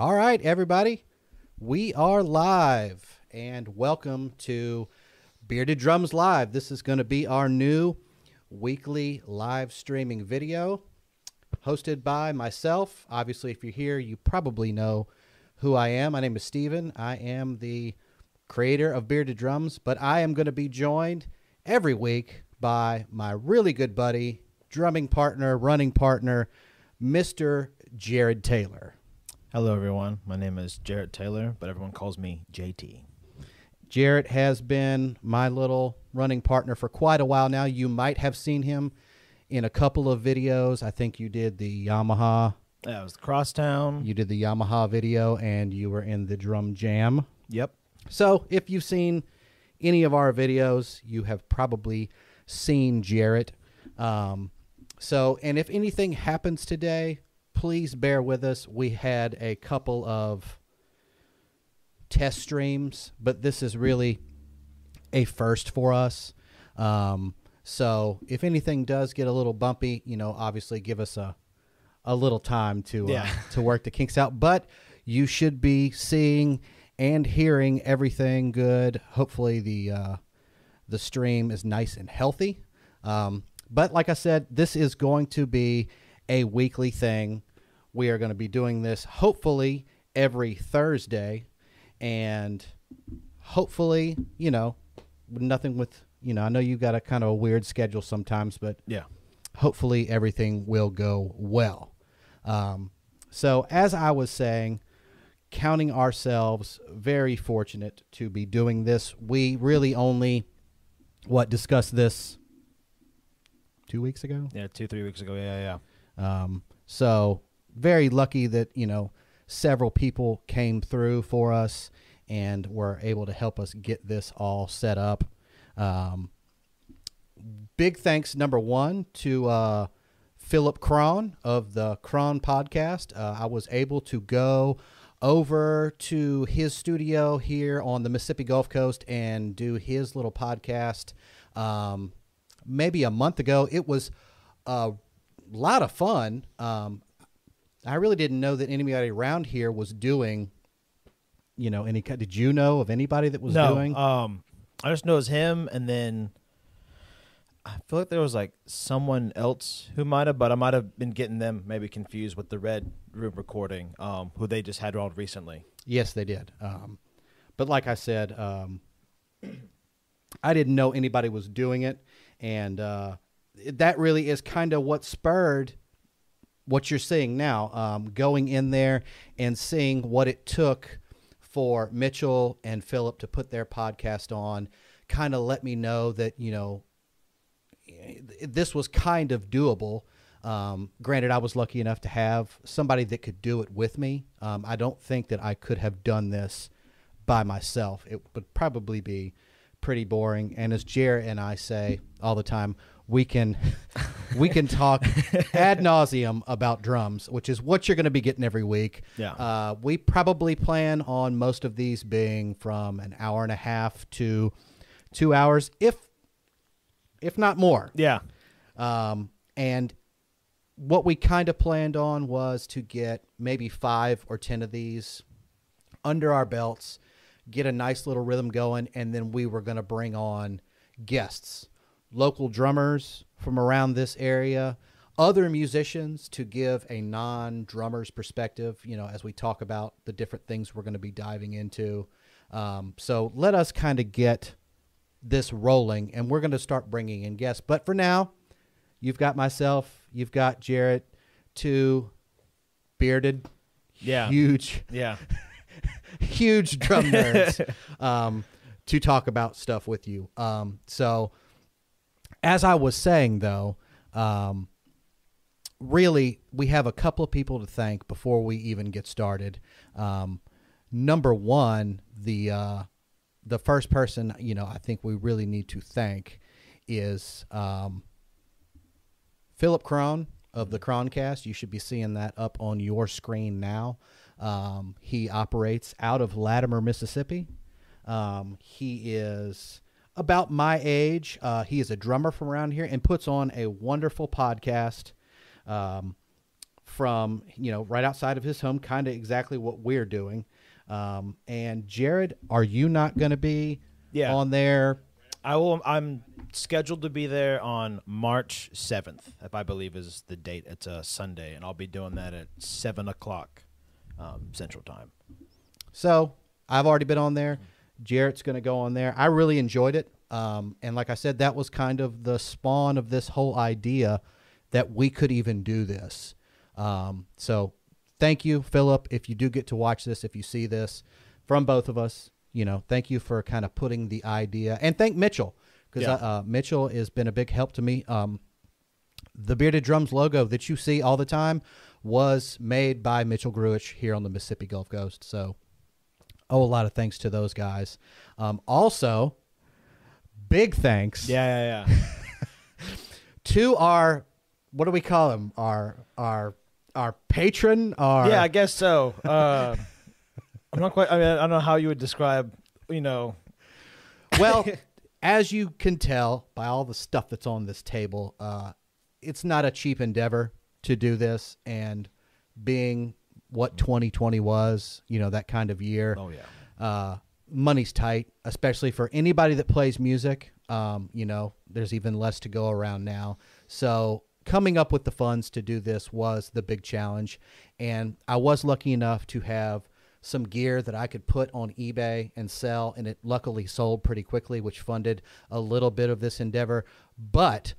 All right, everybody. We are live and welcome to Bearded Drums Live. This is going to be our new weekly live streaming video hosted by myself. Obviously, if you're here, you probably know who I am. My name is Steven. I am the creator of Bearded Drums, but I am going to be joined every week by my really good buddy, drumming partner, running partner, Mr. Jared Taylor. Hello, everyone. My name is Jarrett Taylor, but everyone calls me JT. Jarrett has been my little running partner for quite a while now. You might have seen him in a couple of videos. I think you did the Yamaha. That was Crosstown. You did the Yamaha video, and you were in the Drum Jam. Yep. So if you've seen any of our videos, you have probably seen Jarrett. Um, so, and if anything happens today, please bear with us. We had a couple of test streams, but this is really a first for us. Um, so if anything does get a little bumpy, you know, obviously give us a a little time to uh, to work the kinks out. But you should be seeing and hearing everything good. Hopefully the uh, the stream is nice and healthy. Um, but like I said, this is going to be a weekly thing. We are going to be doing this hopefully every Thursday, and hopefully, you know, nothing with you know. I know you got a kind of a weird schedule sometimes, but Yeah. hopefully everything will go well. Um, so, as I was saying, counting ourselves very fortunate to be doing this. We really only what discussed this two weeks ago. Yeah, two, three weeks ago. Yeah, yeah. Um, so very lucky that you know several people came through for us and were able to help us get this all set up. Um, big thanks number one to uh, Philip Cron of the Cron podcast. Uh, I was able to go over to his studio here on the Mississippi Gulf Coast and do his little podcast. Um, maybe a month ago, it was a lot of fun. Um, I really didn't know that anybody around here was doing. You know, any? Did you know of anybody that was no, doing? um, I just know it's him, and then I feel like there was like someone else who might have, but I might have been getting them maybe confused with the Red Room recording, um, who they just had on recently. Yes, they did. Um, but like I said, um, I didn't know anybody was doing it, and uh, that really is kind of what spurred what you're seeing now. Um, going in there and seeing what it took for Mitchell and Philip to put their podcast on, kind of let me know that you know this was kind of doable. Um, granted, I was lucky enough to have somebody that could do it with me. Um, I don't think that I could have done this by myself. It would probably be pretty boring. And as Jarrett and I say all the time, we can we can talk ad nauseum about drums, which is what you're going to be getting every week. Yeah. Uh, we probably plan on most of these being from an hour and a half to two hours, if if not more. Yeah, Um, and what we kind of planned on was to get maybe five or ten of these under our belts, get a nice little rhythm going, and then we were going to bring on guests, local drummers from around this area, other musicians to give a non drummer's perspective, you know, as we talk about the different things we're going to be diving into. Um, so let us kind of get this rolling, and we're going to start bringing in guests. But for now, you've got myself, you've got Jarrett, two bearded, Yeah. huge, yeah, huge drum nerds um, to talk about stuff with you. Um, so, as I was saying, though, um, really, we have a couple of people to thank before we even get started. Um, number one, the uh, the first person you know I think we really need to thank is um, Philip Cron of the Croncast. You should be seeing that up on your screen now. Um, he operates out of Latimer, Mississippi. Um, he is about my age. Uh, he is a drummer from around here and puts on a wonderful podcast. Um, from you know right outside of his home, kind of exactly what we're doing. Um, and Jared, are you not going to be Yeah. on there? I will. I'm scheduled to be there on March seventh, if I believe is the date. It's a Sunday, and I'll be doing that at seven o'clock um, Central Time. So I've already been on there. Jarrett's going to go on there. I really enjoyed it. Um, and like I said, that was kind of the spawn of this whole idea that we could even do this. Um, so thank you, Philip. If you do get to watch this, if you see this from both of us, you know, thank you for kind of putting the idea and thank Mitchell because Yeah. uh, Mitchell has been a big help to me. Um, the Bearded Drums logo that you see all the time was made by Mitchell Gruich here on the Mississippi Gulf Coast. So, oh, a lot of thanks to those guys. Um, also, big thanks Yeah, yeah, yeah. to our what do we call him? Our our our patron. Our yeah. yeah, I guess so. Uh, I'm not quite. I mean, I don't know how you would describe. You know, well, as you can tell by all the stuff that's on this table, uh, it's not a cheap endeavor to do this. And being what 2020 was, you know, that kind of year, oh yeah, uh, money's tight, especially for anybody that plays music. Um, you know, there's even less to go around now. So coming up with the funds to do this was the big challenge. And I was lucky enough to have some gear that I could put on eBay and sell, and it luckily sold pretty quickly, which funded a little bit of this endeavor. But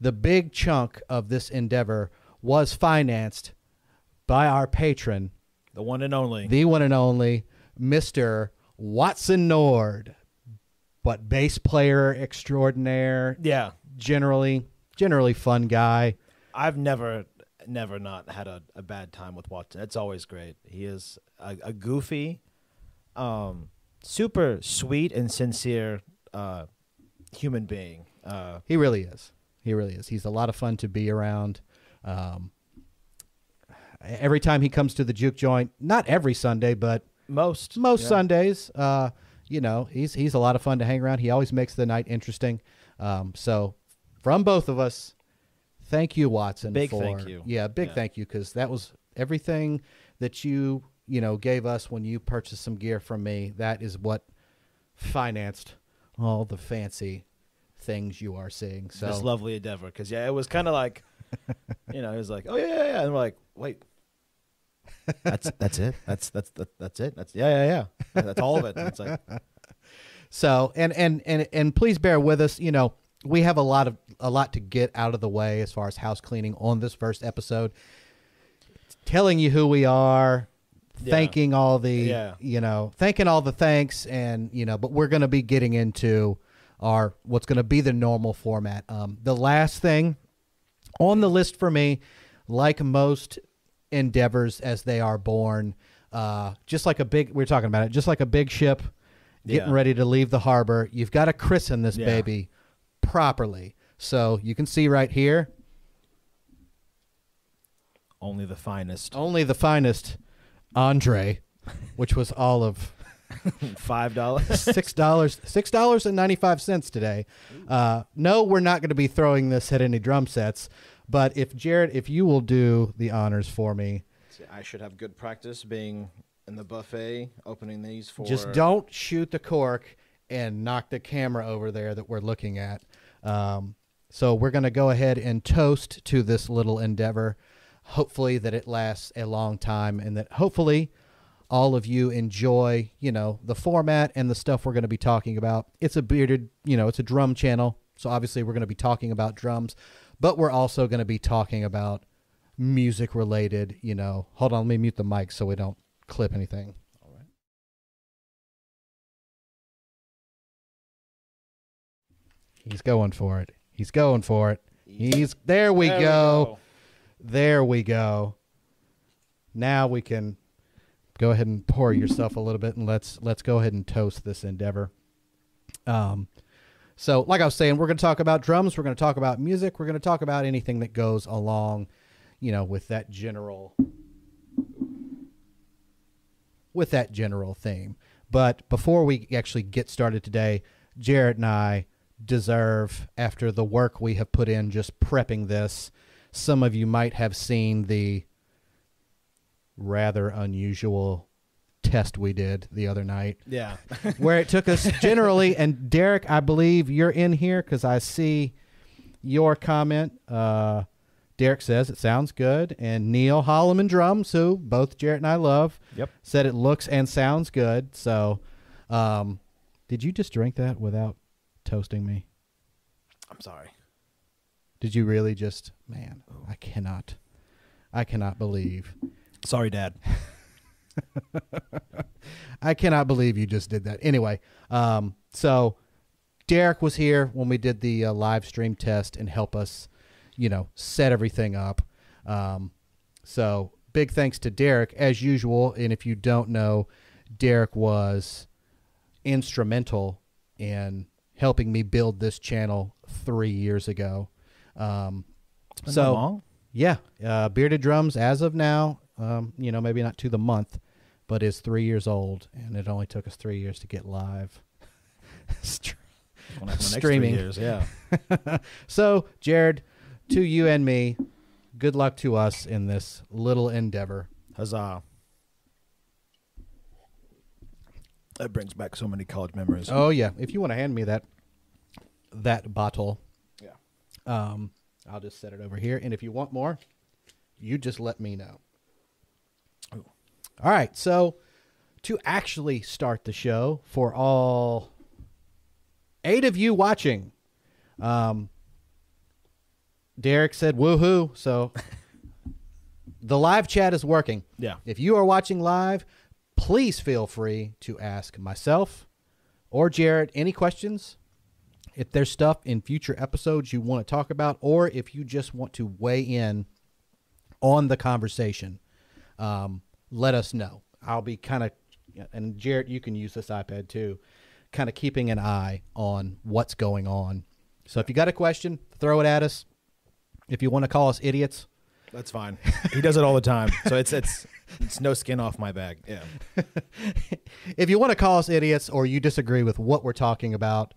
the big chunk of this endeavor was financed by our patron, the one and only. the one and only Mr. Watson Nord, but bass player extraordinaire, yeah, generally generally fun guy. I've never, never not had a, a bad time with Watson. It's always great. He is a, a goofy, um, super sweet and sincere uh, human being. Uh, He really is. He really is. He's a lot of fun to be around. Um, every time he comes to the juke joint, not every Sunday, but most most yeah. Sundays, uh, you know, he's he's a lot of fun to hang around. He always makes the night interesting. Um, so, from both of us, thank you, Watson. Big for, thank you. Yeah, big Yeah. thank you because that was everything that you you know gave us when you purchased some gear from me. That is what financed all the fancy things you are seeing. So this lovely endeavor. Because yeah, it was kind of like, you know, it was like, oh yeah, yeah, yeah, and we're like, wait, that's that's it. That's that's that, that's it. That's yeah, yeah, yeah. That's all of it. And it's like, So and and and and please bear with us. You know, we have a lot of a lot to get out of the way as far as house cleaning on this first episode. Telling you who we are, Yeah. thanking all the Yeah. you know, thanking all the thanks and you know, but we're going to be getting into our what's going to be the normal format. Um, the last thing on the list for me, like most endeavors as they are born, uh, just like a big, we are talking about it, just like a big ship getting Yeah. ready to leave the harbor, you've got to christen this Yeah. baby properly. So you can see right here, only the finest. only the finest Andre, which was all of Five dollars. six dollars six dollars and ninety five cents today. Uh, no, we're not going to be throwing this at any drum sets. But if Jared, if you will do the honors for me, I should have good practice being in the buffet, opening these for. just don't shoot the cork and knock the camera over there that we're looking at. Um, so we're going to go ahead and toast to this little endeavor. Hopefully that it lasts a long time, and that hopefully all of you enjoy, you know, the format and the stuff we're going to be talking about. It's a bearded, you know, it's a drum channel, so obviously we're going to be talking about drums, but we're also going to be talking about music related, you know. Hold on, let me mute the mic so we don't clip anything. All right. He's going for it. He's going for it. He's there we There go. There we go. Now we can go ahead and pour yourself a little bit and let's let's go ahead and toast this endeavor. Um so like I was saying, we're going to talk about drums, we're going to talk about music, we're going to talk about anything that goes along, you know, with that general with that general theme. But before we actually get started today, Jared and I deserve, after the work we have put in just prepping this, some of you might have seen the rather unusual test we did the other night Yeah. where it took us generally and Derek, I believe you're in here cuz I see your comment uh Derek says it sounds good and Neil Holloman drums who both Jarrett and I love Yep. said it looks and sounds good. So um did you just drink that without toasting me? I'm sorry. Did you really just man, I cannot I cannot believe. Sorry, Dad. I cannot believe you just did that. Anyway, um so Derek was here when we did the uh, live stream test and help us, you know, set everything up. Um so big thanks to Derek as usual and if you don't know, Derek was instrumental in helping me build this channel 3 years ago. Um so long? Yeah, uh, bearded drums as of now. Um, you know, maybe not to the month, but is three years old, and it only took us three years to get live. Str- Gonna have my next three Streaming. years, yeah. so, Jared, to you and me, good luck to us in this little endeavor. Huzzah. That brings back so many college memories. Oh yeah, if you want to hand me that that bottle, Yeah. um, I'll just set it over here, and if you want more, you just let me know. All right, so to actually start the show for all eight of you watching, um, Derek said woohoo, so the live chat is working. Yeah. If you are watching live, please feel free to ask myself or Jared any questions. If there's stuff in future episodes you want to talk about, or if you just want to weigh in on the conversation, um, let us know. I'll be kind of, and Jared, you can use this iPad too, kind of keeping an eye on what's going on. So if you got a question, throw it at us. If you want to call us idiots, That's fine. he does it all the time. So it's it's it's no skin off my bag. Yeah. if you want to call us idiots or you disagree with what we're talking about,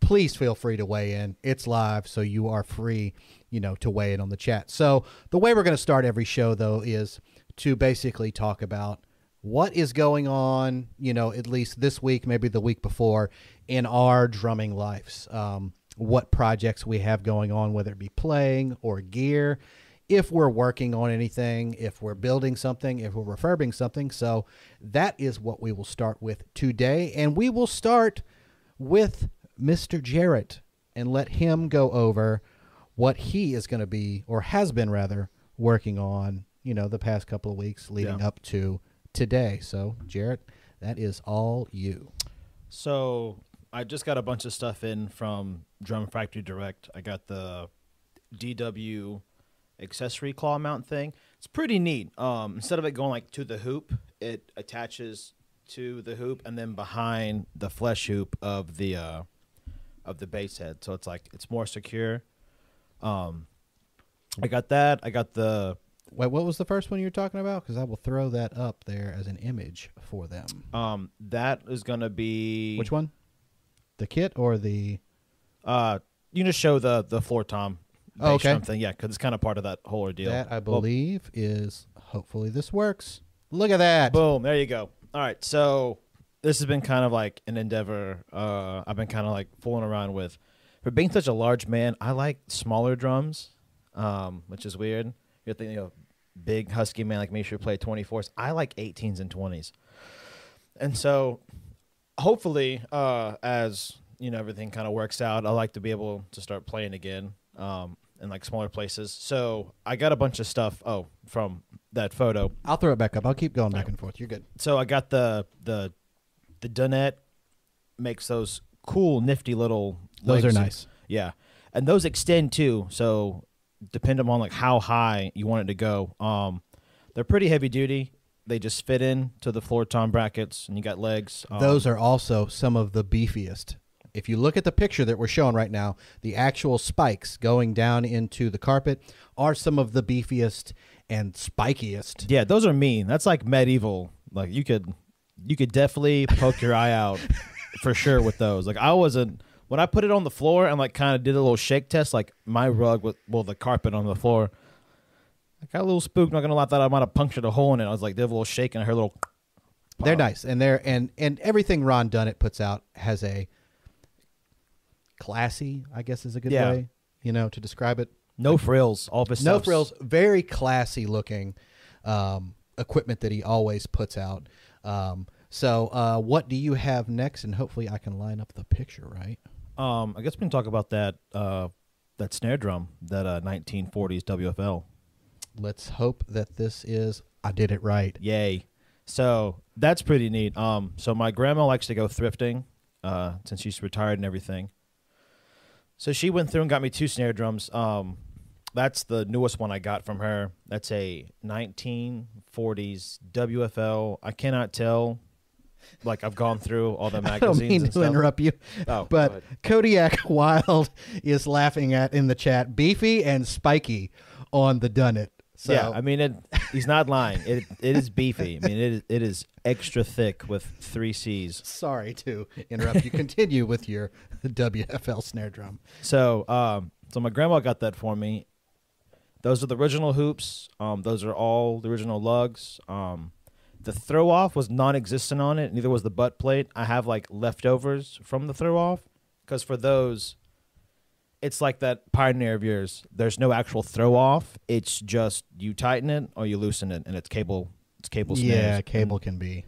please feel free to weigh in. It's live, so you are free, you know, to weigh in on the chat. So the way we're going to start every show, though, is to basically talk about what is going on, you know, at least this week, maybe the week before, in our drumming lives. Um, what projects we have going on, whether it be playing or gear, if we're working on anything, if we're building something, if we're refurbing something. So that is what we will start with today. And we will start with Mr. Jarrett and let him go over what he is going to be, or has been rather, working on, you know, the past couple of weeks leading Yeah. up to today. So, Jarrett, that is all you. So I just got a bunch of stuff in from Drum Factory Direct. I got the DW accessory claw mount thing. It's pretty neat. Um, instead of it going like to the hoop, it attaches to the hoop and then behind the flesh hoop of the uh, of the bass head. So it's like it's more secure. Um, I got that. I got the Wait, what was the first one you were talking about? Because I will throw that up there as an image for them. um that is gonna be Which one? The kit or the? Uh, you just show the the floor tom. Oh, okay. drum thing, yeah, because it's kind of part of that whole ordeal. That I Well, believe is. Hopefully this works. Look at that. boom, there you go. All right, so this has been kind of like an endeavor. Uh, I've been kind of like fooling around with. For being such a large man, I like smaller drums, um, which is weird. You're thinking of big husky man like me should play 24s. I like 18s and 20s, and so hopefully, uh, as you know, everything kind of works out, I like to be able to start playing again um, in like smaller places. So I got a bunch of stuff. Oh, from that photo. I'll throw it back up. I'll keep going back and forth. You're good. So I got the the the Dunnett makes those cool, nifty little. Those legs. are nice. Yeah, and those extend too. So depending on like how high you want it to go. Um, they're pretty heavy duty. They just fit in to the floor tom brackets, and you got legs. Um, Those are also some of the beefiest. If you look at the picture that we're showing right now, the actual spikes going down into the carpet are some of the beefiest and spikiest. Yeah, those are mean. That's like medieval. Like you could you could definitely poke your eye out for sure with those. Like I wasn't when I put it on the floor and like kind of did a little shake test. Like my rug with well the carpet on the floor, I got a little spooked. Not gonna lie, I thought I might have punctured a hole in it. I was like, did a little shake and I heard a little. They're nice, and they're and and everything Ron Dunnett puts out has a classy, I guess, is a good Yeah. way, you know, to describe it. No frills. All of his No stuff's- frills, very classy looking um, equipment that he always puts out. Um, so, uh, what do you have next? And hopefully, I can line up the picture right. Um, I guess we can talk about that uh, that snare drum, that uh, 1940s WFL. Let's hope that this is. I did it right. Yay! So that's pretty neat. Um, so my grandma likes to go thrifting, uh, since she's retired and everything. So she went through and got me two snare drums. Um, that's the newest one I got from her. That's a 1940s WFL. I cannot tell. Like I've gone through all the magazines. I don't mean and to interrupt you, Oh, but. Kodiak Wild is laughing at in the chat beefy and spiky on the Dunnett. So, yeah, I mean, it, he's not lying. It it is beefy. I mean, it is, it is extra thick with three C's. sorry to interrupt you. Continue with your WFL snare drum. So, um, so my grandma got that for me. Those are the original hoops. Um, those are all the original lugs. Um, the throw off was non-existent on it. Neither was the butt plate. I have like leftovers from the throw off because for those, it's like that Pioneer of yours. There's no actual throw off. It's just you tighten it or you loosen it, and it's cable. It's cable snares. Yeah, cable can be.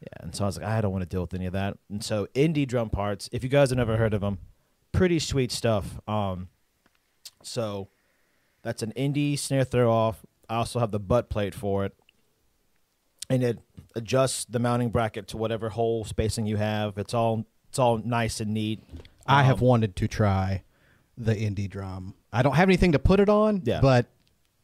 Yeah, and so I was like, I don't want to deal with any of that. And so indie drum parts, if you guys have never heard of them, pretty sweet stuff. Um, so that's an indie snare throw off. I also have the butt plate for it, and it adjusts the mounting bracket to whatever hole spacing you have. It's all it's all nice and neat. I have Um, wanted to try the indie drum. I don't have anything to put it on, Yeah. but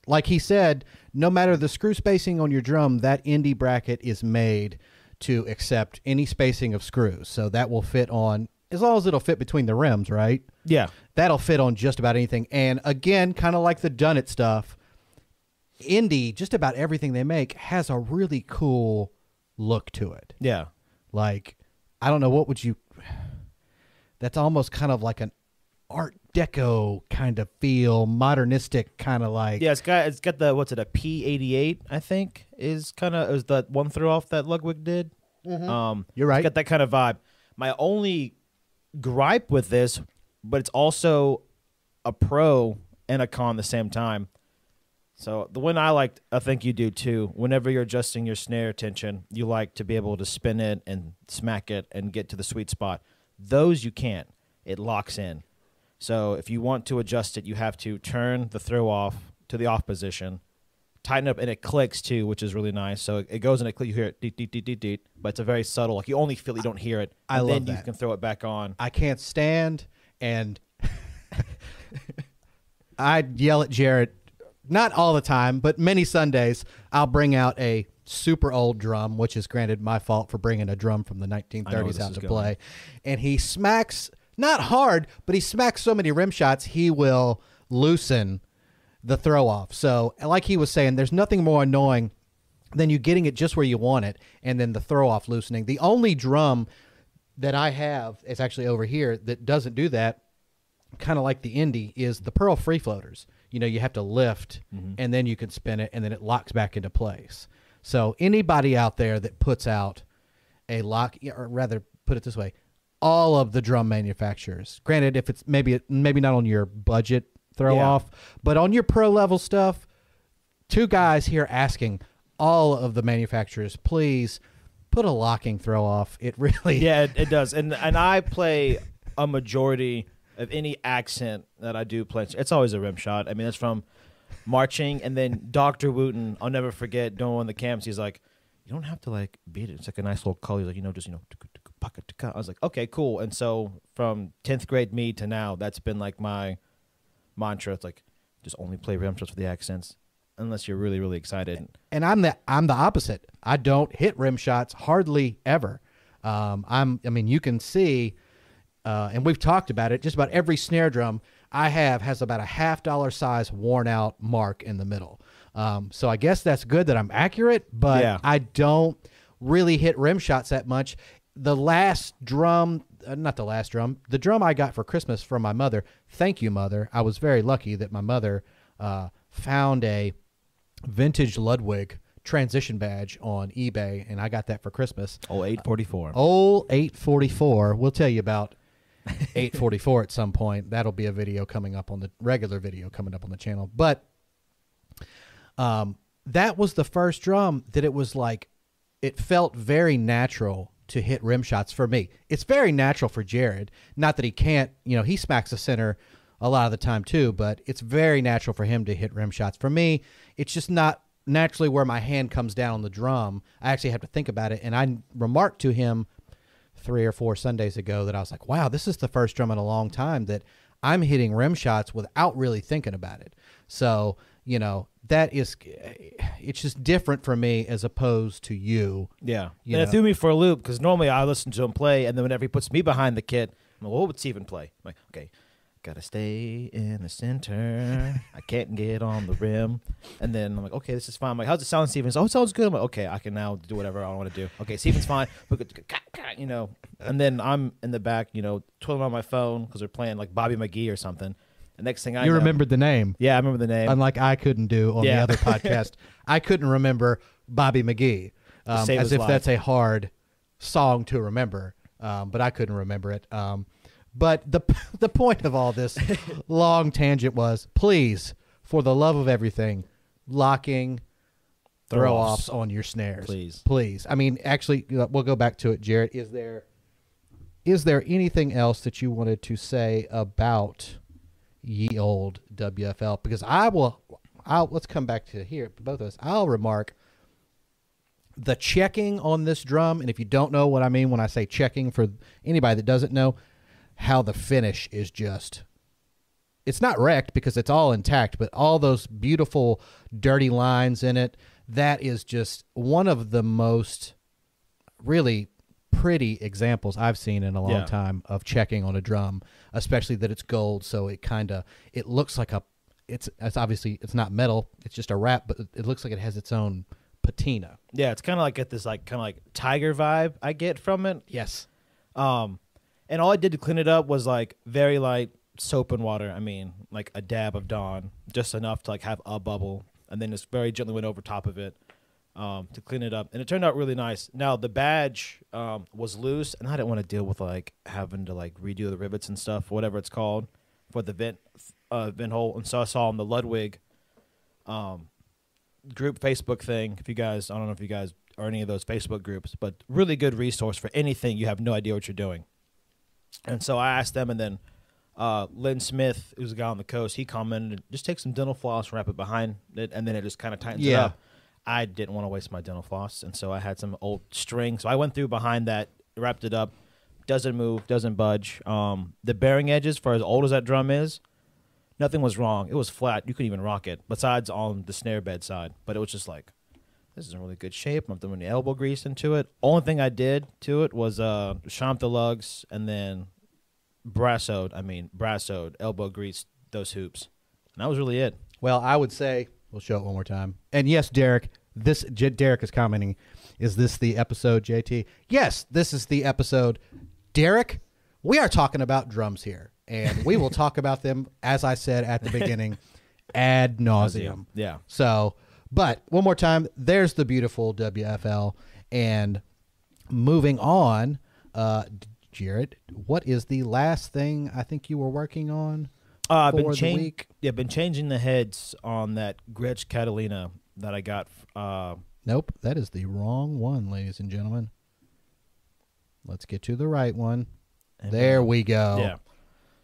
like he said, no matter the screw spacing on your drum, that indie bracket is made to accept any spacing of screws. So that will fit on as long as it'll fit between the rims, right? Yeah, That'll fit on just about anything. And again, kind of like the Dunnett stuff, indie, just about everything they make has a really cool look to it. yeah, Like, I don't know what would you. That's almost kind of like an Art Deco kind of feel, modernistic kind of like. yeah. It's got it's got the what's it a P eighty eight I think is kind of is that one throw off that Ludwig did. Um, You're right. It's got that kind of vibe. My only gripe with this, but it's also a pro and a con at the same time. So the one I like, I think you do too. Whenever you're adjusting your snare tension, you like to be able to spin it and smack it and get to the sweet spot. Those you can't. It locks in. So if you want to adjust it, you have to turn the throw off to the off position, tighten up, and it clicks too, which is really nice. So it goes and it clicks. You hear it, deet, deet, deet, deet, deet, but it's a very subtle. Like you only feel it, you don't hear it. I and love then you can throw it back on. I can't stand and I yell at Jarrett not all the time, but many Sundays I'll bring out a super old drum, which is granted my fault for bringing a drum from the I know where 1930s out to going. play. And he smacks not hard, but he smacks so many rim shots he will loosen the throw off. So, like he was saying, there's nothing more annoying than you getting it just where you want it and then the throw off loosening. The only drum that I have is actually over here that doesn't do that, kind of like the Indy, is the Pearl Free Floaters. You know, you have to lift mm-hmm. and then you can spin it and then it locks back into place. So anybody out there that puts out a lock, or rather, put it this way, all of the drum manufacturers. Granted, if it's maybe maybe not on your budget throw Yeah. off, but on your pro level stuff, two guys here asking all of the manufacturers, please put a locking throw off. It really yeah, it, it does. And and I play a majority of any accent that I do play. It's always a rim shot. I mean, it's from marching, and then Doctor Wooten. I'll never forget doing one of the camps. He's like, "You don't have to like beat it. It's like a nice little color. He's like, you know, just you know." I was like, okay, cool. And so from tenth grade me to now, that's been like my mantra. It's like just only play rim shots for the accents, unless you're really really excited. and I'm the I'm the opposite. I don't hit rim shots hardly ever. Um, I'm I mean you can see, uh, and we've talked about it. Just about every snare drum I have has about a half dollar size worn out mark in the middle. Um, so I guess that's good that I'm accurate, but Yeah. I don't really hit rim shots that much. The last drum, uh, not the last drum, the drum I got for Christmas from my mother. Thank you, mother. I was very lucky that my mother uh, found a vintage Ludwig transition badge on eBay, and I got that for Christmas. Oh, 844. Old 844. We'll tell you about 844 at some point. That'll be a video coming up on the regular video coming up on the channel. But um, that was the first drum that it was like, it felt very natural to hit rim shots for me. It's very natural for Jared. Not that he can't, you know, he smacks the center a lot of the time too, but it's very natural for him to hit rim shots. For me, it's just not naturally where my hand comes down on the drum. I actually have to think about it. And I remarked to him three or four Sundays ago that I was like, wow, this is the first drum in a long time that I'm hitting rim shots without really thinking about it. So, you know, that is, it's just different for me as opposed to you. Yeah. You and know. it threw me for a loop because normally I listen to him play, and then whenever he puts me behind the kit, I'm like, what would Steven play? I'm like, okay, gotta stay in the center. I can't get on the rim. And then I'm like, okay, this is fine. I'm like, how's it sound, Steven? He's, Oh, it sounds good. I'm like, okay, I can now do whatever I want to do. Okay, Steven's fine. You know, and then I'm in the back, you know, twiddling on my phone because they're playing like Bobby McGee or something. The next thing I you know, remembered the name. Yeah, I remember the name. Unlike I couldn't do on the other podcast. I couldn't remember Bobby McGee. Um, as if life. that's a hard song to remember. Um, but I couldn't remember it. Um, but the the point of all this long tangent was please, for the love of everything, locking throw Throw-offs. on your snares. Please. Please. I mean, actually, we'll go back to it, Jared. Is there is there anything else that you wanted to say about ye old WFL? Because I will I'll let's come back to here, both of us. I'll remark the checking on this drum, and if you don't know what I mean when I say checking, for anybody that doesn't know, how the finish is just it's not wrecked because it's all intact, but all those beautiful dirty lines in it, that is just one of the most really pretty examples I've seen in a long Yeah. time of checking on a drum, especially that it's gold, so it kind of it looks like a it's it's obviously it's not metal, it's just a wrap, but it- looks like it has its own patina. yeah, it's kind of like get this like kind of like tiger vibe I get from it. Yes. Um, and all I did to clean it up was like very light soap and water. I mean, like a dab of Dawn, just enough to like have a bubble, and then just very gently went over top of it um, to clean it up, and it turned out really nice. Now the badge um, was loose, and I didn't want to deal with like having to like redo the rivets and stuff, whatever it's called, for the vent uh, vent hole. And so I saw on the Ludwig um, group Facebook thing. If you guys, I don't know if you guys are any of those Facebook groups, but really good resource for anything you have no idea what you're doing. And so I asked them, and then uh, Lynn Smith, who's a guy on the coast, he commented, just take some dental floss, wrap it behind it, and then it just kind of tightens it up. I didn't want to waste my dental floss, and so I had some old string. So I went through behind that, wrapped it up. Doesn't move, doesn't budge. Um, the bearing edges, for as old as that drum is, nothing was wrong. It was flat. You couldn't even rock it, besides on the snare bed side. But it was just like, this is in really good shape. I'm throwing the elbow grease into it. Only thing I did to it was uh, champ the lugs and then brassoed. I mean, brassoed, elbow grease those hoops. And that was really it. Well, I would say we'll show it one more time. And yes, Derek, this J- Derek is commenting. Is this the episode, JT? Yes, this is the episode. Derek, we are talking about drums here, and we will talk about them as I said at the beginning, ad nauseum. Yeah. So, but one more time, there's the beautiful WFL, and moving on, uh, Jared, what is the last thing I think you were working on? Uh, I've for been the chang- week? Yeah, been changing the heads on that Gretsch Catalina that I got. Uh, Nope, that is the wrong one, ladies and gentlemen. Let's get to the right one. There we go. Yeah.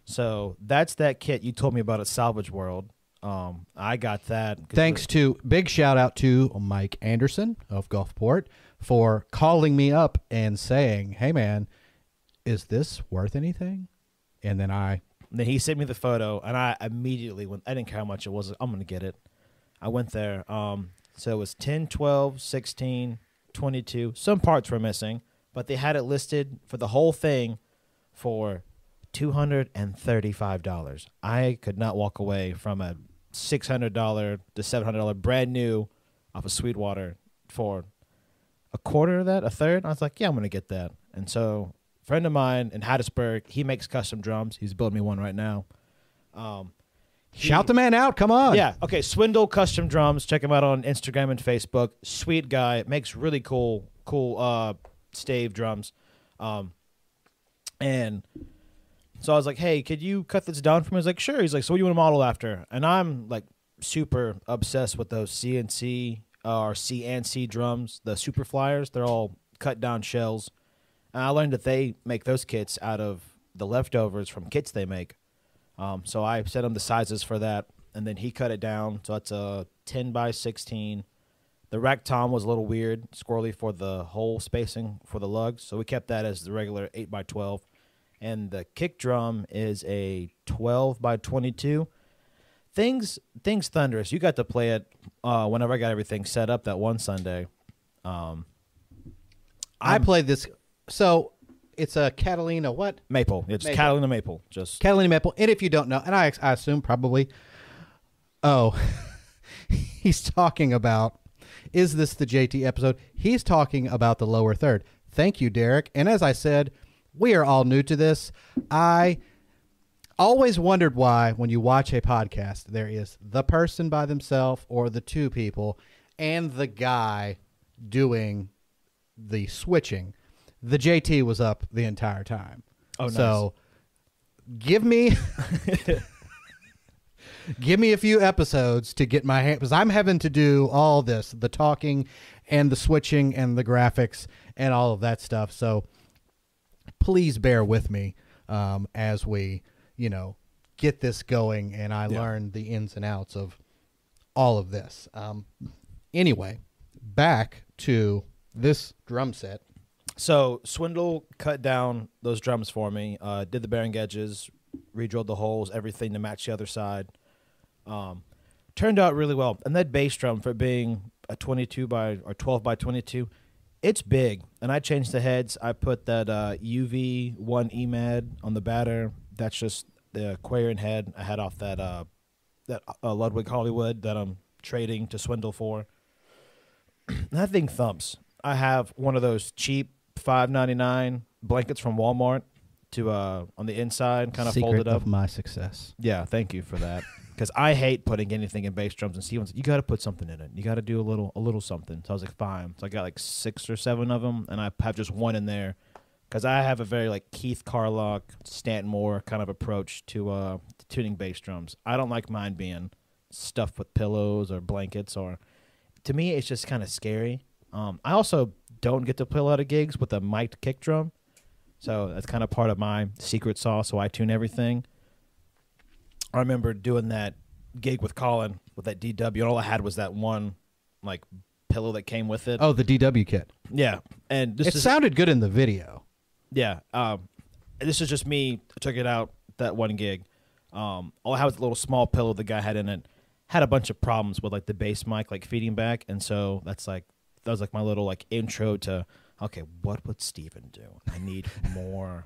So that's that kit you told me about at Salvage World. Um, I got that. Thanks to big shout out to Mike Anderson of Gulfport for calling me up and saying, "Hey man, is this worth anything?" And then I And then he sent me the photo, and I immediately went. I didn't care how much it was. I'm gonna get it. I went there. Um, so it was 10, 12, 16, 22. Some parts were missing, but they had it listed for the whole thing for two hundred and thirty-five dollars. I could not walk away from a six hundred dollar to seven hundred dollar brand new off of Sweetwater for a quarter of that, a third. I was like, yeah, I'm gonna get that. And so, friend of mine in Hattiesburg, he makes custom drums. He's building me one right now. Um, Shout the man out. Come on. Yeah. Okay. Swindle Custom Drums. Check him out on Instagram and Facebook. Sweet guy. Makes really cool, cool uh, stave drums. Um, and so I was like, "Hey, could you cut this down for me?" He's like, "Sure." He's like, "So what do you want to model after?" And I'm like super obsessed with those CNC uh, or CNC drums, the Super Flyers. They're all cut down shells. And I learned that they make those kits out of the leftovers from kits they make. Um, so I set him the sizes for that, and then he cut it down. So that's a 10 by 16. The rack tom was a little weird, squirrely for the hole spacing for the lugs. So we kept that as the regular 8 by 12. And the kick drum is a 12 by 22. Things things thunderous. You got to play it uh, whenever I got everything set up that one Sunday. Um, I I'm- played this. So it's a Catalina what? Maple. It's Maple. Catalina Maple. Just Catalina Maple. And if you don't know, and I, I assume probably, oh, he's talking about, is this the JT episode? He's talking about the lower third. Thank you, Derek. And as I said, we are all new to this. I always wondered why, when you watch a podcast, there is the person by themselves or the two people and the guy doing the switching. The JT was up the entire time. Oh, nice. So give me give me a few episodes to get my hand because I'm having to do all this, the talking and the switching and the graphics and all of that stuff. So please bear with me um, as we, you know, get this going and I Yeah. learn the ins and outs of all of this. Um, anyway, back to this drum set. So Swindle cut down those drums for me. Uh, did the bearing edges, redrilled the holes, everything to match the other side. Um, turned out really well. And that bass drum for being a 22 by or 12 by 22, it's big. And I changed the heads. I put that uh, UV one EMAD on the batter. That's just the Aquarian head I had off that uh, that uh, Ludwig Hollywood that I'm trading to Swindle for. that thing thumps. I have one of those cheap five ninety nine blankets from Walmart to uh on the inside, kind of Secret fold it up. of my success. Yeah, thank you for that. Because I hate putting anything in bass drums, and Steven's you got to put something in it. You got to do a little, a little something. So I was like, fine. So I got like six or seven of them, and I have just one in there. Because I have a very like Keith Carlock, Stanton Moore kind of approach to uh to tuning bass drums. I don't like mine being stuffed with pillows or blankets, or to me, it's just kind of scary. Um, I also don't get to play a lot of gigs with a mic'd kick drum, so that's kind of part of my secret sauce. So I tune everything. I remember doing that gig with Colin with that DW, and all I had was that one like pillow that came with it. Oh, the DW kit. yeah, and this it is sounded good in the video. yeah. Um, this is just me. I took it out that one gig. Um, all I had was a little small pillow the guy had in it. Had a bunch of problems with like the bass mic, like feeding back, and so that's like that was like my little like intro to okay, what would Steven do? I need more,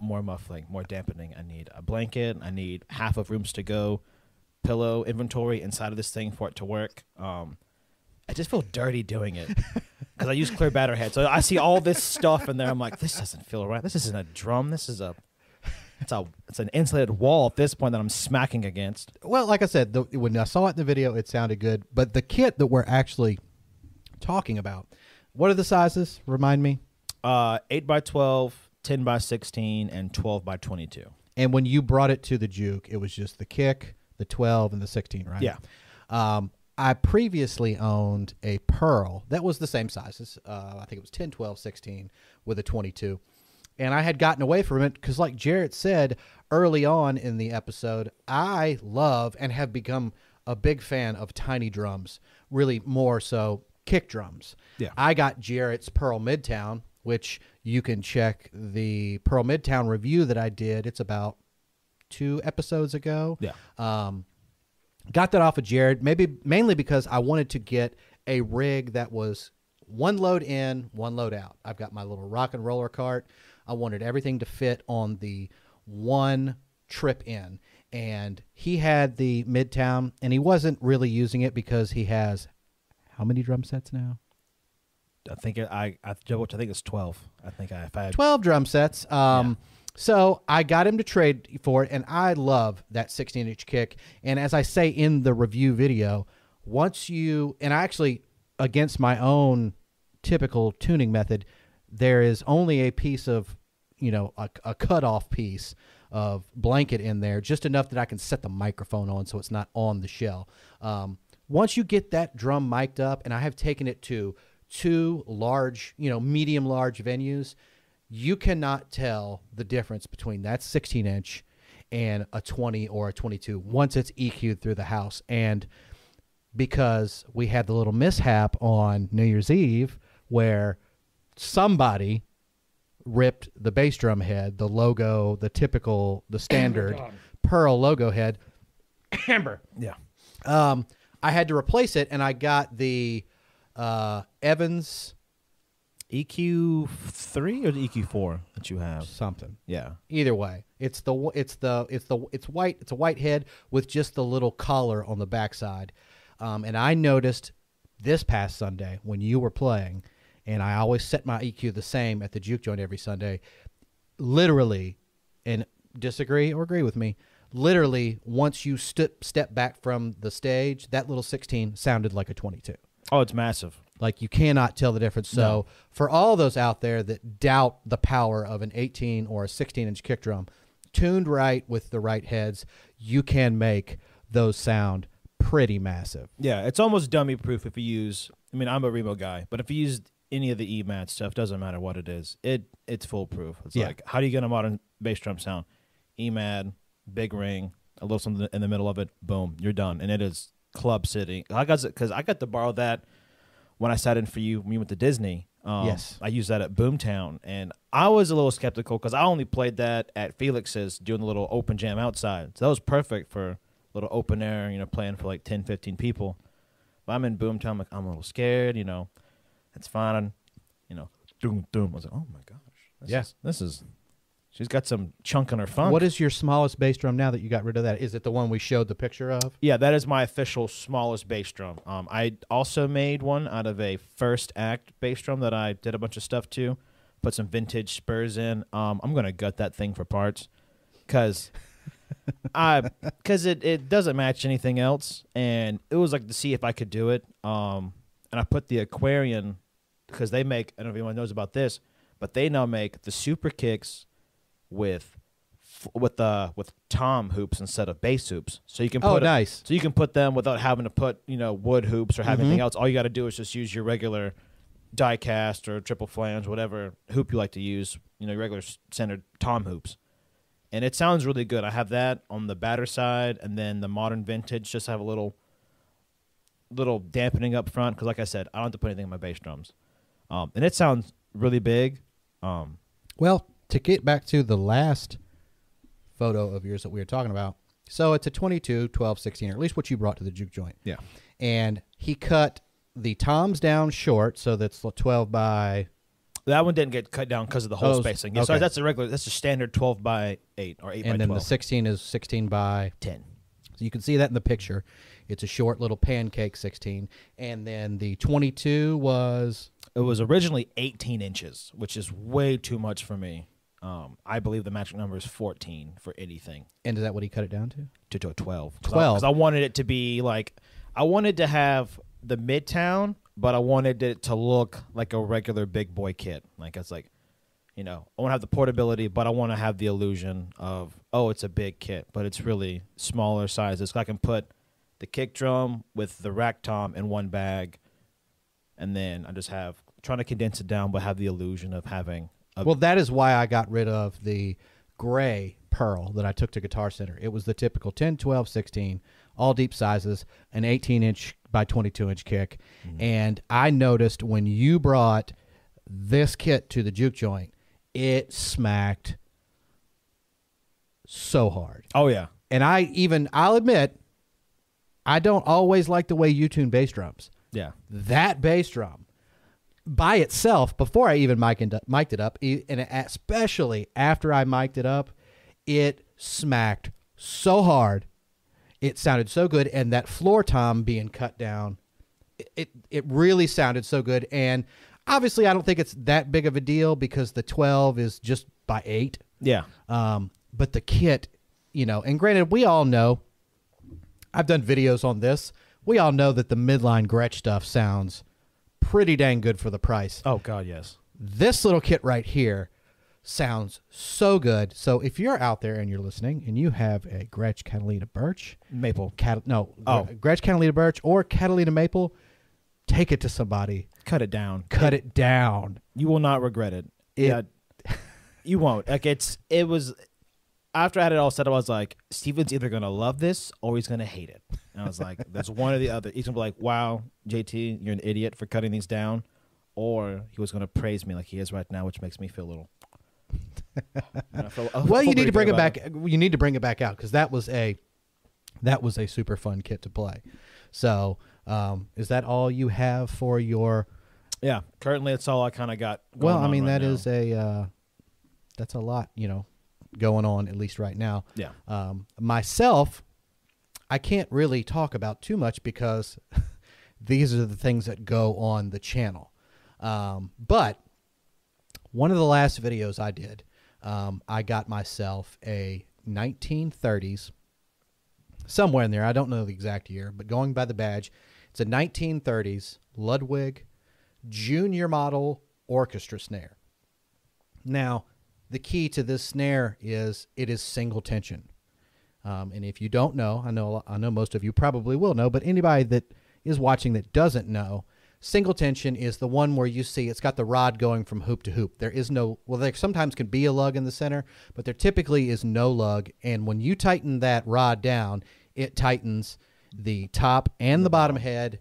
more muffling, more dampening. I need a blanket. I need half of rooms to go, pillow inventory inside of this thing for it to work. Um, I just feel dirty doing it because I use clear batter head. So I see all this stuff in there. I'm like, this doesn't feel right. This isn't a drum. This is a it's a it's an insulated wall at this point that I'm smacking against. Well, like I said, the, when I saw it in the video, it sounded good. But the kit that we're actually talking about, what are the sizes? Remind me. Uh, eight by 12, 10 by sixteen, and twelve by twenty two. And when you brought it to the juke, it was just the kick, the 12, and the 16, right? Yeah. Um, I previously owned a Pearl that was the same sizes. Uh, I think it was 10, 12, 16 with a 22. And I had gotten away from it because, like Jarrett said early on in the episode, I love and have become a big fan of tiny drums, really more so kick drums. Yeah. I got Jarrett's Pearl Midtown, which you can check the Pearl Midtown review that I did. It's about two episodes ago. Yeah. Um, got that off of Jared, maybe mainly because I wanted to get a rig that was one load in, one load out. I've got my little rock and roller cart. I wanted everything to fit on the one trip in. And he had the Midtown, and he wasn't really using it because he has how many drum sets now? I think I I double. I think it's twelve. I think I if I had 12 drum sets. Um, So I got him to trade for it, and I love that 16 inch kick. And as I say in the review video, once you, and I actually, against my own typical tuning method, there is only a piece of, you know, a, a cut off piece of blanket in there, just enough that I can set the microphone on so it's not on the shell. Um, once you get that drum mic'd up, and I have taken it to two large, you know, medium large venues, you cannot tell the difference between that 16 inch and a 20 or a 22 once it's EQ'd through the house. And because we had the little mishap on New Year's Eve where somebody ripped the bass drum head, the logo, the typical, the standard Pearl logo head. Amber. Yeah. Um, I had to replace it, and I got the uh, Evans EQ three or the EQ four that you have? something. Yeah. Either way, it's the it's the it's the it's white. It's a white head with just the little collar on the backside. Um, and I noticed this past Sunday when you were playing, and I always set my EQ the same at the juke joint every Sunday. Literally, and disagree or agree with me. Literally, once you step step back from the stage, that little 16 sounded like a 22. Oh, it's massive. Like you cannot tell the difference. So for all those out there that doubt the power of an 18 or a 16 inch kick drum, tuned right with the right heads, you can make those sound pretty massive. Yeah, it's almost dummy proof if you use. I mean, I'm a Remo guy, but if you use any of the EMAD stuff, doesn't matter what it is, it it's foolproof. It's Yeah. like how do you get a modern bass drum sound? EMAD, big ring, a little something in the middle of it, boom, you're done, and it is club city. I got because I got to borrow that when I sat in for you when you went to Disney. Um, Yes. I used that at Boomtown, and I was a little skeptical because I only played that at Felix's doing the little open jam outside. So that was perfect for a little open air, you know, playing for like 10, 15 people. But I'm in Boomtown, I'm, like, I'm a little scared, you know. It's fine, you know. Doom, doom. I was like, oh my gosh, this Yeah. is, this is. She's got some chunk in her funk. What is your smallest bass drum now that you got rid of that? Is it the one we showed the picture of? Yeah, that is my official smallest bass drum. Um, I also made one out of a first act bass drum that I did a bunch of stuff to. Put some vintage spurs in. Um, I'm gonna gut that thing for parts, cause I cause it it doesn't match anything else, and it was like to see if I could do it. Um, and I put the Aquarian because they make. I don't know if anyone knows about this, but they now make the super kicks with with the with tom hoops instead of bass hoops. So you can Oh, put it- nice. so you can put them without having to put you know wood hoops or have Mhm. anything else. All you got to do is just use your regular die cast or triple flange, whatever hoop you like to use. You know, your regular centered tom hoops, and it sounds really good. I have that on the batter side, and then the modern vintage just have a little little dampening up front because, like I said, I don't have to put anything in my bass drums, um, and it sounds really big. Um, Well, to get back to the last photo of yours that we were talking about. So it's a 22, 12, 16, or at least what you brought to the juke joint. yeah, And he cut the toms down short, so that's 12 by that one didn't get cut down because of the hole Oh, spacing. Yeah, so okay. that's a regular. That's a standard twelve by eight or eight by and then the 16 is 16 by ten. so you can see that in the picture it's a short little pancake 16 and then the 22 was It was originally 18 inches, which is way too much for me. Um, I believe the magic number is 14 for anything and is that what he cut it down to to, to a 12. 12. Because I wanted it to be like, I wanted to have the Midtown, but I wanted it to look like a regular big boy kit. Like, it's like, you know, I want to have the portability, but I want to have the illusion of, oh, it's a big kit, but it's really smaller sizes. So I can put the kick drum with the rack tom in one bag, and then I just have trying to condense it down, but have the illusion of having a well that is why i got rid of the gray pearl that i took to guitar center. It was the typical 10 12 16 all deep sizes an 18 inch by 22 inch kick. Mm-hmm. And i noticed when you brought this kit to the juke joint it smacked so hard. Oh yeah, and I even I'll admit I don't always like the way you tune bass drums. yeah. That bass drum by itself, before I even mic'd it, mic'd it up, and especially after I mic'd it up, it smacked so hard. It sounded so good, and that floor tom being cut down, it, it it really sounded so good. And obviously, I don't think it's that big of a deal because the twelve is just by eight, Yeah. Um, but the kit, you know, and granted, we all know. I've done videos on this. We all know that the midline Gretsch stuff sounds pretty dang good for the price. Oh God, yes. This little kit right here sounds so good. So if you're out there and you're listening and you have a Gretsch Catalina Birch, Maple. Cat- no, Oh. Gretsch Catalina Birch or Catalina Maple, take it to somebody, Cut it down. cut it down. You will not regret it. It- yeah. You won't. Like it's it was after I had it all set up, I was like, Steven's either gonna love this or he's gonna hate it. And I was like, there's one or the other. He's gonna be like, Wow, JT, you're an idiot for cutting these down or he was gonna praise me like he is right now, which makes me feel a little I feel- well, you need to bring it about back. You need to bring it back out because that was a that was a super fun kit to play. So, um, is that all you have for your? Yeah. Currently that's all I kinda got. Well, going I on mean right that now. is a uh, that's a lot, you know, going on at least right now. Yeah. Um, myself, I can't really talk about too much because these are the things that go on the channel. Um, but one of the last videos I did, um, I got myself a 1930s, somewhere in there. I don't know the exact year, but going by the badge, it's a 1930s Ludwig junior model orchestra snare. Now, the key to this snare is it is single tension. Um, and if you don't know, I know I know most of you probably will know, but anybody that is watching that doesn't know, single tension is the one where you see it's got the rod going from hoop to hoop. There is no well, there sometimes can be a lug in the center, but there typically is no lug. And when you tighten that rod down, it tightens the top and the bottom head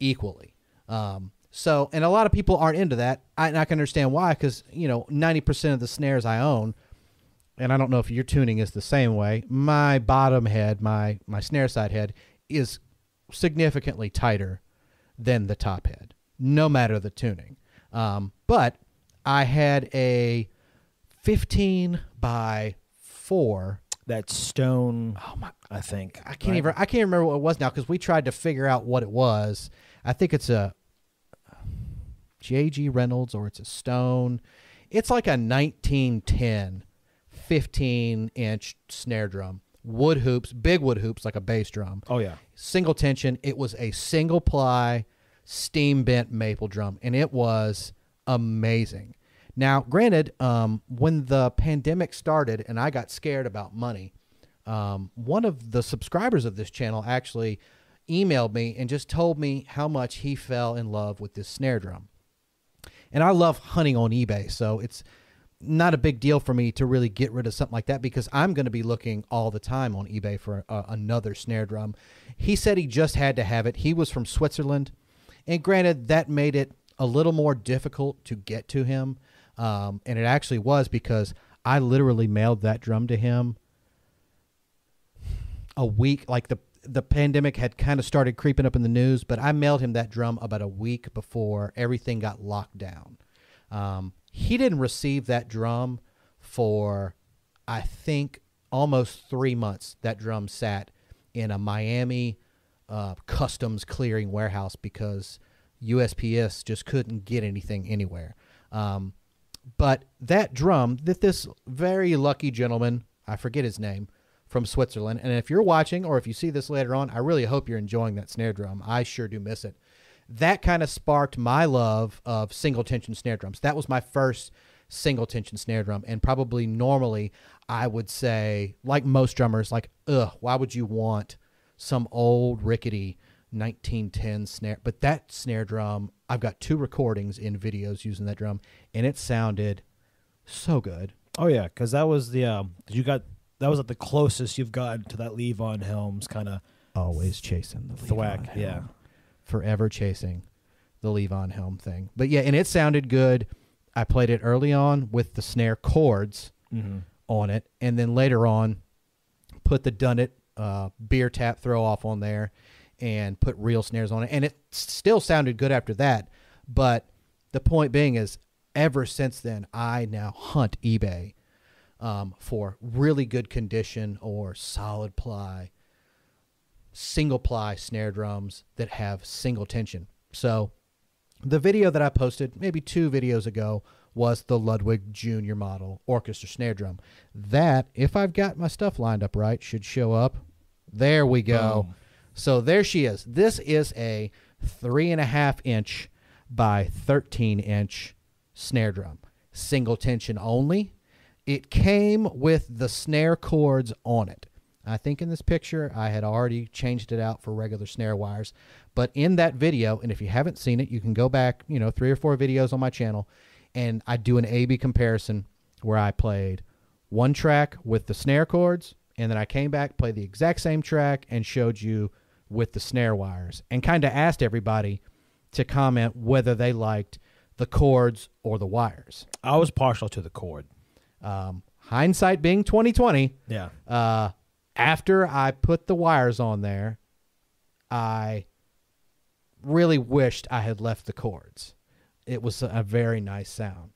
equally. Um, so, and a lot of people aren't into that. I, and I can understand why, because you know, ninety percent of the snares I own and I don't know if your tuning is the same way. My bottom head, my my snare side head, is significantly tighter than the top head, no matter the tuning. Um, but I had a 15 by four. that stone Oh my! I think. I can't right? even. I can't remember what it was now because we tried to figure out what it was. I think it's a J.G. Reynolds or it's a Stone. It's like a 1910 15 inch snare drum. Wood hoops, big wood hoops like a bass drum. Oh yeah. Single tension. It was a single ply steam bent maple drum and it was amazing. Now, granted, um, when the pandemic started and I got scared about money, um, one of the subscribers of this channel actually emailed me and just told me how much he fell in love with this snare drum. And I love hunting on eBay, so it's not a big deal for me to really get rid of something like that because I'm going to be looking all the time on eBay for uh, another snare drum. He said he just had to have it. He was from Switzerland, and granted, that made it a little more difficult to get to him. Um, and it actually was because I literally mailed that drum to him a week like the the pandemic had kind of started creeping up in the news, but I mailed him that drum about a week before everything got locked down. Um, he didn't receive that drum for, I think, almost three months. That drum sat in a Miami uh, customs clearing warehouse because USPS just couldn't get anything anywhere. Um, but that drum that this very lucky gentleman, I forget his name, from Switzerland. And if you're watching or if you see this later on, I really hope you're enjoying that snare drum. I sure do miss it. That kind of sparked my love of single tension snare drums. That was my first single tension snare drum. And probably normally I would say, like most drummers, like, ugh, why would you want some old rickety 1910 snare? But that snare drum, I've got two recordings in videos using that drum, and it sounded so good. Oh yeah, because that was the um, you got that was like the closest you've gotten to that Levon Helms kind of Always chasing the thwack. Levon Yeah. Helm. forever chasing the Levon Helm thing. But yeah, and it sounded good. I played it early on with the snare chords mm-hmm. on it, and then later on, put the Dunnett uh, beer tap throw off on there, and put real snares on it, and it still sounded good after that. But the point being is, ever since then, I now hunt eBay um, for really good condition or solid ply single ply snare drums that have single tension. So the video that I posted maybe two videos ago was the Ludwig Junior model orchestra snare drum. That, if I've got my stuff lined up right, should show up. There we go. Boom. So there she is. This is a three and a half inch by 13 inch snare drum, single tension only. It came with the snare cords on it. I think in this picture I had already changed it out for regular snare wires, but in that video, and if you haven't seen it, you can go back, you know, three or four videos on my channel, and I do an A/B comparison where I played one track with the snare cords, and then I came back, played the exact same track, and showed you with the snare wires, and kind of asked everybody to comment whether they liked the cords or the wires. I was partial to the chord. Um, hindsight being twenty twenty, Yeah. uh, after I put the wires on there, I really wished I had left the cords. It was a very nice sound.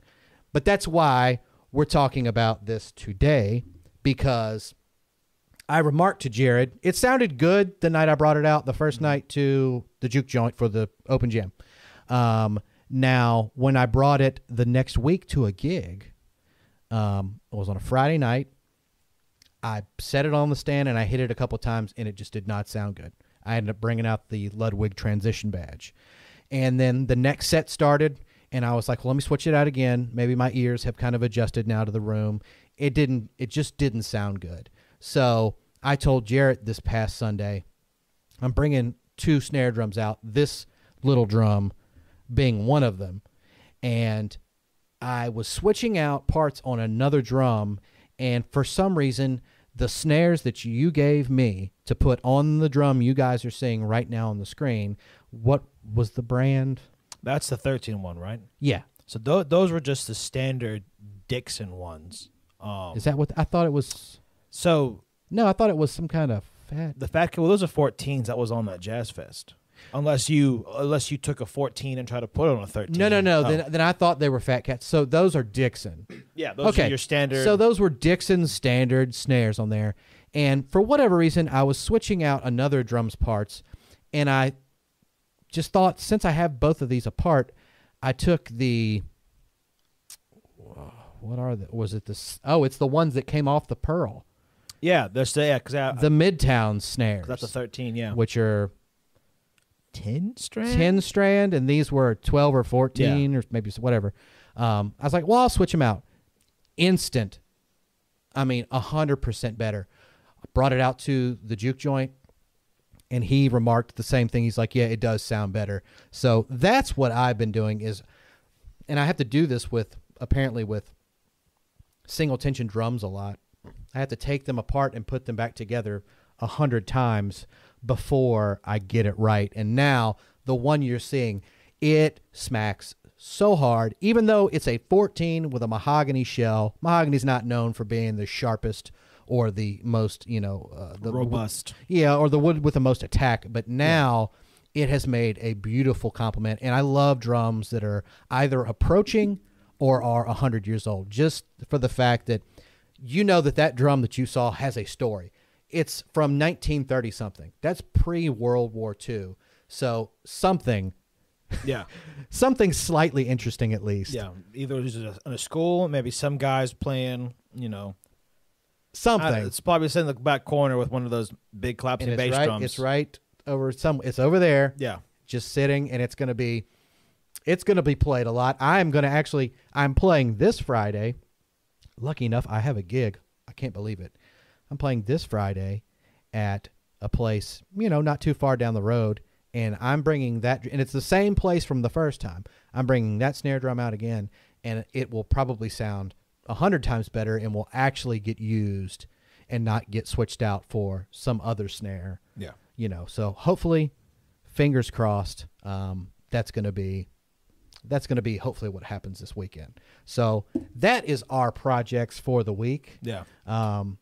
But that's why we're talking about this today because I remarked to Jared, it sounded good the night I brought it out, the 1st night to the juke joint for the open jam. Um, now, when I brought it the next week to a gig, um, it was on a Friday night. I set it on the stand and I hit it a couple times and it just did not sound good. I ended up bringing out the Ludwig transition badge. And then the next set started and I was like, well, let me switch it out again. Maybe my ears have kind of adjusted now to the room. It didn't, it just didn't sound good. So I told Jarrett this past Sunday, I'm bringing two snare drums out, this little drum being one of them. And I was switching out parts on another drum, and for some reason, the snares that you gave me to put on the drum you guys are seeing right now on the screen, what was the brand? That's the 13 one, right? Yeah. So th- those were just the standard Dixon ones. Um, Is that what I thought it was? so No, I thought it was some kind of fat. the fact well, those are 14s that was on that Jazz Fest. Unless you unless you took a 14 and tried to put it on a 13. No, no, no. Oh. Then, then I thought they were Fat Cats. So those are Dixon. yeah, those okay, are your standard. So those were Dixon standard snares on there, and for whatever reason, I was switching out another drums parts, and I just thought since I have both of these apart, I took the what are the was it the oh it's the ones that came off the Pearl yeah, there's the yeah because the Midtown snares that's a 13. Yeah, which are 10 strand. 10 strand and these were 12 or 14 or maybe whatever. Um, i was like well i'll switch them out. Instant. I mean 100% better. Brought it out to the juke joint and he remarked the same thing. He's like yeah it does sound better. So that's what i've been doing is and i have to do this with apparently with single tension drums a lot. I have to take them apart and put them back together a hundred times before i get it right and now the one you're seeing it smacks so hard even though it's a 14 with a mahogany shell mahogany's not known for being the sharpest or the most you know uh, the Robust. yeah, or the wood with the most attack. But now it has made a beautiful complement, and I love drums that are either approaching or are hundred years old. Just for the fact that you know that that drum that you saw has a story. It's from 1930 something. That's pre World War II. So something, Yeah, something slightly interesting at least. yeah. Either it was in a school, maybe some guys playing. You know, something. I- it's probably sitting in the back corner with one of those big claps and and it's bass right. drums. It's right over some. It's over there. Yeah. just sitting and it's going to be it's going to be played a lot. I'm going to actually I'm playing this Friday. Lucky enough I have a gig. I can't believe it. I'm playing this Friday at a place, you know, not too far down the road and I'm bringing that and it's the same place from the first time. I'm bringing that snare drum out again and it will probably sound a hundred times better and will actually get used and not get switched out for some other snare Yeah. you know so hopefully fingers crossed um, that's going to be that's going to be hopefully what happens this weekend so that is our projects for the week Yeah. um,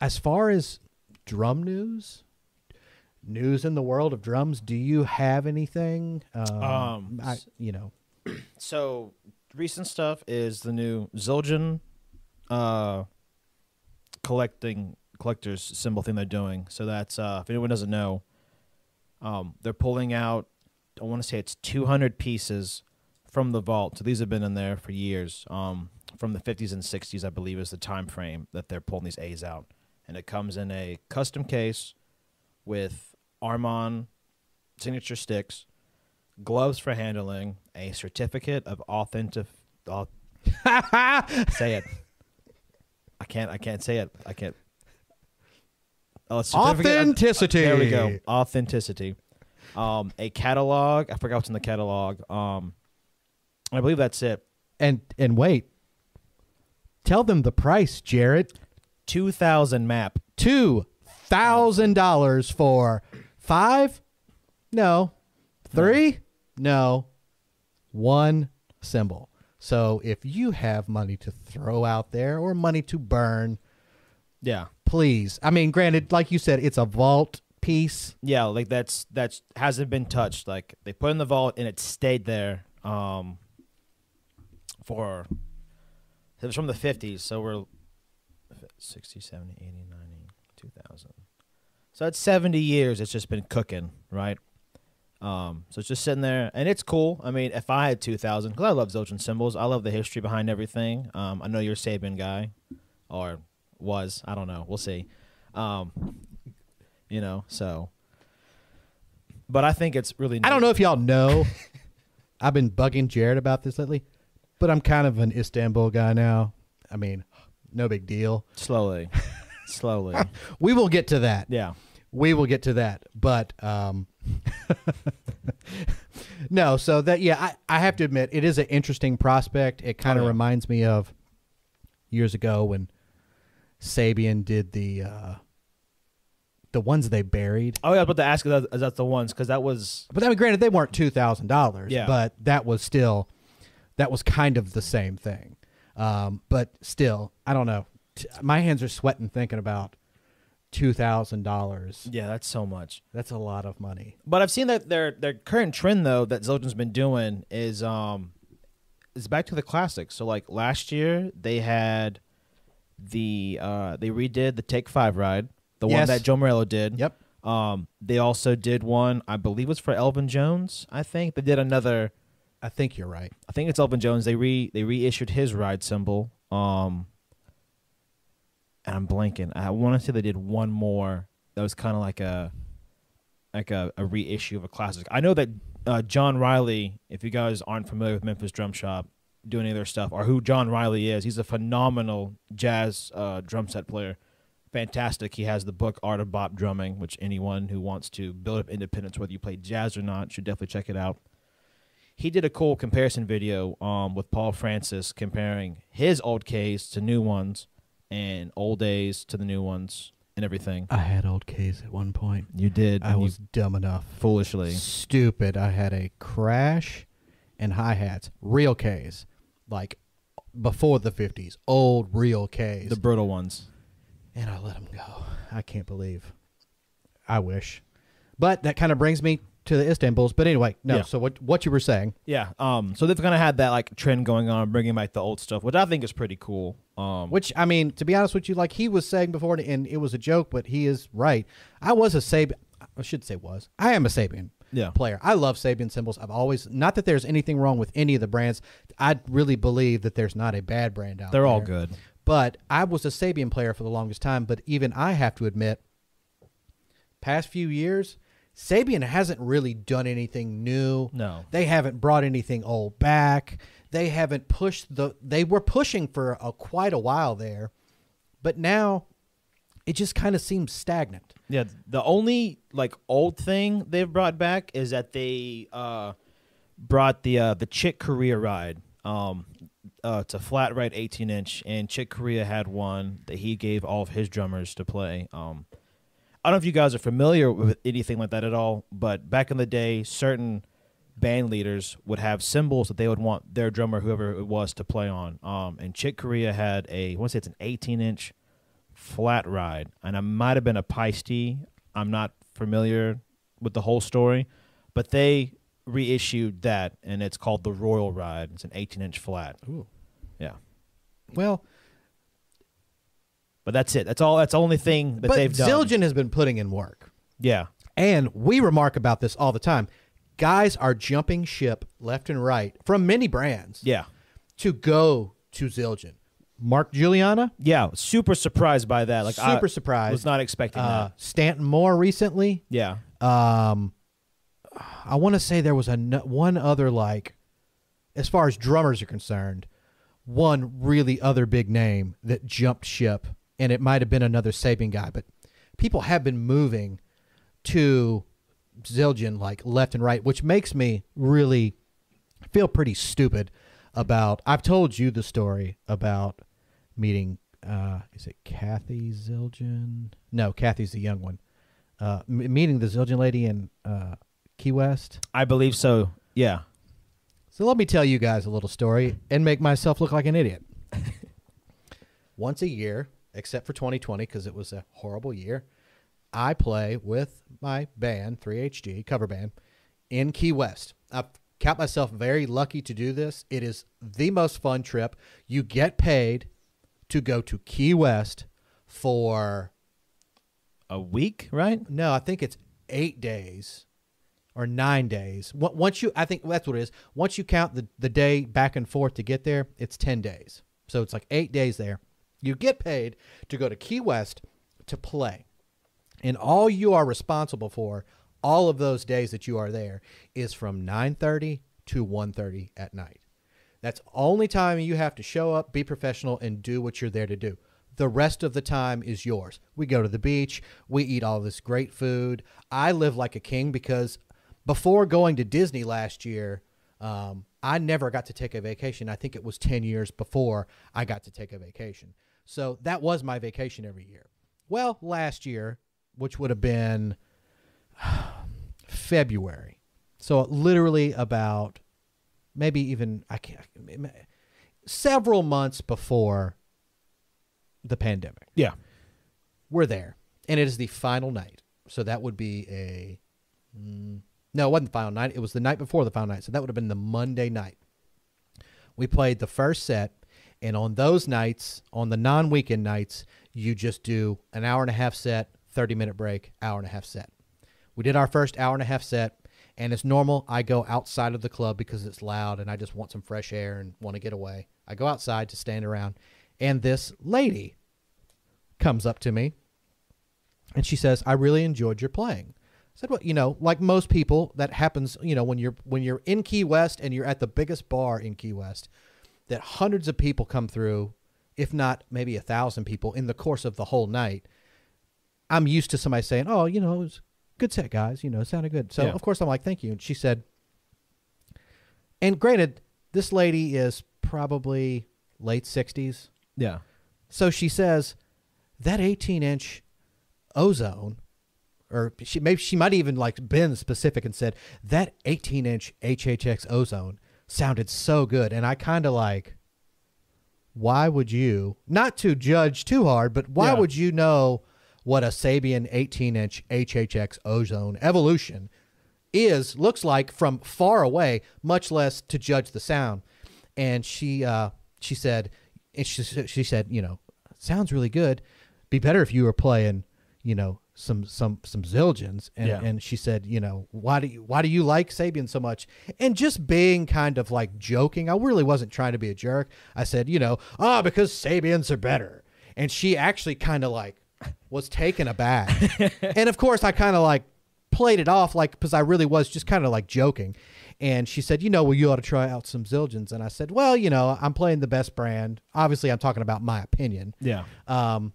as far as drum news news in the world of drums do you have anything um, Um, I, you know So recent stuff is the new Zildjian uh collecting collectors cymbal thing they're doing. So that's uh if anyone doesn't know, um they're pulling out I want to say it's 200 pieces from the vault. So these have been in there for years. Um, from the 50s and 60s, I believe, is the time frame that they're pulling these A's out, and it comes in a custom case with Armand signature sticks, gloves for handling, a certificate of authentic. au- say it. I can't. I can't say it. I can't. Of- Authenticity. there we go. Authenticity. Um, a catalog. I forgot what's in the catalog. Um, I believe that's it. And and wait. Tell them the price, Jared. Two thousand map. Two thousand dollars for five? No. Three? No. One cymbal. So if you have money to throw out there or money to burn, Yeah, please. I mean, granted, like you said, it's a vault piece. yeah. Like that's that's hasn't been touched. Like they put it in the vault and it stayed there. Um, for it was from the fifties, so we're 60, 70, 80, 90, 2000. So it's 70 years it's just been cooking, right? Um, so it's just sitting there, and it's cool. I mean, if I had 2,000, because I love Zildjian cymbals, I love the history behind everything. Um, I know you're a Sabian guy, or was. I don't know. We'll see. Um, you know, so. But I think it's really. I don't know if y'all know. I've been bugging Jared about this lately, but I'm kind of an Istanbul guy now. I mean, no big deal. Slowly, slowly. We will get to that. Yeah. We will get to that. But um No, so that yeah, I, I have to admit it is an interesting prospect. It kind of Oh, yeah. reminds me of years ago when Sabian did the uh the ones they buried. Oh yeah, I was about to ask if that- is the ones because that was But I mean granted they weren't two thousand dollars. Yeah. But that was still that was kind of the same thing. Um, but still, I don't know. T- My hands are sweating thinking about two thousand dollars. yeah, that's so much. That's a lot of money. But I've seen that their their current trend though that Zildjian's been doing is um is back to the classics. So like last year they had the uh they redid the Take Five ride, the one that Joe Morello did. Yep. Um, they also did one, I believe, was for Elvin Jones. I think they did another. I think you're right. I think it's Elvin Jones. They re they reissued his ride cymbal. Um, and I'm blanking. I want to say they did one more that was kind of like a like a, a reissue of a classic. I know that uh, John Riley. If you guys aren't familiar with Memphis Drum Shop, doing any of their stuff, or who John Riley is, he's a phenomenal jazz uh, drum set player. Fantastic. He has the book Art of Bop Drumming, which anyone who wants to build up independence, whether you play jazz or not, should definitely check it out he did a cool comparison video um, with Paul Francis comparing his old K's to new ones and old A's to the new ones and everything. I had old K's at one point. You did. I was dumb enough. foolishly. Stupid. I had a crash and hi hats. Real K's. Like before the 50s. Old real K's. The brittle ones. and I let them go. I can't believe. I wish. But that kind of brings me to the Istanbuls. But anyway, no. Yeah. So what what you were saying? Yeah. Um. So they've kind of had that like trend going on, bringing back the old stuff, which I think is pretty cool. Um. Which I mean, to be honest with you, like he was saying before, and it was a joke, but he is right. I was a Sabian. I should say was. I am a Sabian Yeah. player. I love Sabian cymbals. I've always not that there's anything wrong with any of the brands. I really believe that there's not a bad brand out there They're all good. But I was a Sabian player for the longest time. But even I have to admit, past few years, Sabian hasn't really done anything new. No. They haven't brought anything old back. They haven't pushed the. They were pushing for a, quite a while there, but now it just kind of seems stagnant. Yeah, the only like old thing they've brought back is that they uh, brought the uh, the Chick Corea ride. Um, uh, it's a flat ride 18 inch, and Chick Corea had one that he gave all of his drummers to play. Um, I don't know if you guys are familiar with anything like that at all, but back in the day, certain band leaders would have cymbals that they would want their drummer, whoever it was, to play on. Um, and Chick Corea had a, I want to say it's an 18 inch flat ride, and it might have been a Paiste. I'm not familiar with the whole story, but they reissued that, and it's called the Royal Ride. It's an 18 inch flat. Ooh. Yeah, Well, but that's it. That's all. That's the only thing that but they've done. Zildjian has been putting in work, yeah, and we remark about this all the time. guys are jumping ship left and right from many brands Yeah. to go to Zildjian. Mark Guiliana, Yeah. Super surprised by that. Like super I surprised. was not expecting uh, that. Stanton Moore recently. Yeah. Um, I want to say there was a one other like, as far as drummers are concerned, one really other big name that jumped ship, and it might have been another Sabian guy, but people have been moving to Zildjian like left and right, which makes me really feel pretty stupid about. I've told you the story about meeting. Uh, is it Kathy Zildjian? No, Kathy's the young one. Uh, m- meeting the Zildjian lady in uh, Key West. I believe so. Yeah. So let me tell you guys a little story and make myself look like an idiot. Once a year, except for 2020 because it was a horrible year, I play with my band, 3HG, cover band, in Key West. I've count myself very lucky to do this. It is the most fun trip. You get paid to go to Key West for A week, right? no, I think it's eight days or nine days. Once you, I think that's what it is. Once you count the, the day back and forth to get there, it's 10 days. So it's like eight days there. You get paid to go to Key West to play. And all you are responsible for all of those days that you are there is from 9:30 to 1:30 at night. That's only time you have to show up, be professional and do what you're there to do. The rest of the time is yours. We go to the beach, we eat all this great food. I live like a king because before going to Disney last year, um, I never got to take a vacation. I think it was 10 years before I got to take a vacation. So that was my vacation every year. Well, last year, which would have been February. So literally about maybe even I can't several months before the pandemic. Yeah. We're there, and it is the final night. So that would be a mm, no, it wasn't the final night. It was the night before the final night. So that would have been the Monday night. We played the first set, and on those nights, on the non-weekend nights, you just do an hour and a half set, thirty minute break, hour and a half set. We did our first hour and a half set, and it's normal. I go outside of the club because it's loud and I just want some fresh air and want to get away. I go outside to stand around, and this lady comes up to me and she says, "I really enjoyed your playing." I said, "Well, you know, like most people, that happens. You know, when you're when you're in Key West and you're at the biggest bar in Key West, that hundreds of people come through, if not maybe a thousand people in the course of the whole night. I'm used to somebody saying, "Oh, you know, it was good set, guys. You know, it sounded good." So Yeah. of course I'm like, "Thank you." And she said, and granted, this lady is probably late sixties. Yeah. So she says that 18 inch ozone, or she maybe she might even like been specific and said that 18 inch HHX ozone sounded so good, and I kind of like. Why would you not to judge too hard, but why Yeah. would you know what a Sabian 18 inch HHX ozone evolution is looks like from far away, much less to judge the sound. And she uh, she said, and she she said, you know, sounds really good. Be better if you were playing, you know, some some some Zildjians. And Yeah. and she said, you know, why do you why do you like Sabian so much? And just being kind of like joking, I really wasn't trying to be a jerk. I said, you know, ah, because Sabians are better. And she actually kind of like was taken aback. and of course, I kind of like played it off like because I really was just kind of like joking. And she said, you know, well, you ought to try out some Zildjians. And I said, well, you know, I'm playing the best brand. Obviously, I'm talking about my opinion. Yeah. Um,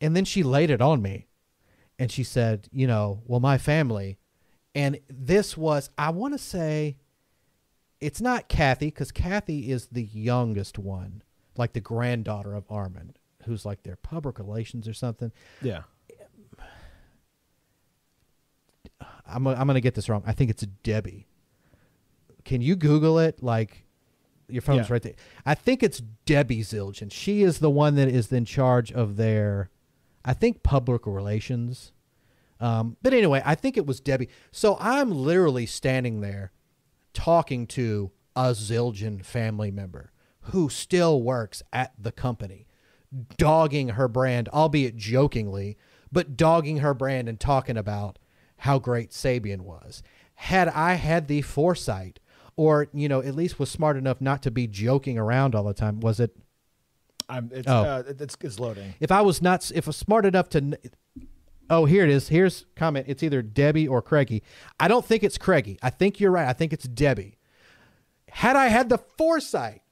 and then she laid it on me, and she said, you know, well, my family, and this was, I want to say, it's not Kathy because Kathy is the youngest one, like the granddaughter of Armand, who's like their public relations or something. Yeah. I'm I'm gonna get this wrong. I think it's Debbie. Can you Google it? Like your phone's Yeah. right there. I think it's Debbie Zildjian. She is the one that is in charge of their, I think public relations. Um, but anyway, I think it was Debbie. So I'm literally standing there, talking to a Zildjian family member who still works at the company, dogging her brand, albeit jokingly, but dogging her brand and talking about how great Sabian was. had I had the foresight, or you know, at least was smart enough not to be joking around all the time, was it? I'm, it's, Oh. uh, it's it's loading. If I was not, if I was smart enough to, oh, here it is. Here's comment. It's either Debbie or Craigie. I don't think it's Craigie. I think you're right. I think it's Debbie. Had I had the foresight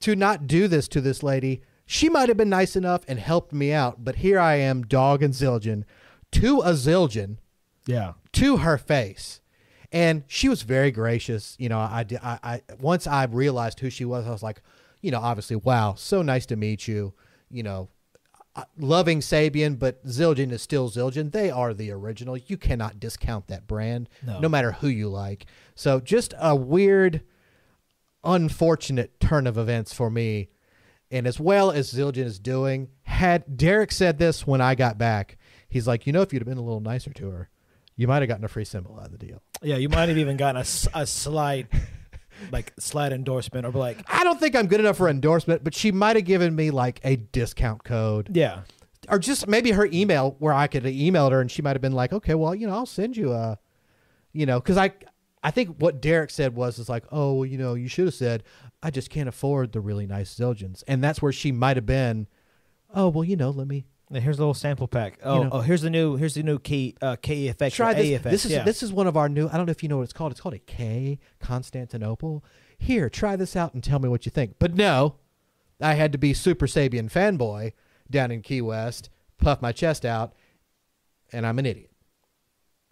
to not do this to this lady, she might have been nice enough and helped me out. But here I am, dog and Zildjian, to a Zildjian, Yeah. to her face. And she was very gracious. You know, I, I, I once I realized who she was, I was like, you know, obviously, wow, so nice to meet you. You know, uh, loving Sabian, but Zildjian is still Zildjian. They are the original. You cannot discount that brand, No. no matter who you like. So just a weird, unfortunate turn of events for me. And as well as Zildjian is doing, had Derek said this when I got back, he's like, you know, if you'd have been a little nicer to her, you might have gotten a free cymbal out of the deal. Yeah, you might have even gotten a, a slight, like slight endorsement or like, I don't think I'm good enough for endorsement, but she might have given me like a discount code yeah, or just maybe her email where I could have emailed her and she might have been like, okay, well, you know, I'll send you a, you know, because I, I think what Derek said was is like, oh, well, you know, you should have said, I just can't afford the really nice Zildjians, and that's where she might have been. Oh, well, you know, let me Yeah, here's a little sample pack. Oh, know- oh, here's the new here's the new key uh, try or this. AFX. This is yeah. this is one of our new. I don't know if you know what it's called. It's called a K Constantinople. Here, try this out and tell me what you think. But no, I had to be Super Sabian fanboy down in Key West, puff my chest out, and I'm an idiot.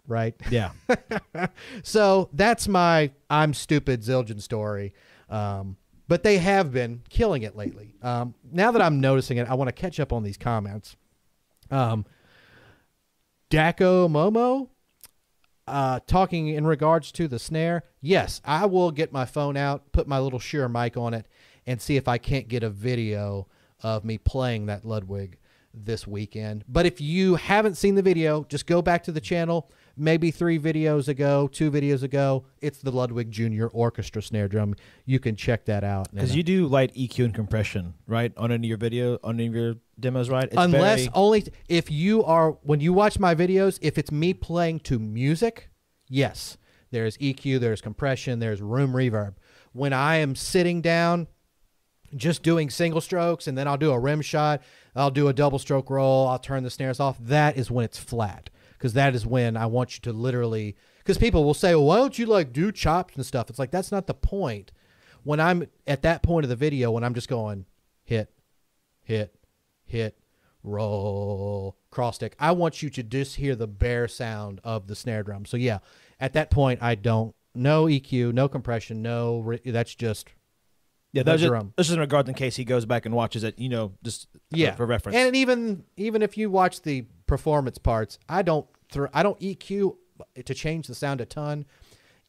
Right. yeah. So that's my I'm stupid Zildjian story. Um, but they have been killing it lately. Um, now that I'm noticing it, I want to catch up on these comments. Um, Daco Momo, uh, talking in regards to the snare. Yes, I will get my phone out, put my little Shure mic on it, and see if I can't get a video of me playing that Ludwig this weekend. But if you haven't seen the video, just go back to the channel. Maybe three videos ago, two videos ago, it's the Ludwig Jr. Orchestra snare drum. You can check that out. Because you uh, do light EQ and compression, right? On any of your video, on any of your demos, right? It's unless very- only if you are when you watch my videos if it's me playing to music yes there's eq there's compression there's room reverb when i am sitting down just doing single strokes and then i'll do a rim shot i'll do a double stroke roll i'll turn the snares off that is when it's flat because that is when i want you to literally because people will say well, why don't you like do chops and stuff it's like that's not the point when i'm at that point of the video when i'm just going hit hit, hit, roll, cross stick. I want you to just hear the bare sound of the snare drum. So yeah, at that point, I don't no EQ, no compression, no. That's just yeah, that's just, drum. this is in regards in case he goes back and watches it, you know, just yeah for reference. And even even if you watch the performance parts, I don't throw I don't EQ to change the sound a ton.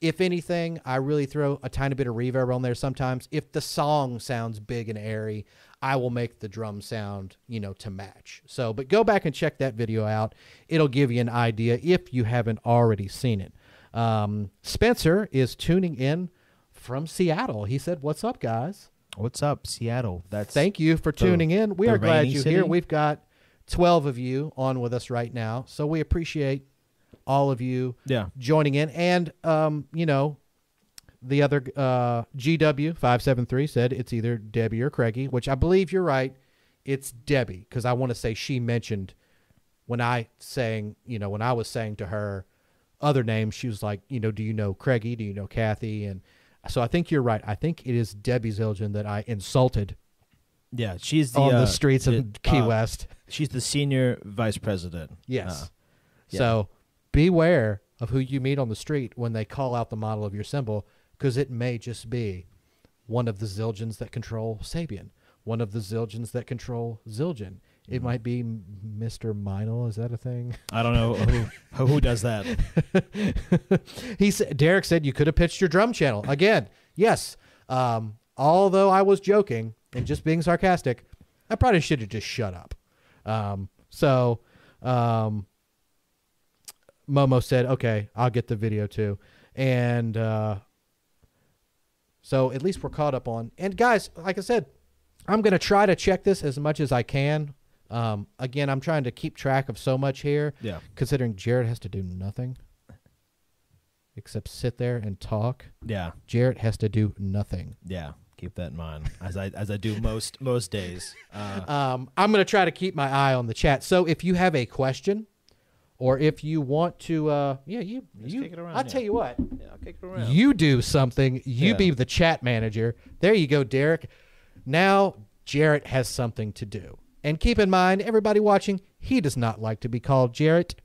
If anything, I really throw a tiny bit of reverb on there sometimes. If the song sounds big and airy, I will make the drum sound, you know, to match. So, but go back and check that video out. It'll give you an idea if you haven't already seen it. Um, Spencer is tuning in from Seattle. He said, "What's up, guys?" What's up, Seattle? That's Thank you for tuning in. We are glad you're city? here. We've got 12 of you on with us right now. So we appreciate all of you Yeah. joining in. And, um, you know, the other uh, GW573 said it's either Debbie or Craigie, which I believe you're right. It's Debbie because I want to say she mentioned when I saying, you know, when I was saying to her other names, she was like, you know, do you know Craigie? Do you know Kathy? And so I think you're right. I think it is Debbie Zildjian that I insulted Yeah, she's the on uh, the streets the- of Key uh, West. She's the senior vice president. Yes. Uh, yeah. So beware of who you meet on the street when they call out the model of your cymbal, because it may just be one of the Zildjians that control Sabian, one of the Zildjians that control Zildjian. It might be Mr. Meinl. Is that a thing? I don't know who, who does that. he said, Derek said you could have pitched your drum channel again. Yes. Um, although I was joking and just being sarcastic, I probably should have just shut up. Um, so, um, Momo said, "Okay, I'll get the video too," and uh, so at least we're caught up on. And guys, like I said, I'm gonna try to check this as much as I can. Um, again, I'm trying to keep track of so much here Yeah. considering Jared has to do nothing. except sit there and talk. Yeah, Jarrett has to do nothing. yeah. Keep that in mind as I as I do most most days. Uh, Um, I'm going to try to keep my eye on the chat. So if you have a question, or if you want to, uh, yeah, you, Just you kick it around, I'll yeah. tell you what, yeah, I'll kick it around. you do something. You Yeah. be the chat manager. There you go, Derek. Now Jarrett has something to do. And keep in mind, everybody watching, he does not like to be called Jarrett.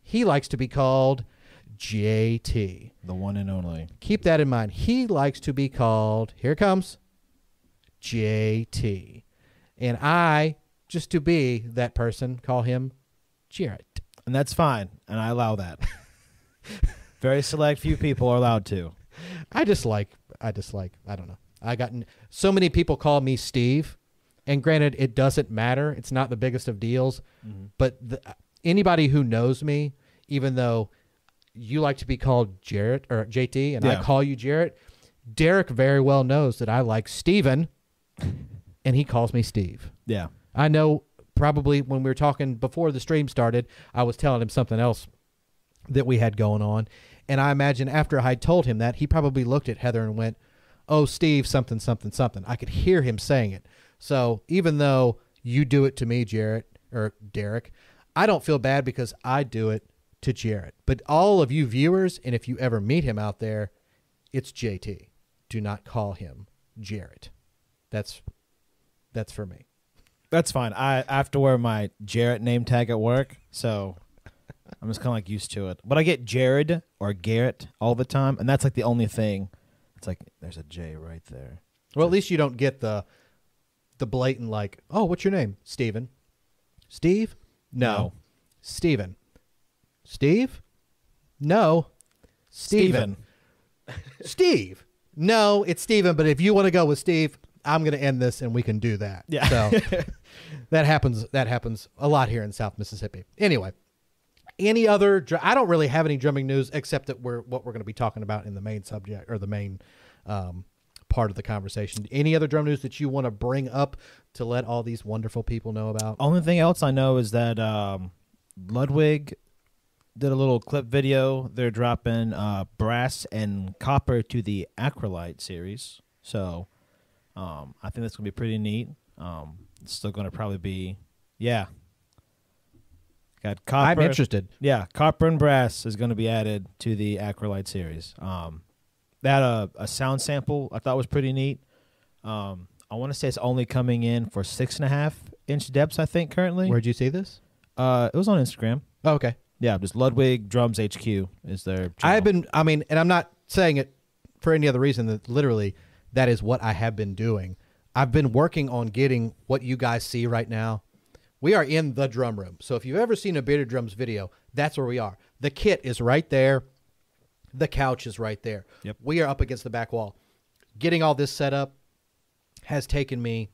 He likes to be called JT. the one and only. Keep that in mind. He likes to be called, here it comes, JT. And I, just to be that person, call him Jarrett. and that's fine, and I allow that. Very select few people are allowed to. I just like, I just like, I don't know. I gotten so many people call me Steve, and granted, it doesn't matter. It's not the biggest of deals, mm-hmm. but the, anybody who knows me, even though you like to be called Jarrett or JT, and I call you Jarrett, Derek very well knows that I like Steven, and he calls me Steve. Yeah, I know probably when we were talking before the stream started, I was telling him something else that we had going on. And I imagine after I told him that, he probably looked at Heather and went, Oh, Steve, something, something, something. I could hear him saying it. So even though you do it to me, Jarrett or Derek, I don't feel bad because I do it to Jarrett. But all of you viewers, and if you ever meet him out there, it's JT. Do not call him Jarrett. That's that's for me. that's fine. I, I have to wear my Jarrett name tag at work, so I'm just kind of like used to it. But I get Jared or Garrett all the time, and that's like the only thing. It's like there's a J right there. Well, at least you don't get the the blatant like, "Oh, what's your name?" Steven. Steve? No. No. Steven. Steve? No. Steven. Steve. No, it's Steven, but if you want to go with Steve, I'm going to end this and we can do that. Yeah. So that happens that happens a lot here in South Mississippi. Anyway, any other dr- I don't really have any drumming news except that we're what we're going to be talking about in the main subject or the main um, part of the conversation. Any other drum news that you want to bring up to let all these wonderful people know about? Only thing else I know is that um, Ludwig did a little clip video. They're dropping uh, brass and copper to the Acrolite series, so um, I think that's gonna be pretty neat. Um, it's still gonna probably be, yeah. Got copper. I'm interested. Yeah, copper and brass is going to be added to the Acrolite series. Um, they had a, a sound sample I thought was pretty neat. Um, I want to say it's only coming in for six and a half inch depths. I think currently. Where'd you see this? Uh, it was on Instagram. Oh, okay. Yeah, just Ludwig Drums HQ is their. I've been, I mean, and I'm not saying it for any other reason that literally that is what I have been doing. I've been working on getting what you guys see right now. We are in the drum room. So if you've ever seen a Bearded Drums video, that's where we are. The kit is right there. The couch is right there. Yep. We are up against the back wall. Getting all this set up has taken me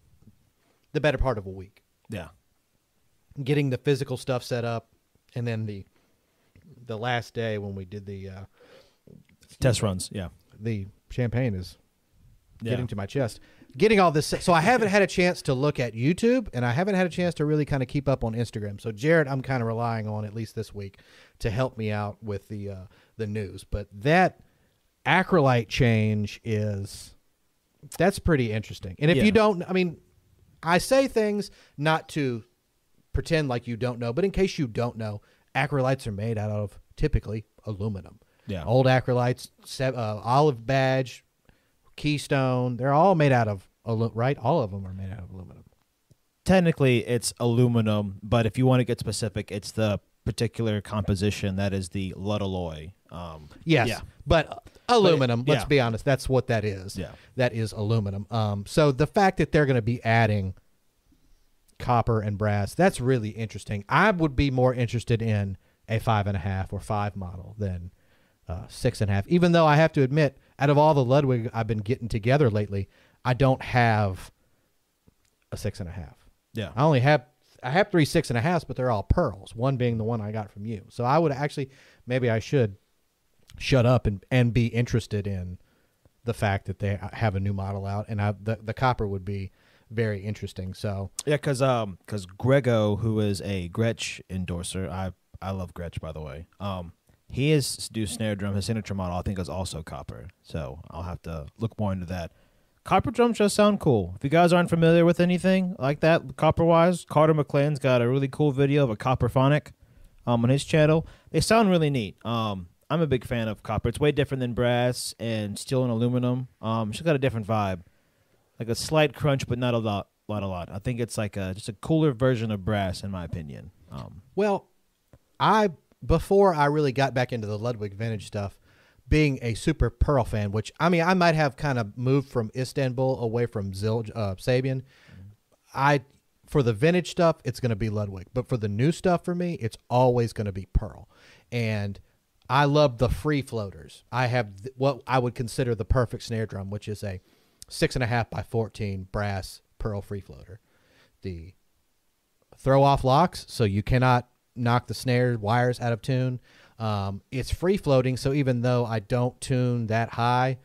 the better part of a week. yeah. Getting the physical stuff set up and then the the last day when we did the uh, Test runs. Yeah. the champagne is Yeah. getting to my chest. Getting all this, so I haven't had a chance to look at YouTube, and I haven't had a chance to really kind of keep up on Instagram. So Jared, I'm kind of relying on at least this week to help me out with the uh, the news. But that Acrolite change is that's pretty interesting. And if Yeah. you don't, I mean, I say things not to pretend like you don't know, but in case you don't know, Acrolites are made out of typically aluminum. Yeah. Old Acrolites, uh, olive badge, keystone, they're all made out of alu- right? All of them are made out of aluminum. Technically, it's aluminum, but if you want to get specific, it's the particular composition that is the Ludalloy. Um, Yes, Yeah. but aluminum. But it- let's yeah. be honest. That's what that is. Yeah. that is aluminum. Um, so the fact that they're going to be adding copper and brass, that's really interesting. I would be more interested in a five and a half or five model than uh, six and a half. Even though I have to admit, out of all the Ludwig I've been getting together lately, I don't have a six and a half. Yeah. I only have I have three six and a halves, but they're all pearls. One being the one I got from you. So I would actually maybe I should shut up and, and be interested in the fact that they have a new model out, and I, the the copper would be very interesting. So Yeah, because um, cause Grego, who is a Gretsch endorser, I I love Gretsch by the way. Um, his do snare drum, his signature model, I think is also copper. So I'll have to look more into that. Copper drums just sound cool. If you guys aren't familiar with anything like that, copper wise, Carter McLean's got a really cool video of a copper phonic um, on his channel. They sound really neat. Um, I'm a big fan of copper. It's way different than brass and steel and aluminum. Um, it's got a different vibe, like a slight crunch, but not a lot, lot, a lot. I think it's like a just a cooler version of brass, in my opinion. Um, Well, I before I really got back into the Ludwig vintage stuff, being a super Pearl fan, which I mean I might have kind of moved from Istanbul away from Zil uh, Sabian. I for the vintage stuff, it's going to be Ludwig, but for the new stuff for me, it's always going to be Pearl, and I love the free floaters. I have th- what I would consider the perfect snare drum, which is a six and a half by fourteen brass Pearl free floater. The throw off locks, so you cannot knock the snare wires out of tune. Um, it's free floating, so even though I don't tune that high,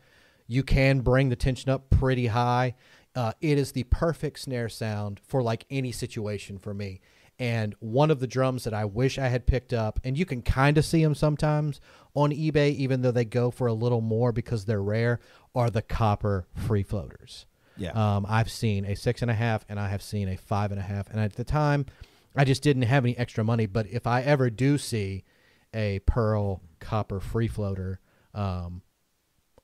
you can bring the tension up pretty high. Uh, it is the perfect snare sound for like any situation for me. And one of the drums that I wish I had picked up, and you can kind of see them sometimes on eBay, even though they go for a little more because they're rare, are the copper free floaters. Yeah. Um, I've seen a six and a half, and I have seen a five and a half. And at the time, I just didn't have any extra money. But if I ever do see a pearl copper free floater, um,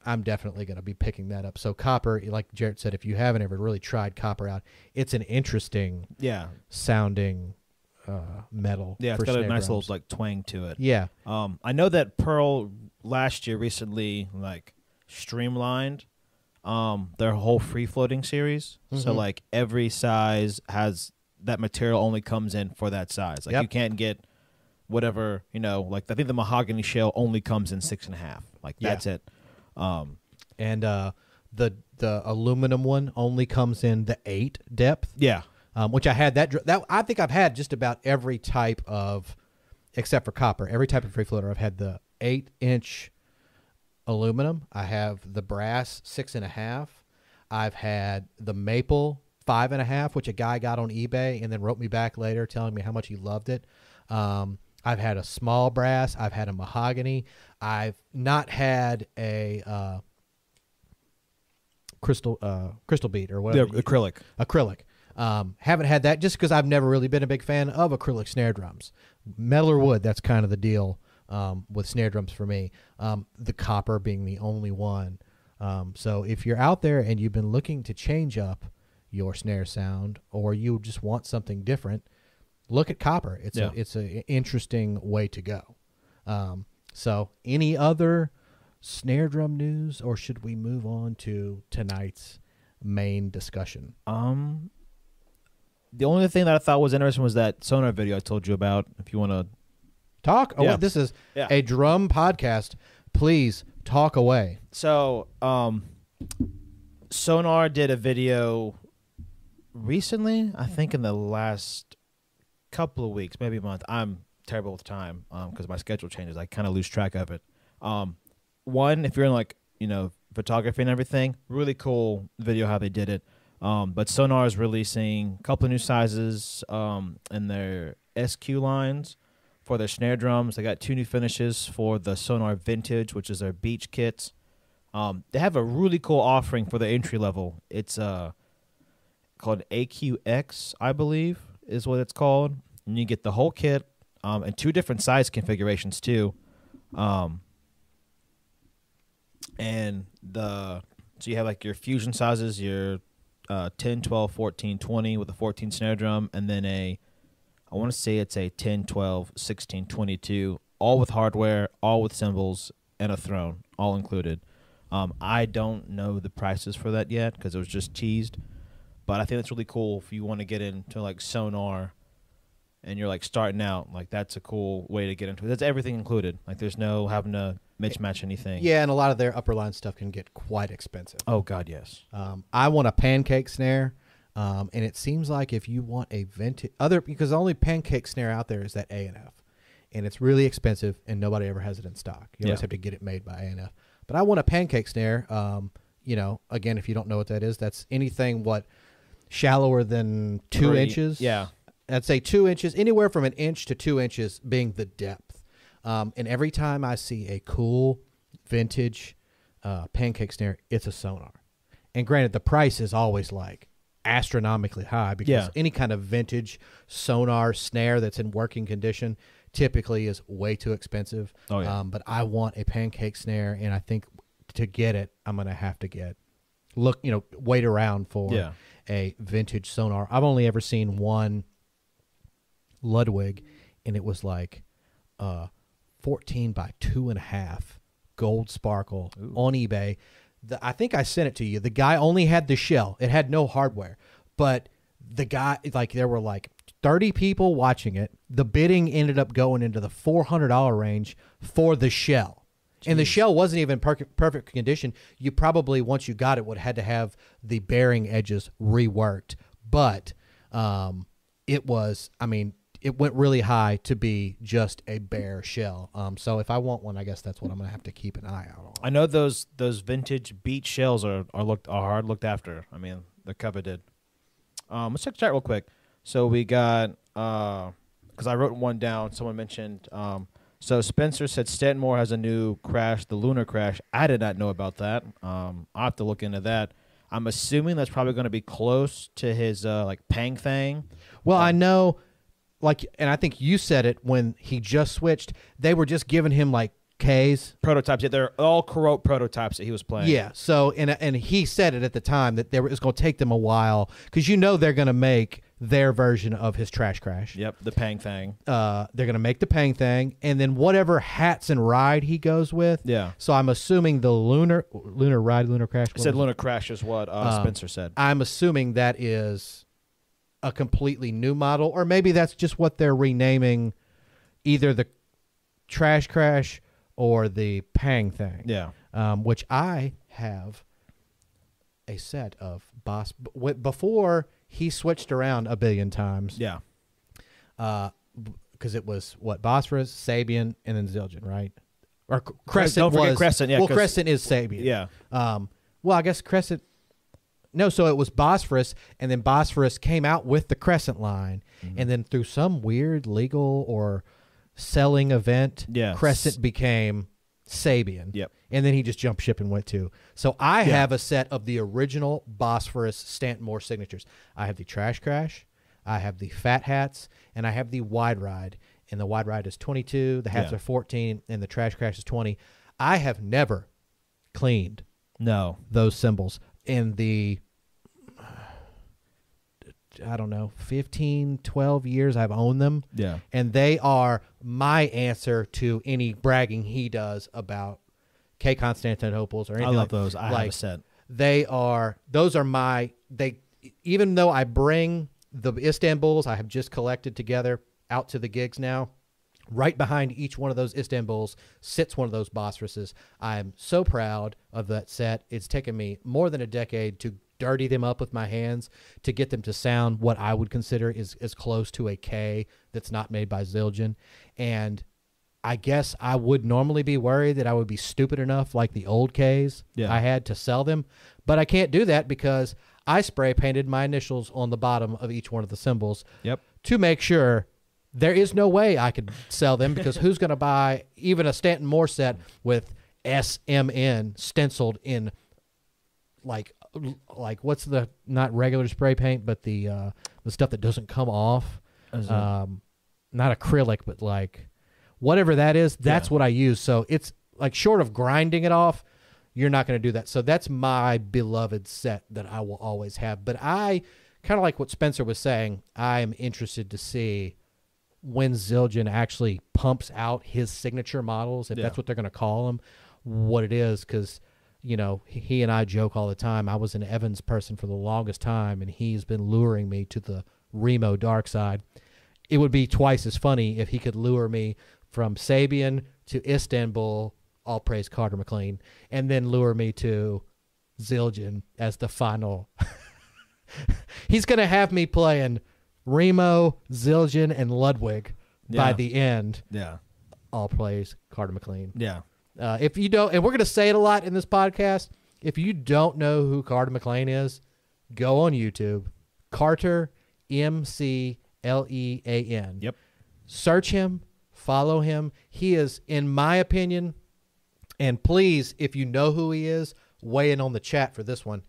I'm definitely going to be picking that up. So copper, like Jarrett said, if you haven't ever really tried copper out, it's an interesting yeah, sounding uh, metal. yeah. it's got a nice drums. little like twang to it. yeah. Um, I know that Pearl last year recently like streamlined um their whole free floating series. So Mhm. like every size has that material only comes in for that size. Like Yep. you can't get whatever you know. Like I think the mahogany shell only comes in six and a half. Like Yeah. that's it. Um, And uh, the the aluminum one only comes in the eight depth. yeah, um, which I had that, that I think I've had just about every type of, except for copper, every type of free floater. I've had the eight inch aluminum. I have the brass six and a half. I've had the maple five and a half, which a guy got on eBay and then wrote me back later telling me how much he loved it. Um, I've had a small brass. I've had a mahogany. I've not had a uh, crystal uh, crystal bead or the whatever acrylic. acrylic. Um, haven't had that just because I've never really been a big fan of acrylic snare drums. Metal or wood, that's kind of the deal um, with snare drums for me. Um, the copper being the only one. Um, so if you're out there and you've been looking to change up your snare sound, or you just want something different, look at copper. It's Yeah. a it's a interesting way to go. Um, so any other snare drum news, or should we move on to tonight's main discussion? Um, the only thing that I thought was interesting was that Sonor video I told you about. If you want to, Talk. Oh, Yeah. wait, this is Yeah. a drum podcast. Please talk away. so um, Sonor did a video recently. I think in the last couple of weeks, maybe a month. I'm terrible with time because my schedule changes. I kind of lose track of it. Um, one, if you're in like you know photography and everything, really cool video how they did it. Um, but Sonor is releasing a couple of new sizes um, in their SQ lines for their snare drums. They got two new finishes for the Sonor Vintage, which is their beech kits. Um, they have a really cool offering for the entry level. It's uh called AQX, I believe, is what it's called. And you get the whole kit um, and two different size configurations too. Um, and the so you have like your fusion sizes, your uh, 10, 12, 14, 20 with a 14 snare drum, and then a I want to say it's a 10, 12, 16, 22, all with hardware, all with cymbals, and a throne, all included. Um, I don't know the prices for that yet because it was just teased, but I think that's really cool if you want to get into like Sonor and you're like starting out. Like that's a cool way to get into it. That's everything included. Like there's no having to mismatch anything. Yeah, and a lot of their upper line stuff can get quite expensive. Oh God, yes. Um, I want a pancake snare, um, and it seems like if you want a vintage other because the only pancake snare out there is that A and F, and it's really expensive, and nobody ever has it in stock. You always have to get it made by A and F. But I want a pancake snare. Um, you know, again, if you don't know what that is, that's anything what shallower than two Three- inches. Yeah. I'd say two inches, anywhere from an inch to two inches being the depth. Um, and every time I see a cool vintage uh, pancake snare, it's a Sonor. And granted, the price is always like astronomically high because Yeah. any kind of vintage Sonor snare that's in working condition typically is way too expensive. Oh, yeah. Um, but I want a pancake snare, and I think to get it, I'm gonna have to get look, you know, wait around for Yeah. A vintage Sonor. I've only ever seen one Ludwig, and it was like uh, 14 by two and a half gold sparkle on eBay. The, I think I sent it to you. The guy only had the shell; it had no hardware. But the guy, like, there were like 30 people watching it. The bidding ended up going into the $400 range for the shell. And the shell wasn't even per- perfect condition. You probably once you got it would have had to have the bearing edges reworked. But um, it was, I mean, it went really high to be just a bare shell. Um, so if I want one, I guess that's what I'm gonna have to keep an eye out on. I know those those vintage beech shells are are looked are hard looked after. I mean, they're coveted. Um, let's check the chat real quick. So we got because I wrote one down. Someone mentioned. Um, so Spencer said Stanton Moore has a new crash, the Lunar Crash. I did not know about that. Um, I'll have to look into that. I'm assuming that's probably going to be close to his uh, like Pang Thang. Well, I know, like, and I think you said it when he just switched. They were just giving him like K's. prototypes. Yeah, they're all Corot prototypes that he was playing. Yeah. So and and he said it at the time that there was going to take them a while because you know they're going to make their version of his trash crash. Yep, the Pang Thang. Uh, they're going to make the Pang thing, and then whatever hats and ride he goes with. Yeah. So I'm assuming the lunar lunar ride, lunar crash. I said was it? Lunar Crash is what uh, Um, Spencer said. I'm assuming that is a completely new model, or maybe that's just what they're renaming either the Trash Crash or the Pang thing. Yeah. Um, which I have a set of Boss b- before he switched around a billion times. Yeah. because it was what Bosphorus, Sabian, and then Zildjian, right? Or C- Crescent don't was Crescent, yeah, Well, Crescent is Sabian. Yeah. Um, well, I guess Crescent. No, so it was Bosphorus, and then Bosphorus came out with the Crescent line, Mm-hmm. and then through some weird legal or selling event. Crescent became Sabian. Yep. And then he just jumped ship and went to. So I Yeah. have a set of the original Bosphorus Stanton Moore signatures. I have the Trash Crash, I have the Fat Hats, and I have the Wide Ride. And the Wide Ride is 22, the hats Yeah. are 14, and the Trash Crash is 20. I have never cleaned No. those cymbals in the I don't know, 15, 12 years I've owned them. Yeah. And they are my answer to any bragging he does about K Constantinople's or anything. I love like, those. I have a set. They are those are my they even though I bring the Istanbuls I have just collected together out to the gigs now. Right behind each one of those Istanbuls sits one of those Bosphorus's. I'm so proud of that set. It's taken me more than a decade to dirty them up with my hands to get them to sound what I would consider is as close to a K that's not made by Zildjian. And I guess I would normally be worried that I would be stupid enough, like the old Ks Yeah. I had to sell them, but I can't do that because I spray painted my initials on the bottom of each one of the cymbals Yep. to make sure there is no way I could sell them because who's going to buy even a Stanton Moore set with SMN stenciled in like like what's the not regular spray paint but the uh the stuff that doesn't come off um not acrylic but like whatever that is that's Yeah. what I use so it's like short of grinding it off you're not going to do that so that's my beloved set that I will always have but I kind of like what Spencer was saying I am interested to see when Zildjian actually pumps out his signature models, if Yeah. that's what they're going to call them, what it is, because you know he- and I joke all the time. I was an Evans person for the longest time, and he's been luring me to the Remo dark side. It would be twice as funny if he could lure me from Sabian to Istanbul, all praise Carter McLean, and then lure me to Zildjian as the final. He's going to have me playing Remo, Zildjian, and Ludwig by the end. Yeah. All plays Carter McLean. Yeah. Uh, if you don't, and we're going to say it a lot in this podcast, if you don't know who Carter McLean is, go on YouTube. Carter M C L E A N. Yep. Search him, Follow him. He is, in my opinion, and please, if you know who he is, weigh in on the chat for this one.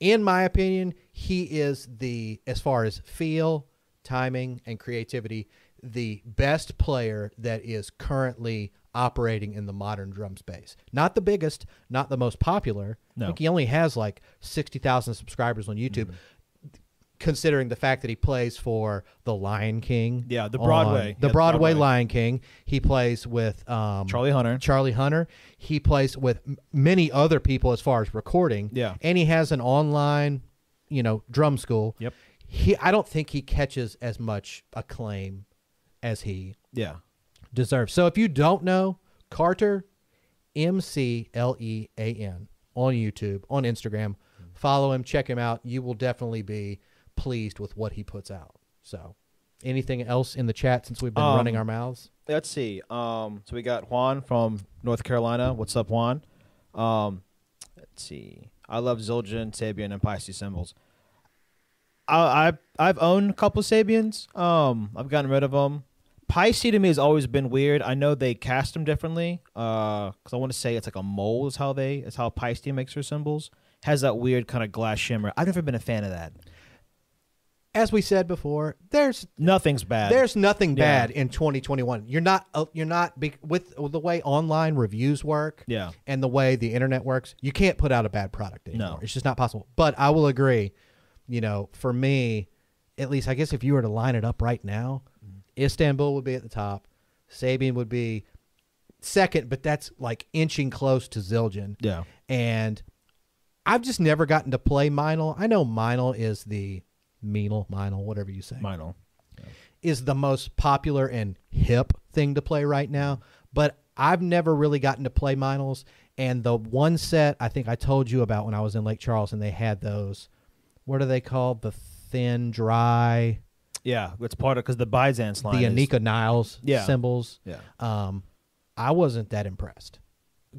In my opinion, he is the, as far as feel, timing, and creativity, the best player that is currently operating in the modern drum space. Not the biggest, not the most popular. I No. think he only has like 60,000 subscribers on YouTube. Considering the fact that he plays for the Lion King, Yeah, the Broadway. the Yeah, Broadway, Broadway. Lion King. He plays with um, Charlie Hunter. Charlie Hunter. He plays with m- many other people as far as recording. Yeah. and he has an online, you know, drum school. Yep. He, I don't think he catches as much acclaim as he Yeah. Deserves. So if you don't know Carter, M C L E A N on YouTube, on Instagram, follow him, check him out. You will definitely be pleased with what he puts out. So, anything else in the chat since we've been Um, running our mouths? Let's see. Um, so we got Juan from North Carolina. What's up, Juan? Um, let's see. I love Zildjian, Sabian, and Paiste cymbals. I, I I've owned a couple Sabians. Um, I've gotten rid of them. Paiste to me has always been weird. I know they cast them differently. Uh, because I want to say it's like a mole is how they is how Paiste makes her cymbals. Has that weird kind of glass shimmer. I've never been a fan of that. As we said before, there's Nothing's bad. there's nothing Yeah. bad in 2021. You're not uh, you're not be, with, with the way online reviews work. yeah. and the way the internet works, you can't put out a bad product anymore. No. It's just not possible. But I will agree, you know, for me, at least I guess if you were to line it up right now, Istanbul would be at the top, Sabian would be second, but that's like inching close to Zildjian. Yeah. And I've just never gotten to play Meinl. I know Meinl is the Meinl, Meinl, whatever you say Minor. is the most popular and hip thing to play right now. But I've never really gotten to play Meinls. And the one set I think I told you about when I was in Lake Charles, and they had those. What are they called? The thin, dry, Yeah, it's part of because the Byzance line. the Anika Nilles Yeah. cymbals. Yeah. Um, I wasn't that impressed.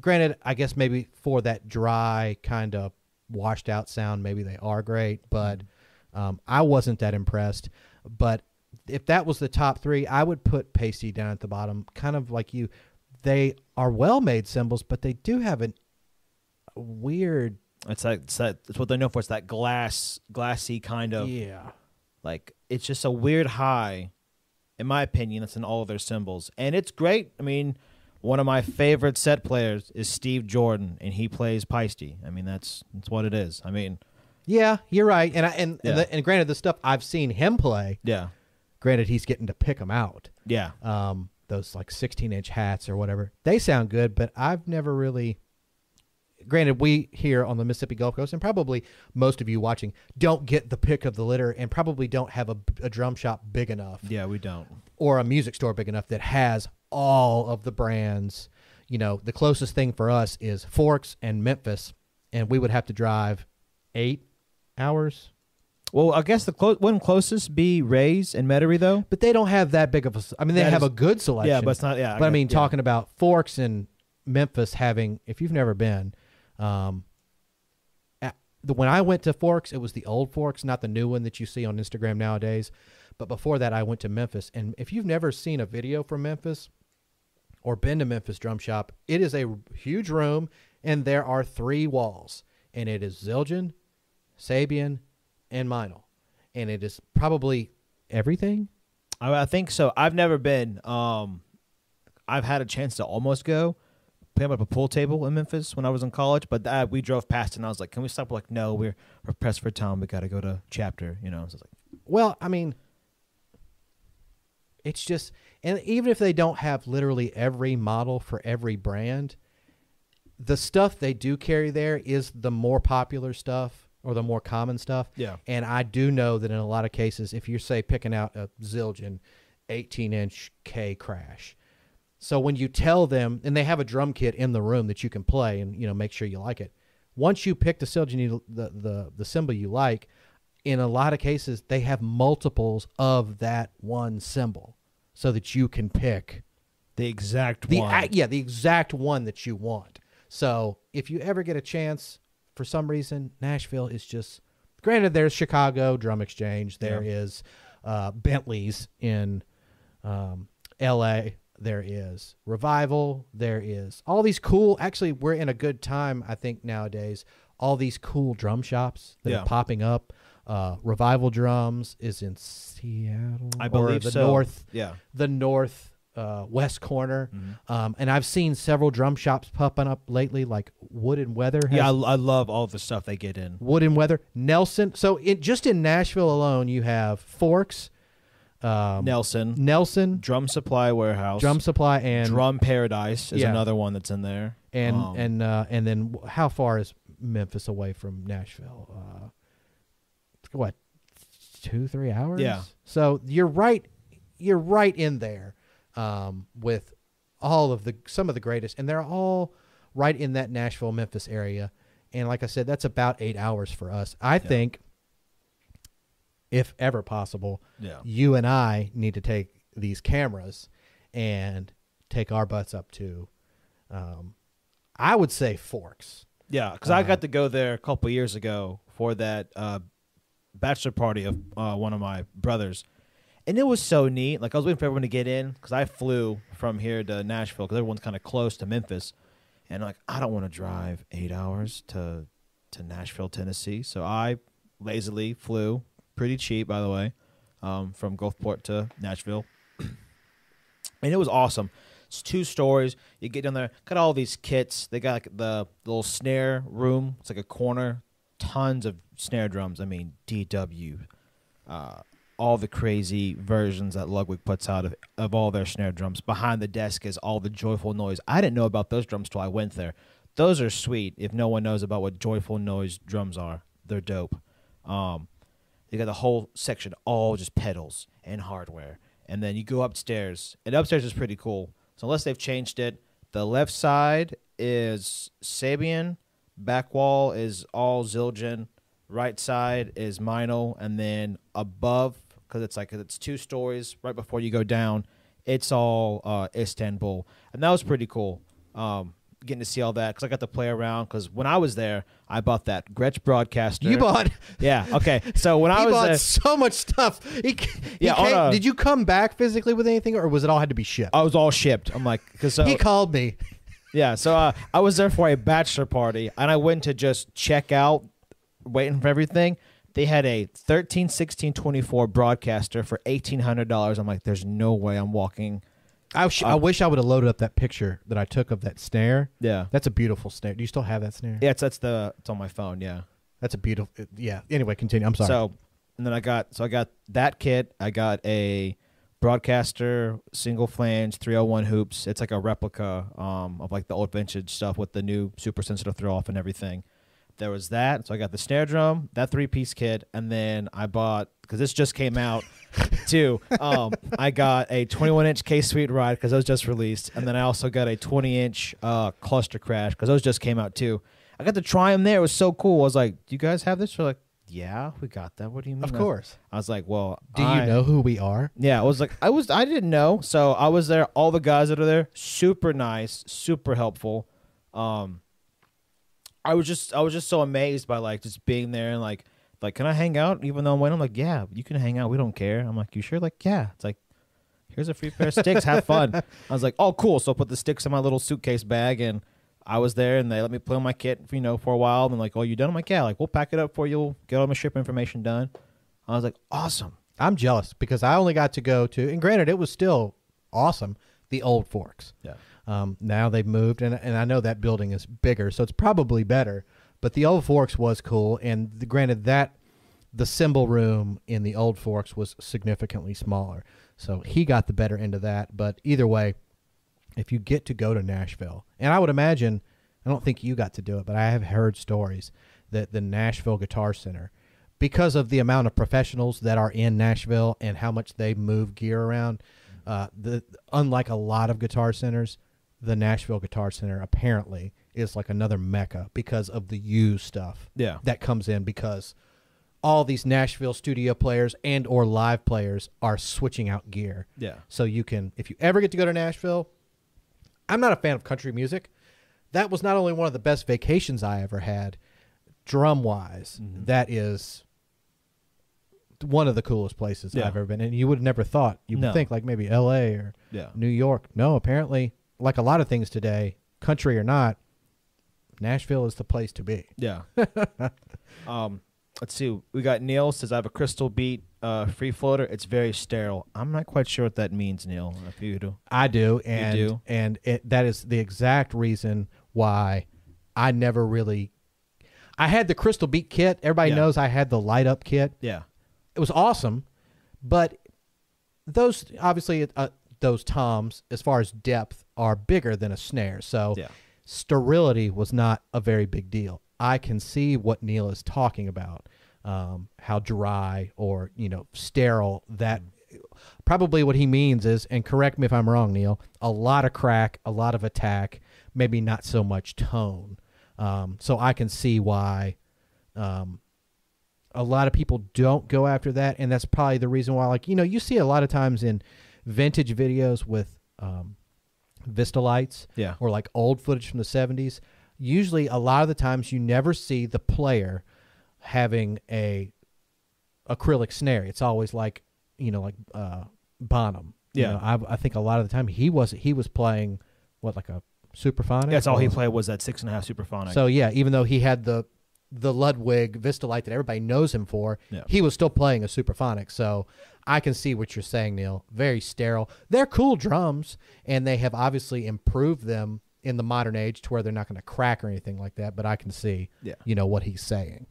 Granted, I guess maybe for that dry kind of washed out sound, maybe they are great, but um, I wasn't that impressed. But if that was the top three, I would put Paiste down at the bottom, kind of like you. They are well made cymbals, but they do have an, a weird, It's like it's, that, it's what they're known for. It's that glass, glassy kind of yeah, like it's just a weird high, in my opinion. That's in all of their cymbals, and it's great. I mean, one of my favorite set players is Steve Jordan, and he plays Paiste. I mean, that's that's what it is. I mean, yeah. You're right, and I, and Yeah. and, the, and granted, the stuff I've seen him play, yeah, granted, he's getting to pick them out. yeah, um, those like 16 inch hats or whatever. They sound good, but I've never really. Granted, we here on the Mississippi Gulf Coast, and probably most of you watching, don't get the pick of the litter, and probably don't have a, a drum shop big enough yeah. We don't. or a music store big enough that has all of the brands. You know, the closest thing for us is Forks and Memphis, and we would have to drive eight hours. Well, I guess the clo- wouldn't closest be Rays and Metairie though. But they don't have that big of a. I mean, they That have is- a good selection. Yeah, but it's not. Yeah, but I get- mean, yeah. talking about Forks and Memphis having, if you've never been, um, the when I went to Forks, it was the old Forks, not the new one that you see on Instagram nowadays. But before that, I went to Memphis, and if you've never seen a video from Memphis or been to Memphis Drum Shop, it is a huge room, and there are three walls, and it is Zildjian, Sabian, and Meinl, and it is probably everything. I, I think so. I've never been. Um, I've had a chance to almost go. Put up a pool table in Memphis when I was in college, but uh, we drove past and I was like, "Can we stop?" We're like, "No, we're we're pressed for time. We got to go to chapter." You know, so I was like, Well, I mean, it's just, and even if they don't have literally every model for every brand, the stuff they do carry there is the more popular stuff or the more common stuff. Yeah. And I do know that in a lot of cases, if you're, say, picking out a Zildjian 18 inch K crash, so when you tell them, and they have a drum kit in the room that you can play and, you know, make sure you like it. Once you pick the Zildjian, you, the, the, the cymbal you like, in a lot of cases, they have multiples of that one cymbal so that you can pick the exact the one. yeah the exact one that you want. So if you ever get a chance, for some reason, Nashville is just. Granted, there's Chicago Drum Exchange. There Yeah. is uh, Bentley's in um, L.A. there is Revival, there is all these cool. Actually, we're in a good time, I think nowadays. All these cool drum shops that Yeah. are popping up. Uh, Revival Drums is in Seattle, I believe the so. north, Yeah. the north uh, west corner. Mm-hmm. Um, and I've seen several drum shops popping up lately, like Wood and Weather. Has Yeah, I, I love all the stuff they get in. Wood and Weather, Nelson. So it, just in Nashville alone, you have Forks, um, Nelson, Nelson, Drum Supply Warehouse, Drum Supply, and Drum Paradise is Yeah. another one that's in there. and Um, and uh, and then wh- how far is Memphis away from Nashville? Uh, what, two three hours? Yeah. So you're right. You're right in there um, with all of the some of the greatest, and they're all right in that Nashville Memphis area. And like I said, that's about eight hours for us. I think, if ever possible, yeah, you and I need to take these cameras and take our butts up to, um, I would say Forks. yeah. Because I Uh, got to go there a couple years ago for that uh, bachelor party of uh, one of my brothers, and it was so neat. Like I was waiting for everyone to get in because I flew from here to Nashville because everyone's kind of close to Memphis, and like I don't want to drive eight hours to to Nashville, Tennessee. So I lazily flew, pretty cheap by the way, um, from Gulfport to Nashville, and it was awesome. It's two stories. You get down there, got all these kits. They got like the little snare room. It's like a corner. Tons of snare drums. I mean, DW, uh, all the crazy versions that Ludwig puts out of, of all their snare drums. Behind the desk is all the joyful noise. I didn't know about those drums till I went there. Those are sweet. If no one knows about what joyful noise drums are, they're dope. Um, you got the whole section all just pedals and hardware. And then you go upstairs, and upstairs is pretty cool. So unless they've changed it, the left side is Sabian, back wall is all Zildjian, right side is Meinl, and then above, because it's like it's two stories right before you go down, it's all uh, Istanbul, and that was pretty cool. Um, getting to see all that because I got to play around. Because when I was there, I bought that Gretsch broadcaster. You bought. Yeah. Okay. So when I was bought there, so much stuff. He, he Yeah, came- a- did you come back physically with anything, or was it all had to be shipped? I was all shipped. I'm like, because so he called me. yeah. So uh, I was there for a bachelor party, and I went to just check out, waiting for everything. They had a 13, 16, 24 broadcaster for eighteen hundred dollars. I'm like, there's no way I'm walking. I, sh- I wish I would have loaded up that picture that I took of that snare. Yeah. That's a beautiful snare. Do you still have that snare? Yeah. It's that's the it's on my phone. Yeah. That's a beautiful. Yeah. Anyway, continue. I'm sorry. So, and then I got so I got that kit. I got a broadcaster single flange 301 hoops. It's like a replica um, of like the old vintage stuff with the new super sensitive throw off and everything. There was that. So I got the snare drum, that three piece kit, and then I bought because this just came out too. Um, I got a 21 inch K Sweet ride because those just released, and then I also got a 20 inch uh, cluster crash because those just came out too. I got to try them there. It was so cool. I was like, "Do you guys have this?" They're like, "Yeah, we got that." What do you mean? of course. I was like, "Well, Do you know who we are? Yeah, I was like, I was, I didn't know. So I was there. All the guys that are there, super nice, super helpful. Um, I was just, I was just so amazed by like just being there and like, like, can I hang out? Even though I'm waiting, I'm like, yeah, you can hang out. We don't care. I'm like, you sure? Like, yeah. It's like, here's a free pair of sticks. Have fun. I was like, oh, cool. So I put the sticks in my little suitcase bag and. I was there and they let me play on my kit, you know, for a while. And like, oh, you done? I'm like, yeah. Like, we'll pack it up for you. We'll get all my ship information done. I was like, awesome. I'm jealous because I only got to go to, and granted, it was still awesome. The old Forks. Yeah. Um, now they've moved, and and I know that building is bigger, so it's probably better. But the old Forks was cool, and the, granted that the cymbal room in the old Forks was significantly smaller, so he got the better end of that. But either way, if you get to go to Nashville, and I would imagine, I don't think you got to do it, but I have heard stories that the Nashville Guitar Center, because of the amount of professionals that are in Nashville and how much they move gear around, uh, the unlike a lot of guitar centers, the Nashville Guitar Center apparently is like another mecca because of the used stuff Yeah. that comes in because all these Nashville studio players and or live players are switching out gear. Yeah. So you can if you ever get to go to Nashville, I'm not a fan of country music. That was not only one of the best vacations I ever had, drum wise, mm-hmm. that is one of the coolest places Yeah. I've ever been. And you would have never thought. You would No. think like maybe L.A. or Yeah. New York. No, apparently, like a lot of things today, country or not, Nashville is the place to be. Yeah. um, let's see. We got Neil says I have a crystal beat uh, free floater. It's very sterile. I'm not quite sure what that means, Neil. If you do. I do, and do? and it, that is the exact reason why I never really. I had the Crystal Beat kit. Everybody Yeah. knows I had the light up kit. Yeah. It was awesome, but those obviously uh, those toms, as far as depth, are bigger than a snare. So Yeah. sterility was not a very big deal. I can see what Neil is talking about, um, how dry or you know sterile that. Probably what he means is, and correct me if I'm wrong, Neil. A lot of crack, a lot of attack, maybe not so much tone. Um, so I can see why um, a lot of people don't go after that, and that's probably the reason why. Like you know, you see a lot of times in vintage videos with um, Vistalites, Yeah. or like old footage from the '70s. Usually, a lot of the times, you never see the player having a acrylic snare. It's always like you know, like uh, Bonham. You Yeah. know, I, I think a lot of the time he was he was playing what like a Supraphonic. That's all he played was that six and a half Supraphonic. so yeah, even though he had the the Ludwig Vistalite that everybody knows him for, Yeah. he was still playing a Supraphonic. So I can see what you're saying, Neil. Very sterile. They're cool drums, and they have obviously improved them in the modern age to where they're not going to crack or anything like that. But I can see, Yeah. you know, what he's saying.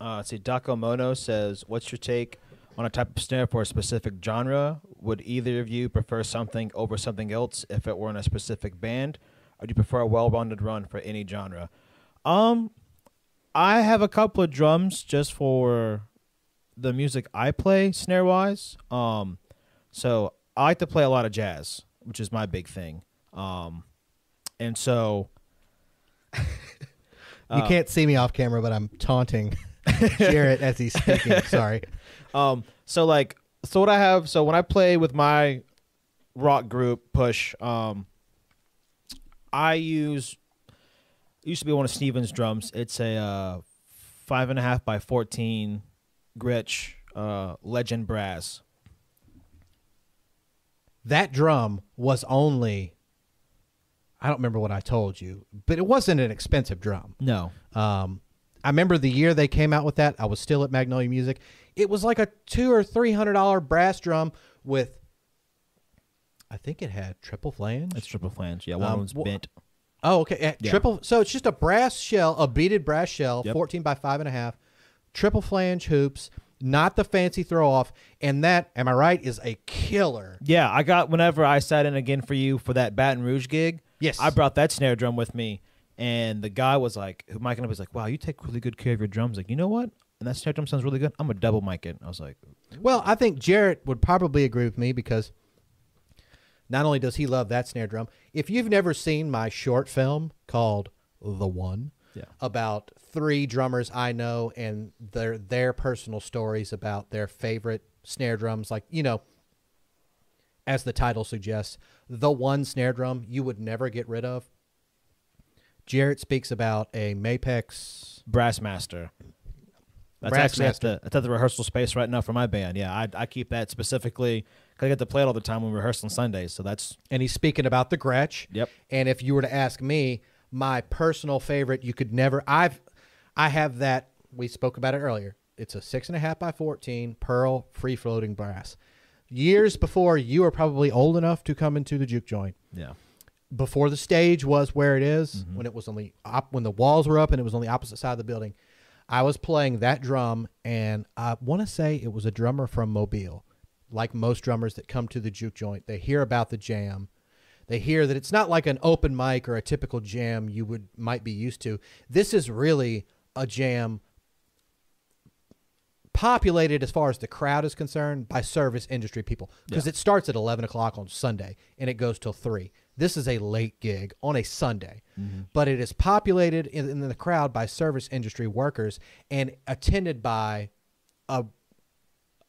Uh, let's see, Daco Mono says, "What's your take on a type of snare for a specific genre? Would either of you prefer something over something else if it were in a specific band, or do you prefer a well-rounded run for any genre?" Um, I have a couple of drums just for the music I play snare-wise. Um, so I like to play a lot of jazz, which is my big thing. Um, and so you Uh, can't see me off camera, but I'm taunting Jarrett as he's speaking. Sorry. Um, so like, so what I have, so when I play with my rock group Push, um, I use it used to be one of Steven's drums. It's a uh, five and a half by fourteen Gretsch uh, Legend Brass. That drum was only. I don't remember what I told you, but it wasn't an expensive drum. No, Um, I remember the year they came out with that. I was still at Magnolia Music. It was like a two or three hundred dollar brass drum with. I think it had triple flange. it's triple flange. Yeah, one Um, was bent. Oh, okay. Yeah. Triple. So it's just a brass shell, a beaded brass shell, Yep. fourteen by five and a half, triple flange hoops, not the fancy throw off, and that, am I right, is a killer. Yeah, I got whenever I sat in again for you for that Baton Rouge gig. Yes. I brought that snare drum with me, and the guy was like, who micing up was like, "Wow, you take really good care of your drums." Like, you know what? And that snare drum sounds really good. I'm gonna double mic it. I was like, Well, I think Jarrett would probably agree with me because not only does he love that snare drum, if you've never seen my short film called The One Yeah. about three drummers I know and their their personal stories about their favorite snare drums, like, you know, as the title suggests, the one snare drum you would never get rid of. Jarrett speaks about a Mapex Brassmaster. That's Brassmaster. actually at the, at the rehearsal space right now for my band. Yeah, I, I keep that specifically I get to play it all the time when we rehearse on Sundays. So that's and he's speaking about the Gretsch. Yep. And if you were to ask me, my personal favorite, you could never. I've, I have that. We spoke about it earlier. It's a six and a half by fourteen pearl free floating brass. Years before you were probably old enough to come into the juke joint. yeah. Before the stage was where it is, Mm-hmm. when it was on the op, when the walls were up and it was on the opposite side of the building, I was playing that drum, and I want to say it was a drummer from Mobile. Like most drummers that come to the juke joint, they hear about the jam, they hear that it's not like an open mic or a typical jam you would might be used to. This is really a jam populated as far as the crowd is concerned by service industry people. Because Yeah. it starts at 11 o'clock on sunday and it goes till 3 this is a late gig on a sunday. Mm-hmm. But it is populated in, in the crowd by service industry workers and attended by a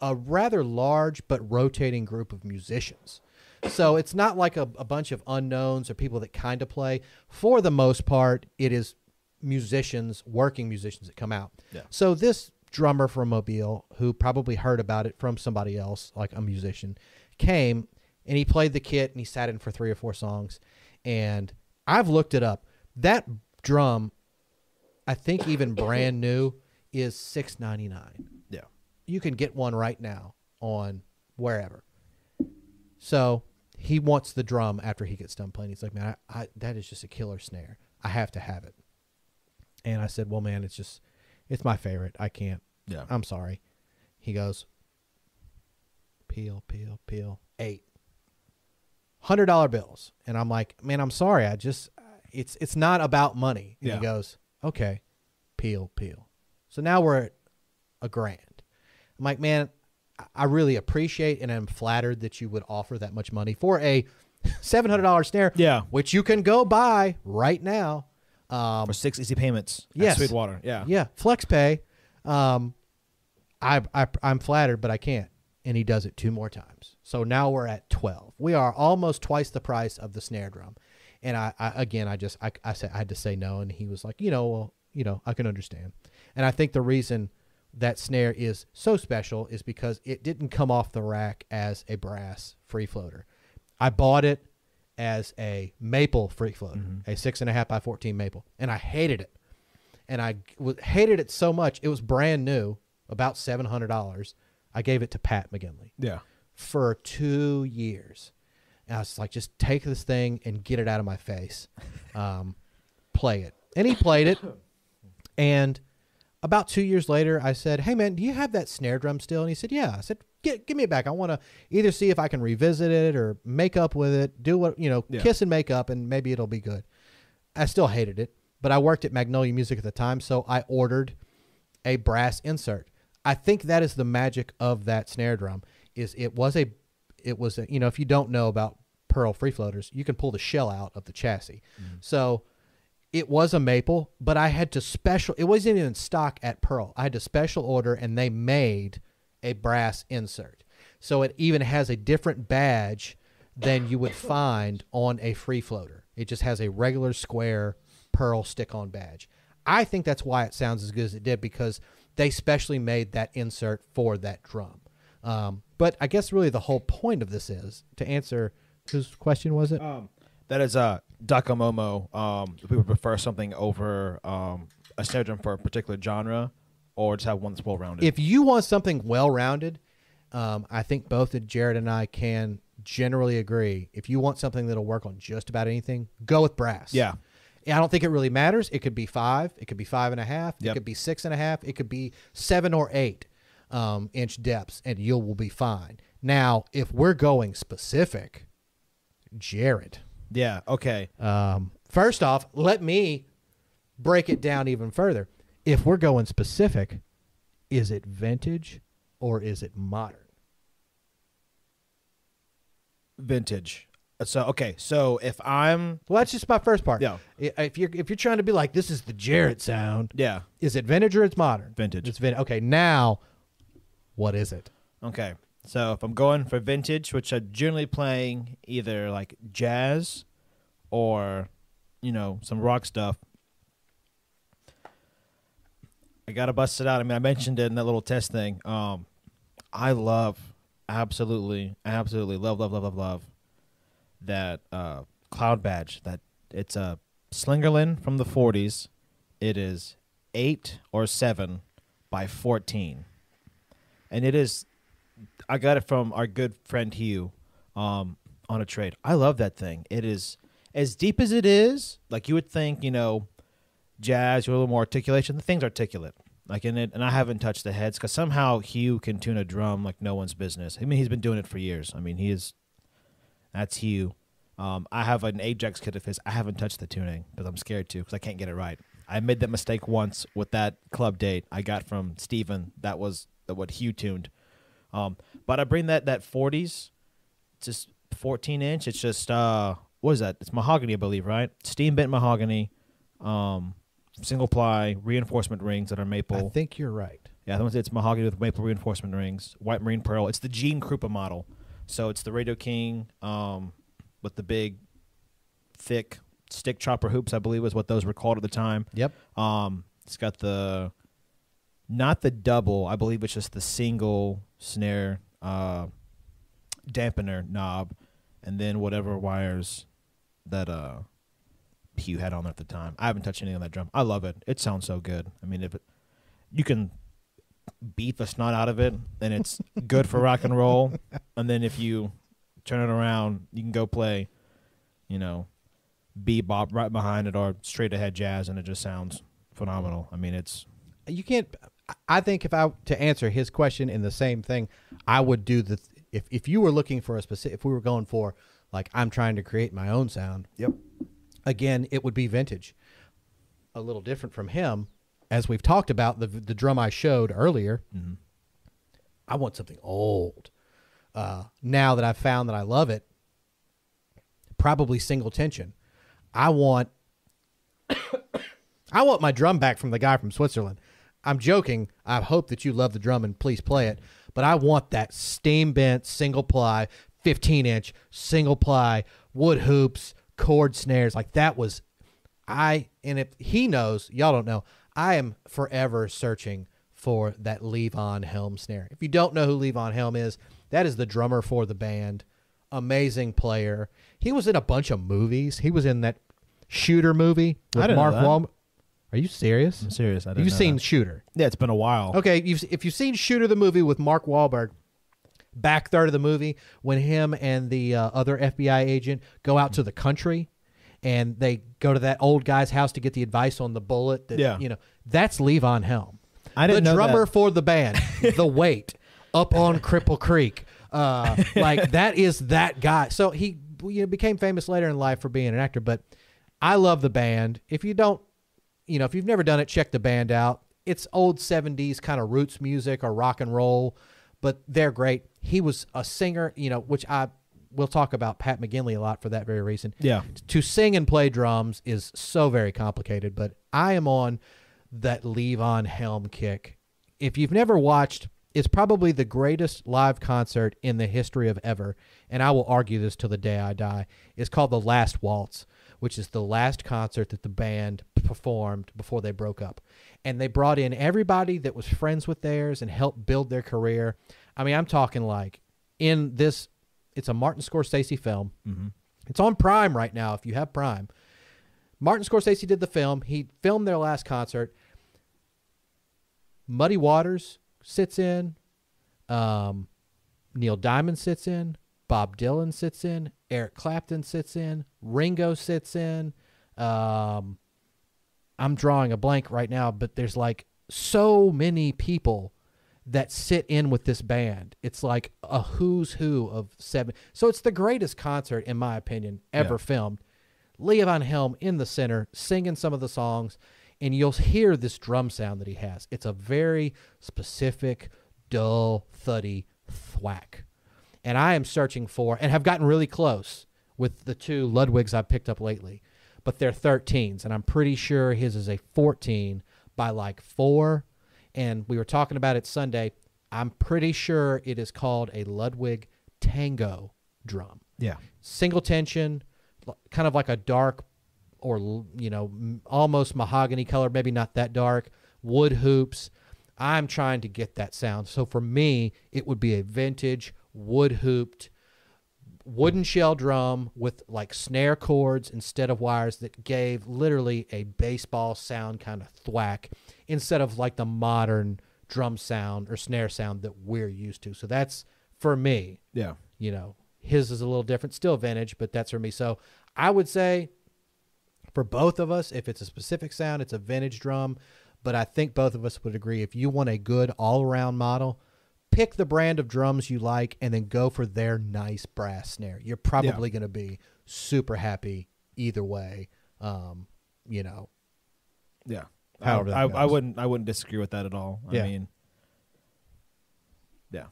a rather large but rotating group of musicians. So it's not like a, a bunch of unknowns or people that kind of play. For the most part, it is musicians, working musicians that come out. Yeah. So this drummer from Mobile who probably heard about it from somebody else, like a musician, came and he played the kit and he sat in for three or four songs. And I've looked it up. That drum, I think even brand new, is six ninety nine. You can get one right now on wherever. So he wants the drum after he gets done playing. He's like, man, I, I, that is just a killer snare. I have to have it. And I said, well, man, it's just, it's my favorite. I can't. Yeah. I'm sorry. He goes, peel, peel, peel, eight. Hundred dollar bills. And I'm like, man, I'm sorry. I just, it's, it's not about money. And Yeah. he goes, okay, peel, peel. So now we're at a grand. I'm like, man, I- really appreciate and I'm flattered that you would offer that much money for a $700 snare, Yeah. which you can go buy right now. Um, For six easy payments. Yes. Sweetwater. Yeah. yeah, flex pay. Um, I, I I'm flattered, but I can't. And he does it two more times. So now we're at twelve. We are almost twice the price of the snare drum. And I, I again, I just I, I said I had to say no, and he was like, you know, well, you know, I can understand. And I think the reason that snare is so special is because it didn't come off the rack as a brass free floater. I bought it as a maple free floater, a six and a half by fourteen maple, and I hated it and I w- hated it so much. It was brand new, about seven hundred dollars. I gave it to Pat McGinley Yeah. for two years. And I was like, just take this thing and get it out of my face. Um, play it, and he played it. And about two years later, I said, "Hey man, do you have that snare drum still?" And he said, "Yeah." I said, "Get, give me it back. I want to either see if I can revisit it or make up with it, do what you know, Yeah. kiss and make up, and maybe it'll be good." I still hated it, but I worked at Magnolia Music at the time, so I ordered a brass insert. I think that is the magic of that snare drum. Is it was a, it was a, you know if you don't know about Pearl free floaters, you can pull the shell out of the chassis. Mm-hmm. So it was a maple, but I had to special. It wasn't even stock at Pearl. I had to special order, and they made a brass insert. So it even has a different badge than you would find on a free floater. It just has a regular square Pearl stick-on badge. I think that's why it sounds as good as it did because they specially made that insert for that drum. Um, but I guess really the whole point of this is to answer whose question was it? Um, that is uh, Dakamomo. Um, if would prefer something over um, a snare drum for a particular genre, or just have one that's well rounded. if you want something well rounded, um, I think both that Jared and I can generally agree. If you want something that'll work on just about anything, go with brass. Yeah. I don't think it really matters. It could be five, it could be five and a half, it could be six and a half, it could be seven or eight um, inch depths, and you will be fine. Now, if we're going specific, Jared, yeah. Okay. um, first off, let me break it down even further. If we're going specific, is it vintage or is it modern? Vintage. So okay. So if I'm Well, that's just my first part. Yeah. If you're if you're trying to be like this is the Jarrett sound, yeah is it vintage or it's modern? Vintage. It's vintage. Okay, now what is it? Okay. So if I'm going for vintage, which I'm generally playing either like jazz or, you know, some rock stuff, I gotta bust it out. I mean, I mentioned it in that little test thing. Um, I love, absolutely, absolutely love, love, love, love, love that uh, cloud badge. That it's a Slingerland from the '40s. It is eight or seven by fourteen, and it is I got it from our good friend Hugh um, on a trade. I love that thing. It is as deep as it is. Like you would think, you know, jazz, a little more articulation. The thing's articulate. Like in it, and I haven't touched the heads because somehow Hugh can tune a drum like no one's business. I mean, he's been doing it for years. I mean, he is. That's Hugh. Um, I have an Ajax kit of his. I haven't touched the tuning because I'm scared to because I can't get it right. I made that mistake once with that club date I got from Steven. That was what Hugh tuned. Um, but I bring that that 40s, just 14 inch. It's just uh, what is that? It's mahogany, I believe, right? Steam bent mahogany, um, single ply reinforcement rings that are maple. I think you're right. Yeah, the one that one's it's mahogany with maple reinforcement rings, white marine pearl. It's the Gene Krupa model, so it's the Radio King um, with the big, thick stick chopper hoops. I believe was what those were called at the time. Yep. Um, it's got the not the double. I believe it's just the single snare uh, dampener knob, and then whatever wires that uh had on at the time. I haven't touched any of that drum. I love it. It sounds so good. I mean, if it, you can beat the snot out of it, then it's good for rock and roll. And then if you turn it around, you can go play, you know, bebop right behind it or straight ahead jazz, and it just sounds phenomenal. I mean, it's you can't. I think if I to answer his question in the same thing, I would do the if if you were looking for a specific. If we were going for like I'm trying to create my own sound. Yep. Again, it would be vintage. A little different from him, as we've talked about the the drum I showed earlier. Mm-hmm. I want something old. Uh, now that I've found that I love it, probably single tension. I want I want my drum back from the guy from Switzerland. I'm joking. I hope that you love the drum and please play it. But I want that steam bent single ply, 15 inch single ply wood hoops, cord snares. Like that was I and if he knows, y'all don't know, I am forever searching for that Levon Helm snare. If you don't know who Levon Helm is, that is the drummer for the band. Amazing player. He was in a bunch of movies. He was in that Shooter movie with Mark. Wahlberg. Are you serious? I'm serious. I didn't You've know seen that. Shooter. Yeah, it's been a while. Okay, you've, if you've seen Shooter the movie with Mark Wahlberg, back third of the movie when him and the uh, other FBI agent go out to the country and they go to that old guy's house to get the advice on the bullet. That, Yeah. you know that's Levon Helm, I didn't know the know drummer that. for the band, The Weight, up on Cripple Creek. Uh, like that is that guy. So he you know, became famous later in life for being an actor. But I love the band. If you don't you know, if you've never done it, check the band out. It's old 70s kind of roots music or rock and roll, but they're great. He was a singer, you know, which I will talk about Pat McGinley a lot for that very reason. Yeah. To sing and play drums is so very complicated, but I am on that Levon Helm kick. If you've never watched, it's probably the greatest live concert in the history of ever, and I will argue this till the day I die. It's called The Last Waltz, which is the last concert that the band performed before they broke up. And they brought in everybody that was friends with theirs and helped build their career. I mean, I'm talking like in this, it's a Martin Scorsese film. It's on Prime right now if you have Prime. Martin Scorsese did the film. He filmed their last concert. Muddy Waters sits in. Um, Neil Diamond sits in. Bob Dylan sits in. Eric Clapton sits in. Ringo sits in. Um, I'm drawing a blank right now, but there's like so many people that sit in with this band. It's like a who's who of seven. So it's the greatest concert, in my opinion, ever Yeah. filmed. Levon Helm in the center, singing some of the songs, and you'll hear this drum sound that he has. It's a very specific, dull, thuddy thwack. And I am searching for, and have gotten really close with the two Ludwigs I've picked up lately, but they're 13s, and I'm pretty sure his is a 14 by like four. And we were talking about it Sunday. I'm pretty sure it is called a Ludwig Tango drum Yeah. single tension, kind of like a dark or you know almost mahogany color, maybe not that dark. Wood hoops. I'm trying to get that sound. So for me, it would be a vintage wood hooped wooden shell drum with like snare cords instead of wires that gave literally a baseball sound kind of thwack instead of like the modern drum sound or snare sound that we're used to. So that's for me Yeah. you know his is a little different still vintage but that's for me so i would say for both of us if it's a specific sound it's a vintage drum but i think both of us would agree if you want a good all-around model pick the brand of drums you like and then go for their nice brass snare you're probably going to be super happy either way um you know Yeah. However that I, I, I wouldn't I wouldn't disagree with that at all. Yeah. I mean Yeah.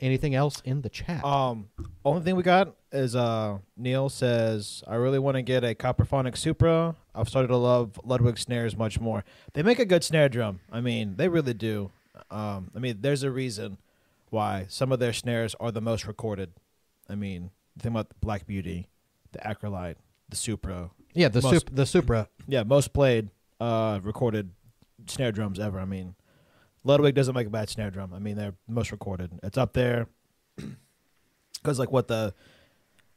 anything else in the chat Um only thing we got is uh Neil says I really want to get a Copperphonic Supra. I've started to love Ludwig snares much more. They make a good snare drum. I mean, they really do. Um I mean, there's a reason why some of their snares are the most recorded. I mean, think about the Black Beauty, the Acrolite, the Supra. yeah the most- sup- the supra Yeah, most played uh recorded snare drums ever. I mean, Ludwig doesn't make a bad snare drum. I mean, they're most recorded. It's up there because like what the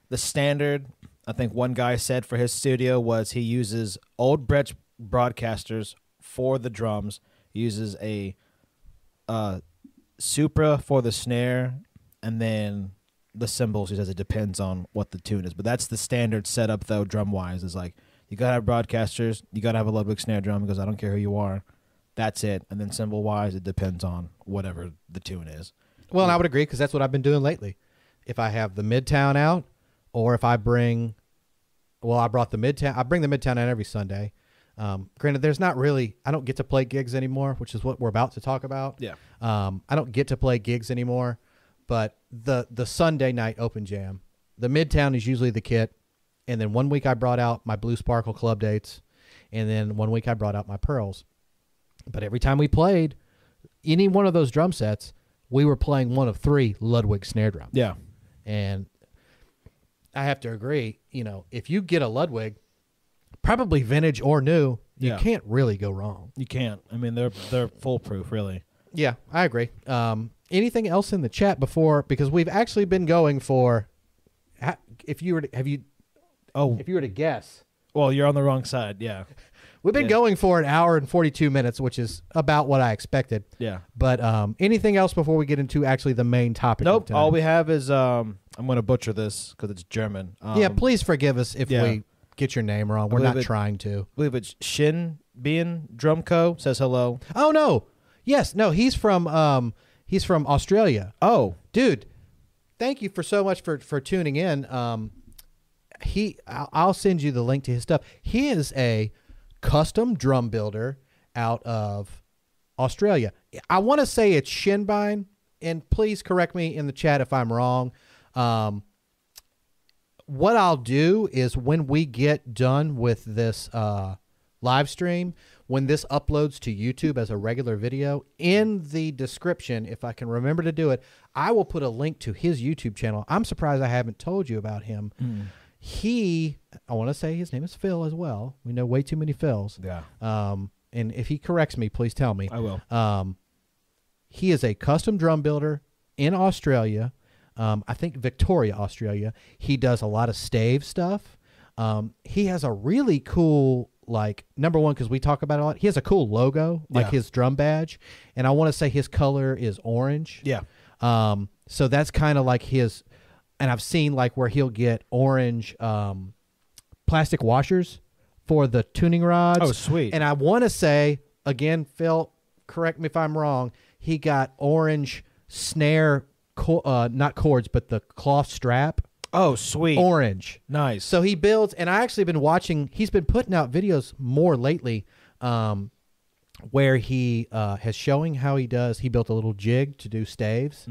the standard I think one guy said for his studio was he uses old Gretsch Broadkasters for the drums. He uses a uh, Supra for the snare, and then the cymbals. He says it depends on what the tune is, but that's the standard setup though. Drum wise, is like you gotta have Broadkasters. You gotta have a Ludwig snare drum because I don't care who you are. That's it. And then cymbal wise, it depends on whatever the tune is. Well, and I would agree because that's what I've been doing lately. If I have the Midtown out, or if I bring, well, I brought the Midtown. I bring the Midtown out every Sunday. Um, granted, there's not really. I don't get to play gigs anymore, which is what we're about to talk about. Yeah. Um, I don't get to play gigs anymore, but the the Sunday night open jam, the Midtown is usually the kit, and then one week I brought out my Blue Sparkle Club dates, and then one week I brought out my Pearls. But every time we played any one of those drum sets, we were playing one of three Ludwig snare drums. Yeah. And I have to agree, you know, if you get a Ludwig, probably vintage or new, you Yeah. can't really go wrong. You can't. I mean, they're they're foolproof, really. Yeah, I agree. Um, anything else in the chat before? Because we've actually been going for. ha- If you were to, have you Oh, if you were to guess, well, you're on the wrong side. Yeah. we've been Yeah. going for an hour and forty two minutes, which is about what I expected. Yeah. But um, anything else before we get into actually the main topic? of Nope. tonight? All we have is um. I'm going to butcher this because it's German. Um, yeah, please forgive us if yeah. we get your name wrong. We're not it- trying to. I believe it's Shin Bean Drumco says hello. Oh no, yes, no, he's from um, he's from Australia. Oh, dude thank you for so much for for tuning in um he I'll, I'll send you the link to his stuff he is a custom drum builder out of australia i want to say it's shinbine and please correct me in the chat if i'm wrong um what i'll do is when we get done with this uh live stream when this uploads to YouTube as a regular video in the description if I can remember to do it I will put a link to his YouTube channel I'm surprised I haven't told you about him he I want to say his name is Phil as well we know way too many Phils yeah. um and if he corrects me please tell me I will. um, he is a custom drum builder in Australia. Um, I think Victoria, Australia. He does a lot of stave stuff. Um, he has a really cool, like number one, because we talk about it a lot. He has a cool logo, like Yeah. his drum badge, and I want to say his color is orange. Yeah. Um, so that's kind of like his, and I've seen like where he'll get orange um, plastic washers for the tuning rods. Oh, sweet. And I want to say again, Phil, correct me if I'm wrong. He got orange snare, co- uh, not cords, but the cloth strap, Oh, sweet. orange. nice. So he builds, and I actually been watching. He's been putting out videos more lately, um, where he uh, has showing how he does. He built a little jig to do staves,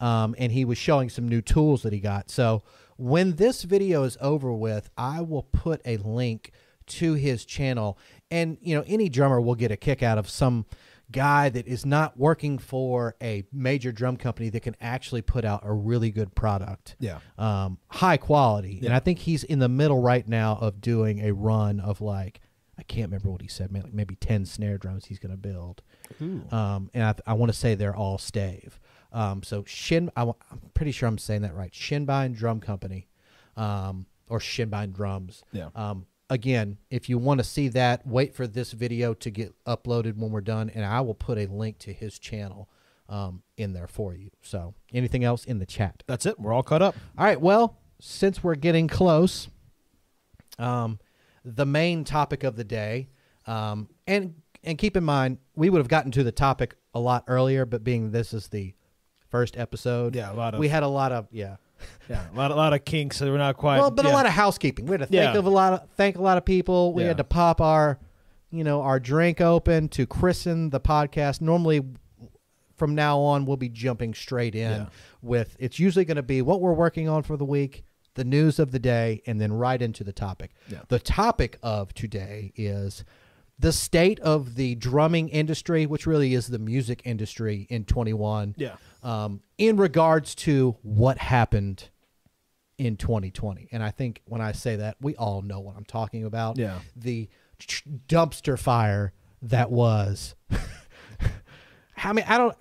um, and he was showing some new tools that he got. So when this video is over with, I will put a link to his channel, and you know any drummer will get a kick out of some guy that is not working for a major drum company that can actually put out a really good product Yeah. um, high quality. And I think he's in the middle right now of doing a run of like I can't remember what he said, maybe, maybe ten snare drums he's going to build. Um, and I, I want to say they're all stave. Um, so Shin, I, am pretty sure I'm saying that right. Shinbine Drum Company, um, or Shinbine Drums. Yeah. Um, again, if you want to see that, wait for this video to get uploaded when we're done, and I will put a link to his channel um, in there for you. So, anything else in the chat? That's it. We're all caught up. All right. Well, since we're getting close, um, the main topic of the day, um, and and keep in mind, we would have gotten to the topic a lot earlier, but being this is the first episode, Yeah, a lot of we had a lot of yeah. yeah, a lot, a lot of kinks. So we're not quite. well, but yeah. a lot of housekeeping. We had to thank Yeah. of a lot of thank a lot of people. We Yeah. had to pop our, you know, our drink open to christen the podcast. Normally, from now on, we'll be jumping straight in with. It's usually going to be what we're working on for the week, the news of the day, and then right into the topic. The topic of today is the state of the drumming industry, which really is the music industry in 21 Yeah. Um, in regards to what happened in 2020. And I think when I say that, we all know what I'm talking about. Yeah. The dumpster fire that was How many? I don't.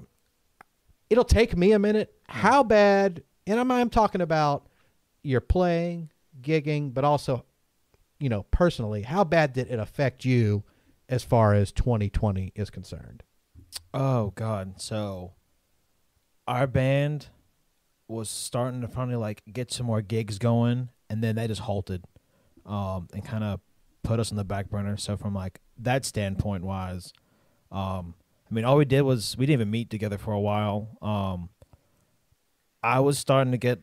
It'll take me a minute. How bad? And I'm I'm talking about you're playing, gigging, but also, you know, personally, how bad did it affect you as far as 2020 is concerned? Oh God! So our band was starting to finally like get some more gigs going, and then they just halted, um, and kind of put us on the back burner. So from like that standpoint wise, um, I mean, all we did was we didn't even meet together for a while. Um, I was starting to get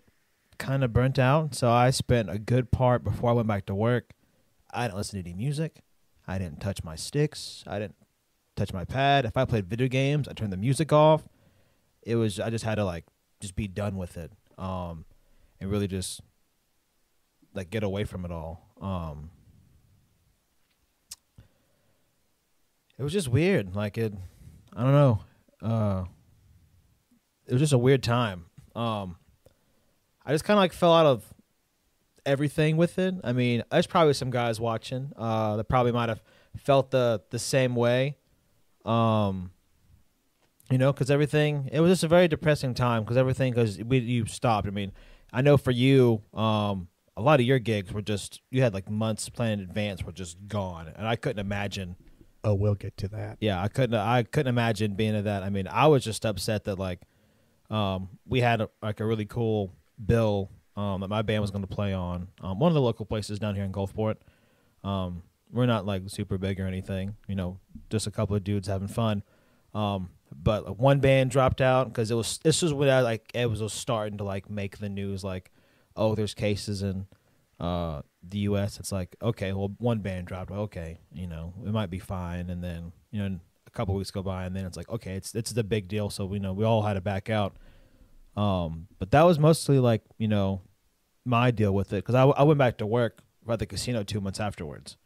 kind of burnt out, so I spent a good part before I went back to work. I didn't listen to any music. I didn't touch my sticks. I didn't touch my pad. If I played video games, I turned the music off. It was I just had to like just be done with it, um, and really just like get away from it all. Um, it was just weird. Like it, I don't know. Uh, it was just a weird time. Um, I just kind of like fell out of everything with it. I mean, there's probably some guys watching uh, that probably might have felt the the same way. Um, you know, because everything it was just a very depressing time because everything because we you stopped. I mean, I know for you, um, a lot of your gigs were just you had like months planned in advance were just gone, and I couldn't imagine. Oh, we'll get to that. Yeah, I couldn't. I couldn't imagine being at that. I mean, I was just upset that like, um, we had a, like a really cool bill um, that my band was going to play on um, one of the local places down here in Gulfport. Um, we're not like super big or anything, you know, just a couple of dudes having fun. Um, but one band dropped out because it was this was when I like it was starting to like make the news like, oh, there's cases in uh, the U.S. It's like okay, well, one band dropped. Okay, you know, it might be fine, and then you know, a couple weeks go by, and then it's like okay, it's it's the big deal. So we know we all had to back out. Um, but that was mostly like you know my deal with it because I, I went back to work at the casino two months afterwards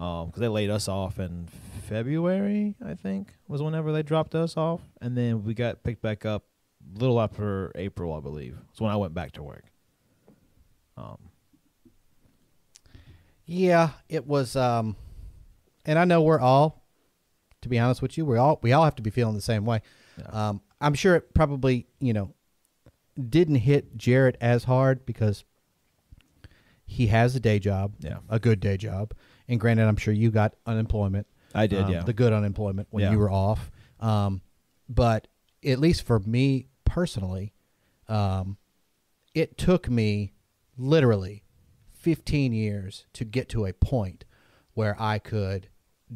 because um, they laid us off in February I think was whenever they dropped us off and then we got picked back up a little after April I believe it's when I went back to work. Um, yeah, it was. Um, and I know we're all, to be honest with you, we all we all have to be feeling the same way. Yeah. Um, I'm sure it probably you know didn't hit Jarrett as hard because he has a day job, Yeah. a good day job. And granted, I'm sure you got unemployment. I did, um, yeah. the good unemployment when Yeah. you were off. Um, but at least for me personally, um, it took me literally 15 years to get to a point where I could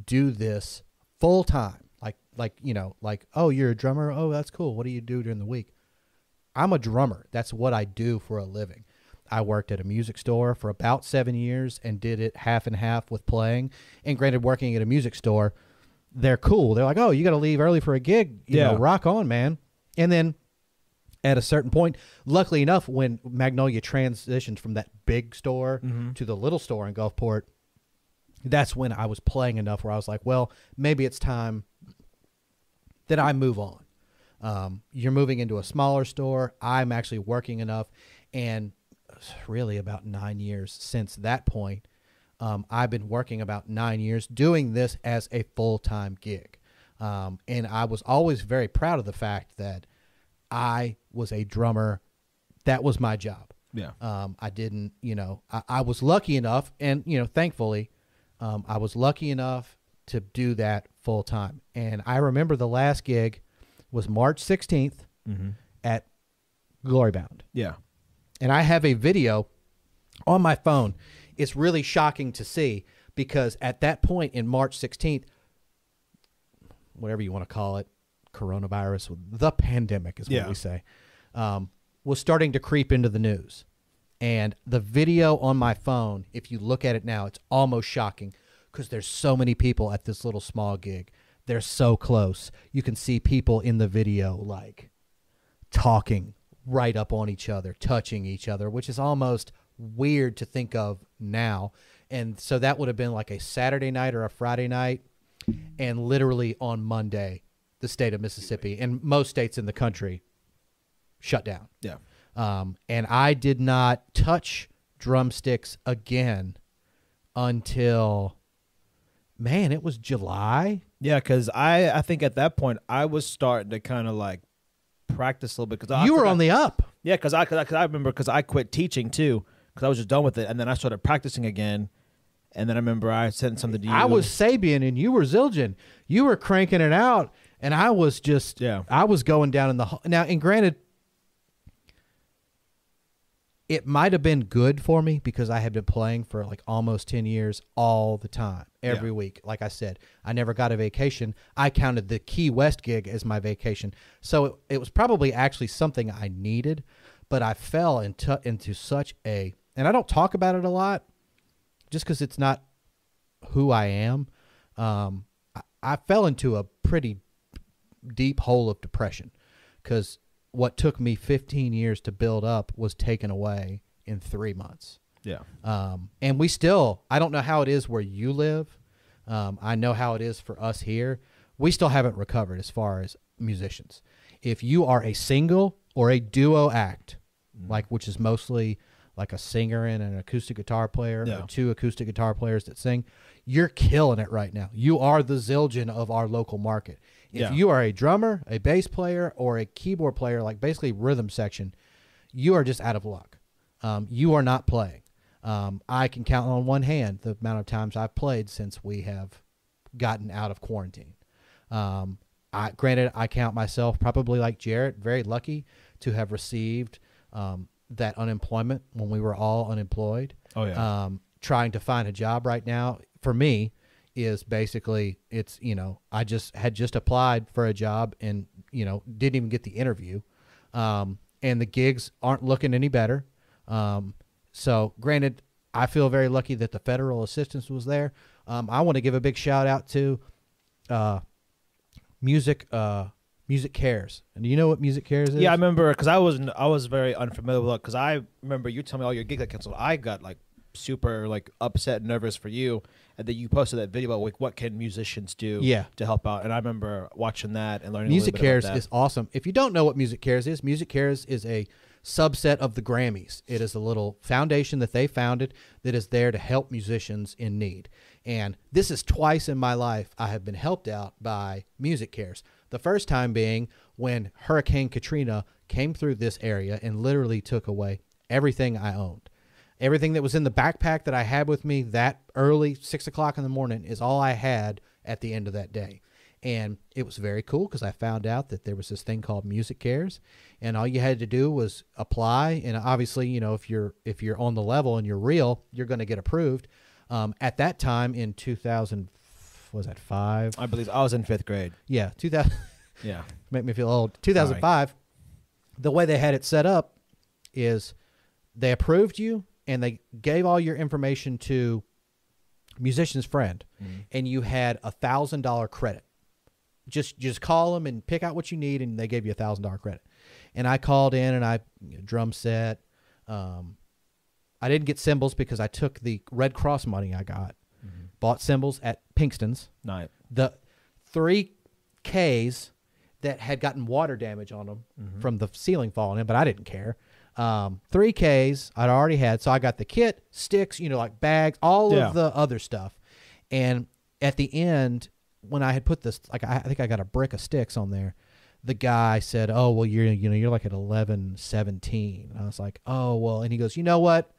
do this full time. Like, like you know, like oh, you're a drummer. Oh, that's cool. What do you do during the week? I'm a drummer. That's what I do for a living. I worked at a music store for about seven years and did it half and half with playing. And granted, working at a music store, they're cool. They're like, oh, you got to leave early for a gig. You know, Yeah. rock on, man. And then at a certain point, luckily enough, when Magnolia transitioned from that big store to the little store in Gulfport, that's when I was playing enough where I was like, well, maybe it's time that I move on. Um, you're moving into a smaller store. I'm actually working enough, and really about nine years since that point. Um, I've been working about nine years doing this as a full time gig, um, and I was always very proud of the fact that I was a drummer. That was my job. Yeah. Um, I didn't, you know, I, I was lucky enough, and you know, thankfully, um, I was lucky enough to do that full time. And I remember the last gig was March 16th Mm-hmm. at Glory Bound, Yeah. And I have a video on my phone. It's really shocking to see because at that point in March 16th, whatever you want to call it, coronavirus, the pandemic is what Yeah. we say, um, was starting to creep into the news. And the video on my phone, if you look at it now, it's almost shocking because there's so many people at this little small gig. They're so close. You can see people in the video like talking right up on each other, touching each other, which is almost weird to think of now. And so that would have been like a Saturday night or a Friday night. And literally on Monday, the state of Mississippi and most states in the country shut down. Yeah. Um, and I did not touch drumsticks again until, man, it was July Yeah, because I I think at that point I was starting to kind of like practice a little bit because you were on the up. yeah because I, cause I, cause I remember because I quit teaching too because I was just done with it and then I started practicing again and then I remember I sent something to you. I was Sabian and you were Zildjian. You were cranking it out, and I was just Yeah. I was going down in the now. And granted, it might have been good for me because I had been playing for like almost ten years all the time, every Yeah. week. Like I said, I never got a vacation. I counted the Key West gig as my vacation, so it, it was probably actually something I needed. But I fell into into such a, and I don't talk about it a lot, just because it's not who I am, um, I, I fell into a pretty deep hole of depression because what took me 15 years to build up was taken away in three months. yeah Um, and we still, I don't know how it is where you live. Um, I know how it is for us here. We still haven't recovered as far as musicians. If you are a single or a duo act, like which is mostly like a singer and an acoustic guitar player Yeah. or two acoustic guitar players that sing, you're killing it right now. You are the Zildjian of our local market. If Yeah. you are a drummer, a bass player, or a keyboard player, like basically rhythm section, you are just out of luck. Um, you are not playing. Um, I can count on one hand the amount of times I've played since we have gotten out of quarantine. Um, I, granted, I count myself probably like Jarrett, very lucky to have received um, that unemployment when we were all unemployed. Oh, yeah. Um, trying to find a job right now for me is basically it's you know I just had just applied for a job and you know didn't even get the interview, um, and the gigs aren't looking any better. Um, so granted, I feel very lucky that the federal assistance was there. Um, I want to give a big shout out to uh, music uh, MusiCares. And do you know what MusiCares is? Yeah, I remember because I was I was very unfamiliar with it because I remember you telling me all your gigs got canceled. I got like super like upset and nervous for you, and then you posted that video about like what can musicians do Yeah. to help out, and I remember watching that and learning. Music a little bit Cares is awesome. If you don't know what MusiCares is, MusiCares is a subset of the Grammys. It is a little foundation that they founded that is there to help musicians in need. And this is twice in my life I have been helped out by MusiCares. The first time being when Hurricane Katrina came through this area and literally took away everything I owned. Everything that was in the backpack that I had with me that early, six o'clock in the morning, is all I had at the end of that day. And it was very cool because I found out that there was this thing called MusiCares, and all you had to do was apply. And obviously, you know, if you're if you're on the level and you're real, you're going to get approved. Um, at that time in 2000, was that five? I believe I was in fifth grade. Yeah, 2000. Yeah, make me feel old. 2005, the way they had it set up is they approved you and they gave all your information to musician's friend, mm-hmm. and you had a thousand dollar credit. Just just call them and pick out what you need, and they gave you a thousand dollar credit. And I called in and I you know, drum set. Um, I didn't get cymbals because I took the Red Cross money I got, mm-hmm. bought cymbals at Pinkston's night. the three Ks that had gotten water damage on them mm-hmm. from the ceiling falling in, but I didn't care. Um, three Ks I'd already had, so I got the kit, sticks, you know, like bags, all Yeah. of the other stuff. And at the end, when I had put this, like I, I think I got a brick of sticks on there. The guy said, "Oh well, you're you know you're like at eleven seventeen. And I was like, "Oh well," and he goes, "You know what?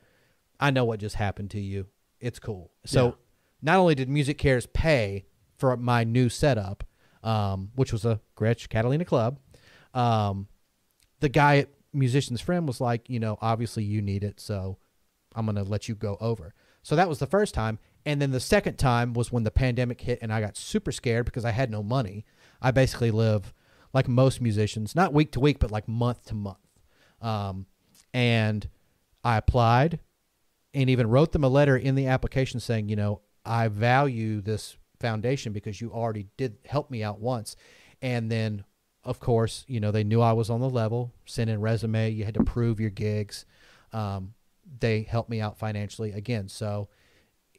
I know what just happened to you. It's cool." So Yeah. not only did MusiCares pay for my new setup, um, which was a Gretsch Catalina Club, um, the guy at Musician's Friend was like, you know, obviously you need it, so I'm going to let you go over. So that was the first time. And then the second time was when the pandemic hit and I got super scared because I had no money. I basically live like most musicians, not week to week, but like month to month. Um, and I applied and even wrote them a letter in the application saying, you know, I value this foundation because you already did help me out once. And then, of course, you know, they knew I was on the level, sent in resume, you had to prove your gigs. Um, they helped me out financially again. So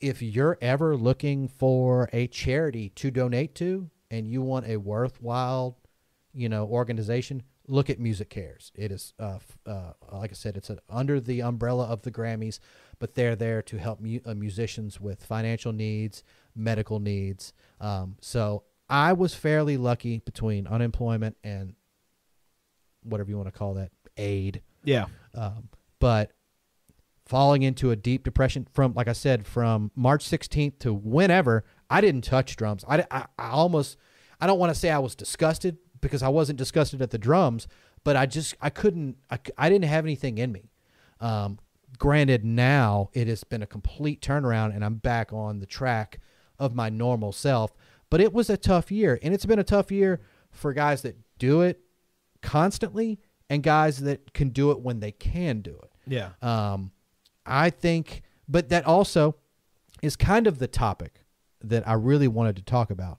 if you're ever looking for a charity to donate to and you want a worthwhile, you know, organization, look at MusiCares. It is, uh, uh, like I said, it's under the umbrella of the Grammys, but they're there to help mu- uh, musicians with financial needs, medical needs. Um, so I was fairly lucky between unemployment and whatever you want to call that aid. Yeah. Um, but falling into a deep depression from, like I said, from March 16th to whenever, I didn't touch drums. I, I, I almost, I don't want to say I was disgusted because I wasn't disgusted at the drums, but I just, I couldn't, I, I didn't have anything in me. Um, granted, now it has been a complete turnaround and I'm back on the track of my normal self. But it was a tough year, and it's been a tough year for guys that do it constantly and guys that can do it when they can do it. Yeah. Um, I think, but that also is kind of the topic that I really wanted to talk about.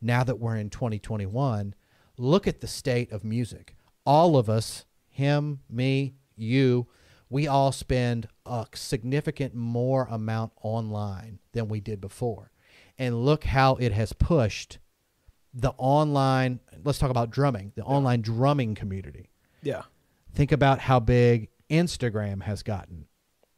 Now that we're in 2021, look at the state of music. All of us, him, me, you, we all spend a significant more amount online than we did before. And look how it has pushed the online, let's talk about drumming, the online drumming community. Yeah. Think about how big Instagram has gotten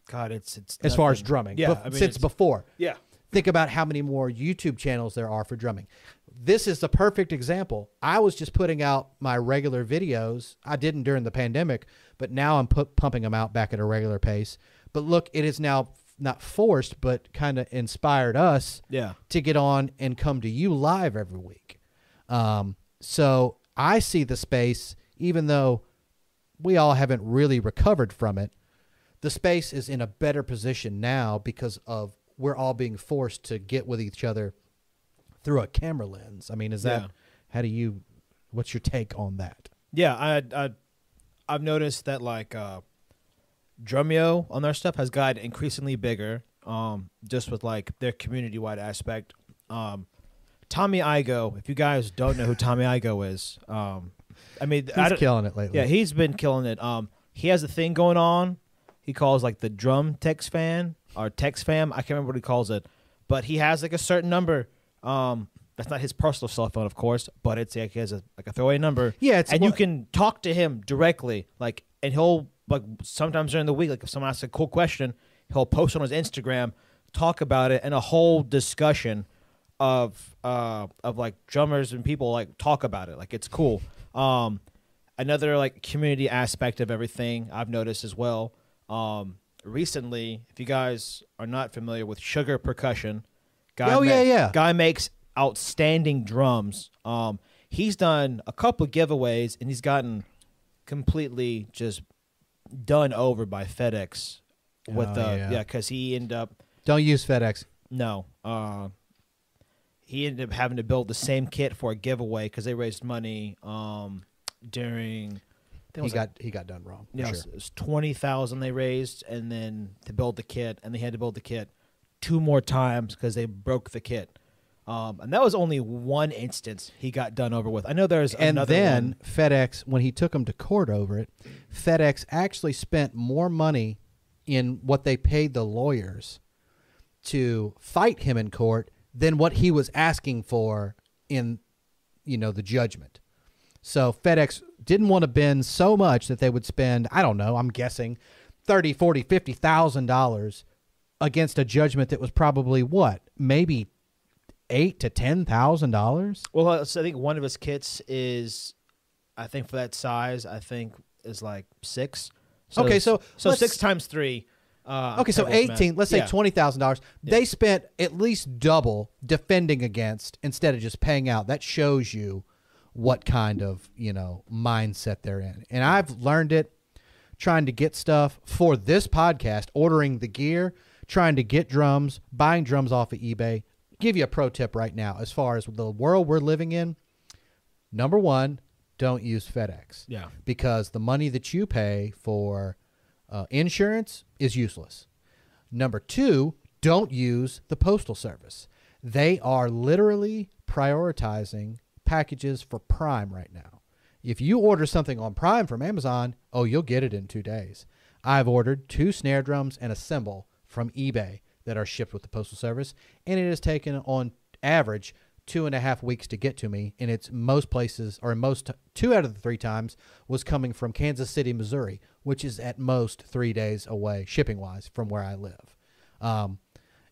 God, it's it's as far as drumming. Yeah. bef- I mean, since before. yeah. Think about how many more YouTube channels there are for drumming. This is the perfect example. I was just putting out my regular videos. I didn't during the pandemic, but now I'm put, pumping them out back at a regular pace. But look, it is now not forced, but kind of inspired us Yeah. to get on and come to you live every week. Um, so I see the space, even though we all haven't really recovered from it, the space is in a better position now because of we're all being forced to get with each other through a camera lens. I mean, is that Yeah. how do you? What's your take on that? Yeah, I, I I've noticed that like uh Drumeo on their stuff has gotten increasingly bigger. Um, just with like their community wide aspect. Um, Tommy Igoe, if you guys don't know who Tommy Igoe is, um, I mean, He's I killing it lately. yeah, he's been killing it. Um, he has a thing going on. He calls like the drum text fan or text fam. I can't remember what he calls it, but he has like a certain number. Um, that's not his personal cell phone, of course, but it's like he has a like a throwaway number. Yeah, it's and you can talk to him directly, like, and he'll like sometimes during the week, like if someone asks a cool question, he'll post on his Instagram, talk about it, and a whole discussion of uh of like drummers and people like talk about it. Like it's cool. Um, another like community aspect of everything I've noticed as well. Um, recently, if you guys are not familiar with Sugar Percussion, guy Oh, yeah, yeah. guy makes outstanding drums. Um, he's done a couple of giveaways and he's gotten completely just done over by FedEx with Oh, the yeah. yeah because he ended up Don't use FedEx. no. Uh, he ended up having to build the same kit for a giveaway because they raised money um, during. I think it He like- got he got done wrong. Yeah, sure. it was twenty thousand they raised, and then to build the kit, and they had to build the kit two more times because they broke the kit. Um, and that was only one instance he got done over with. I know there's and then one. FedEx, when he took him to court over it, FedEx actually spent more money in what they paid the lawyers to fight him in court than what he was asking for in, you know, the judgment. So FedEx didn't want to bend so much that they would spend, I don't know, I'm guessing, thirty, forty, fifty thousand dollars against a judgment that was probably what, maybe eight to ten thousand dollars. Well, so I think one of his kits is, I think for that size, I think is like six. Okay, so so six times three. Uh, Okay, so eighteen. Let's say Yeah. twenty thousand dollars. They spent at least double defending against instead of just paying out. That shows you what kind of you know mindset they're in. And I've learned it trying to get stuff for this podcast, ordering the gear, trying to get drums, buying drums off of eBay. Give you a pro tip right now as far as the world we're living in. Number one, don't use FedEx Yeah. because the money that you pay for uh, insurance is useless. Number two, don't use the postal service. They are literally prioritizing packages for Prime right now. If you order something on Prime from Amazon, oh, you'll get it in two days. I've ordered two snare drums and a cymbal from eBay that are shipped with the postal service, and it has taken on average two and a half weeks to get to me. And it's most places, or in most two out of the three times, was coming from Kansas City, Missouri, which is at most three days away, shipping wise, from where I live. Um,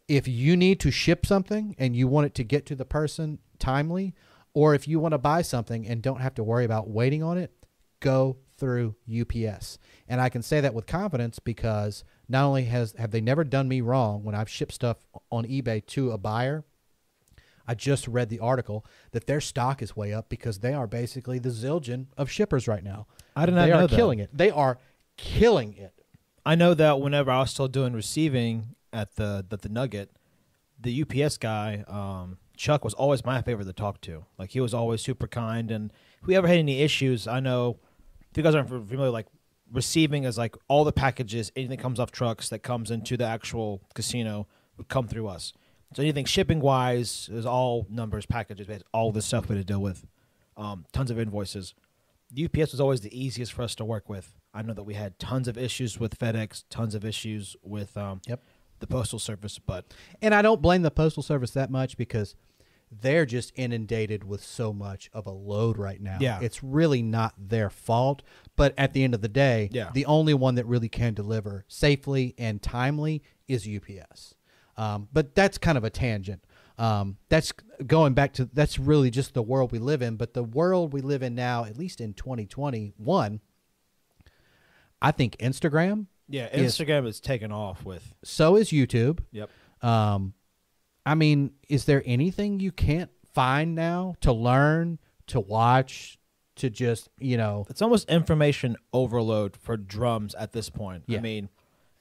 if you need to ship something and you want it to get to the person timely, or if you want to buy something and don't have to worry about waiting on it, go through UPS. And I can say that with confidence because not only has have they never done me wrong when I've shipped stuff on eBay to a buyer, I just read the article that their stock is way up because they are basically the Zildjian of shippers right now. I did not they know are that. killing it. They are killing it. I know that whenever I was still doing receiving at the the, the Nugget, the UPS guy, um, Chuck, was always my favorite to talk to. Like he was always super kind, and if we ever had any issues, I know you guys aren't familiar, like receiving is like all the packages, anything that comes off trucks that comes into the actual casino would come through us. So anything shipping wise is all numbers, packages, all this stuff we had to deal with. Um, tons of invoices. UPS was always the easiest for us to work with. I know that we had tons of issues with FedEx, tons of issues with um, Yep. the postal service, but And I don't blame the postal service that much because they're just inundated with so much of a load right now. Yeah. It's really not their fault, but at the end of the day, Yeah. the only one that really can deliver safely and timely is UPS. Um, but that's kind of a tangent. Um, that's going back to that's really just the world we live in. But the world we live in now, at least in 2021, I think Instagram, yeah, Is- Instagram is taken off with. so is YouTube. Yep. Um, I mean, is there anything you can't find now to learn, to watch, to just you know? It's almost information overload for drums at this point. Yeah. I mean,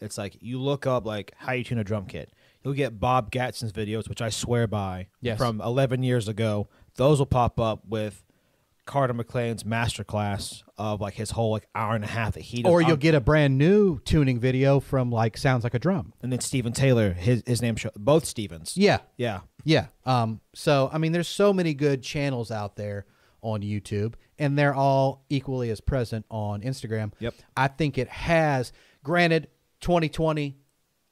it's like you look up like how you tune a drum kit. You'll get Bob Gatzen's videos, which I swear by, Yes. from 11 years ago. Those will pop up with Carter McLean's masterclass of like his whole like hour and a half that he does. Or you'll on- get a brand new tuning video from like sounds like a drum. and then Steven Taylor, his his name show both Stevens. Yeah, Yeah. yeah. Um, so I mean, there's so many good channels out there on YouTube, and they're all equally as present on Instagram. Yep. I think it has. Granted, 2020,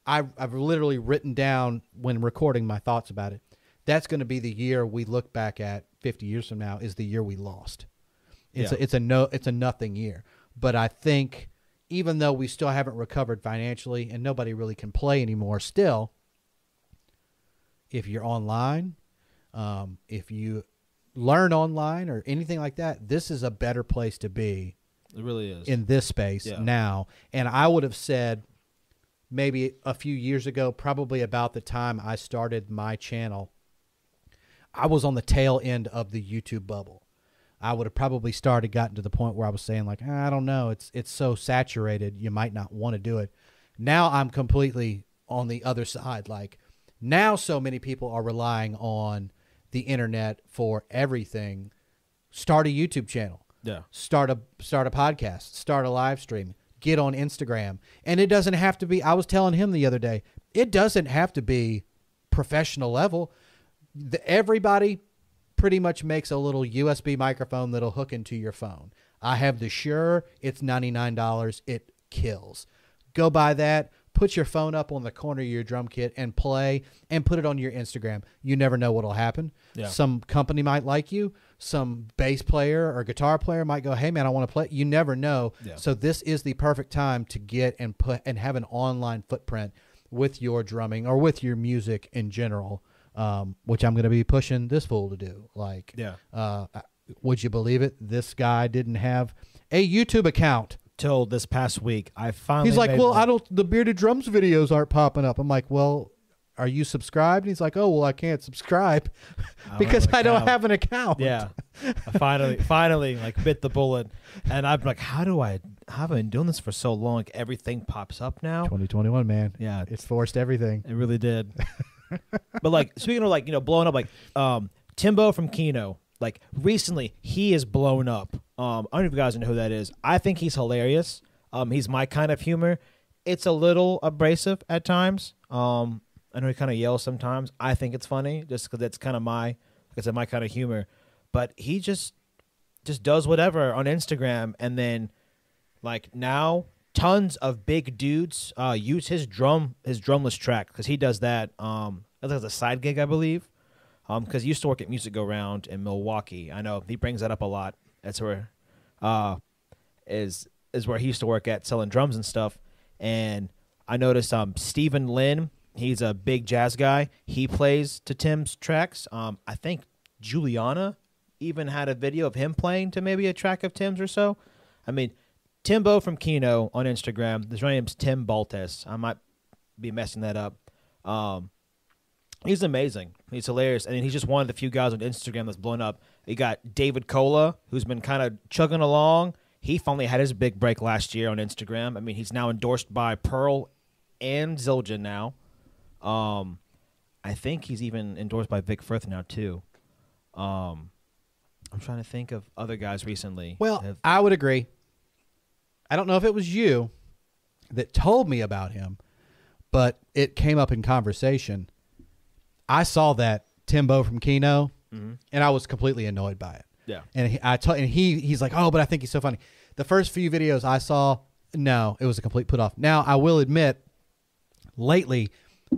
I, I've literally written down when recording my thoughts about it. That's going to be the year we look back at 50 years from now. Is the year we lost. It's Yeah. a, it's a no it's a nothing year. But I think even though we still haven't recovered financially and nobody really can play anymore, still, if you're online, um, if you learn online or anything like that, this is a better place to be It really is. in this space Yeah. now. And I would have said maybe a few years ago, probably about the time I started my channel, I was on the tail end of the YouTube bubble. I would have probably started gotten to the point where I was saying like, "Ah, I don't know, it's it's so saturated, you might not want to do it. Now I'm completely on the other side. Like now, so many people are relying on the internet for everything. Start a YouTube channel yeah. start a start a podcast, start a live stream, get on Instagram. And it doesn't have to be I was telling him the other day, it doesn't have to be professional level. The, everybody pretty much makes a little USB microphone that'll hook into your phone. I have the Shure, it's $99, it kills. Go buy that, put your phone up on the corner of your drum kit and play and put it on your Instagram. You never know what'll happen. Yeah. Some company might like you. Some bass player or guitar player might go, "Hey man, I want to play." You never know. Yeah. So this is the perfect time to get and put and have an online footprint with your drumming or with your music in general, um, which I'm going to be pushing this fool to do. Like, Yeah. uh, would you believe it? This guy didn't have a YouTube account. Till this past week, I finally. He's like, "Well, one. I don't. The bearded drums videos aren't popping up." I'm like, "Well." Are you subscribed? And he's like, "Oh, well, I can't subscribe because I don't have an account." Yeah, I finally, finally, like bit the bullet, and I'm like, how do I? How have I been doing this for so long? Everything pops up now. 2021, man. Yeah, It's forced everything. It really did. But like speaking of like you know blowing up like um Timbo from Keno like recently he is blown up. Um I don't know if you guys know who that is. I think he's hilarious. Um he's my kind of humor. It's a little abrasive at times. Um I know he kind of yells sometimes. I think it's funny just because that's kind of my like I said my kind of humor. But he just just does whatever on Instagram and then like now tons of big dudes uh use his drum his drumless track because he does that um as a side gig i believe um because he used to work at music go round in milwaukee i know he brings that up a lot that's where uh is is where he used to work at selling drums and stuff and i noticed um stephen lynn he's a big jazz guy. He plays to Tim's tracks. Um, I think Guiliana even had a video of him playing to maybe a track of Tim's or so. I mean, Timbo from Keno on Instagram. His real name's Tim Baltes. I might be messing that up. Um, he's amazing. He's hilarious, and he's just one of the few guys on Instagram that's blown up. You got David Cola, who's been kind of chugging along. He finally had his big break last year on Instagram. I mean, he's now endorsed by Pearl and Zildjian now. Um, I think he's even endorsed by Vic Firth now too. Um, I'm trying to think of other guys recently. Well, have- I would agree. I don't know if it was you that told me about him, but it came up in conversation. I saw that Timbo from Keno, mm-hmm. and I was completely annoyed by it. Yeah. and he, I told, and he he's like, oh, but I think he's so funny. The first few videos I saw, no, it was a complete put off. Now I will admit, lately,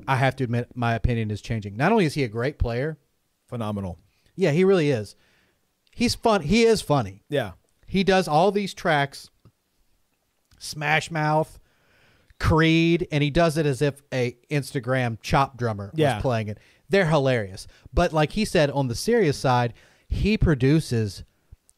I have to admit my opinion is changing. Not only is he a great player, phenomenal. yeah, he really is. He's fun. He is funny. Yeah. He does all these tracks, Smash Mouth, Creed, and he does it as if a Instagram chop drummer Yeah. was playing it. They're hilarious. But like he said, on the serious side, he produces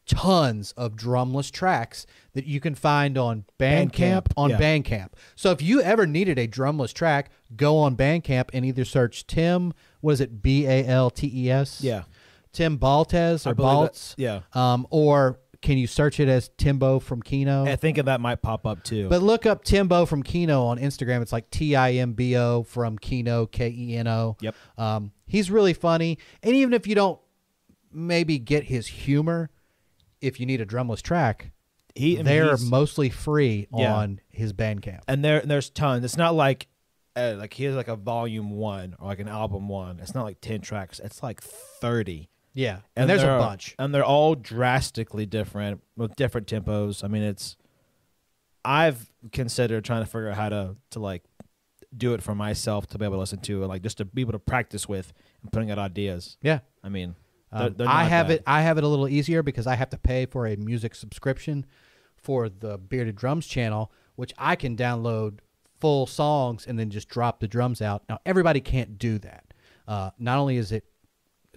tons of drumless tracks that you can find on Bandcamp, Bandcamp, on yeah. Bandcamp. So if you ever needed a drumless track, go on Bandcamp and either search Tim, what is it, B A L T E S? Yeah. Tim Baltes or believe that- Baltz. yeah. Um, or can you search it as Timbo from Keno? I think that might pop up too. But look up Timbo from Keno on Instagram. It's like T I M B O from Kino, K E N O. Yep. Um, he's really funny. And even if you don't maybe get his humor, if you need a drumless track, he, I mean, they're mostly free Yeah. on his Bandcamp. and there there's tons. It's not like uh, like he has like a volume one or like an album one. It's not like ten tracks. It's like thirty. Yeah. And, there's a bunch. and they're all drastically different with different tempos. I mean, it's I've considered trying to figure out how to to like do it for myself to be able to listen to and like just to be able to practice with and putting out ideas. Yeah. I mean, Um, they're, they're I have bad. it. I have it a little easier because I have to pay for a music subscription for the Bearded Drums channel, which I can download full songs and then just drop the drums out. Now everybody can't do that. Uh, not only is it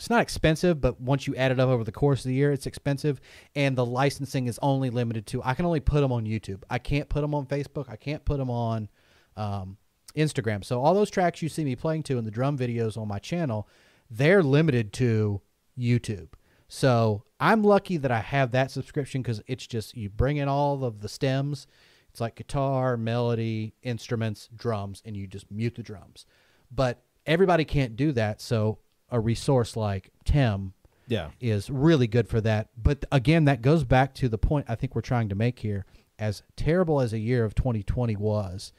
it's not expensive, but once you add it up over the course of the year, it's expensive, and the licensing is only limited to. I can only put them on YouTube. I can't put them on Facebook. I can't put them on um, Instagram. So all those tracks you see me playing to in the drum videos on my channel, they're limited to YouTube. So I'm lucky that I have that subscription because it's just you bring in all of the stems. It's like guitar, melody, instruments, drums, and you just mute the drums. But everybody can't do that. So a resource like Tim yeah. is really good for that. But again, that goes back to the point I think we're trying to make here. As terrible as a year of 2020 was,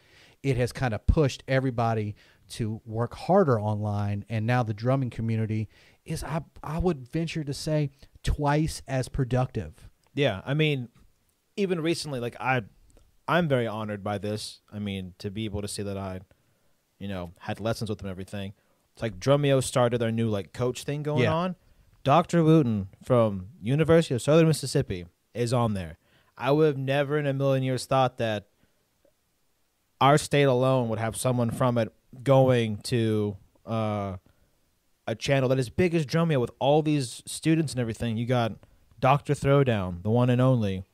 it has kind of pushed everybody to work harder online. And now the drumming community is, I, I would venture to say, twice as productive. Yeah, I mean, even recently, like I, I'm very honored by this. I mean, to be able to see that I, you know, had lessons with them, everything. It's like Drumeo started their new like coach thing going Yeah. on. Dr. Wooton from University of Southern Mississippi is on there. I would have never in a million years thought that our state alone would have someone from it going to uh, a channel that is big as Drumeo with all these students and everything. You got Dr. Throwdown, the one and only,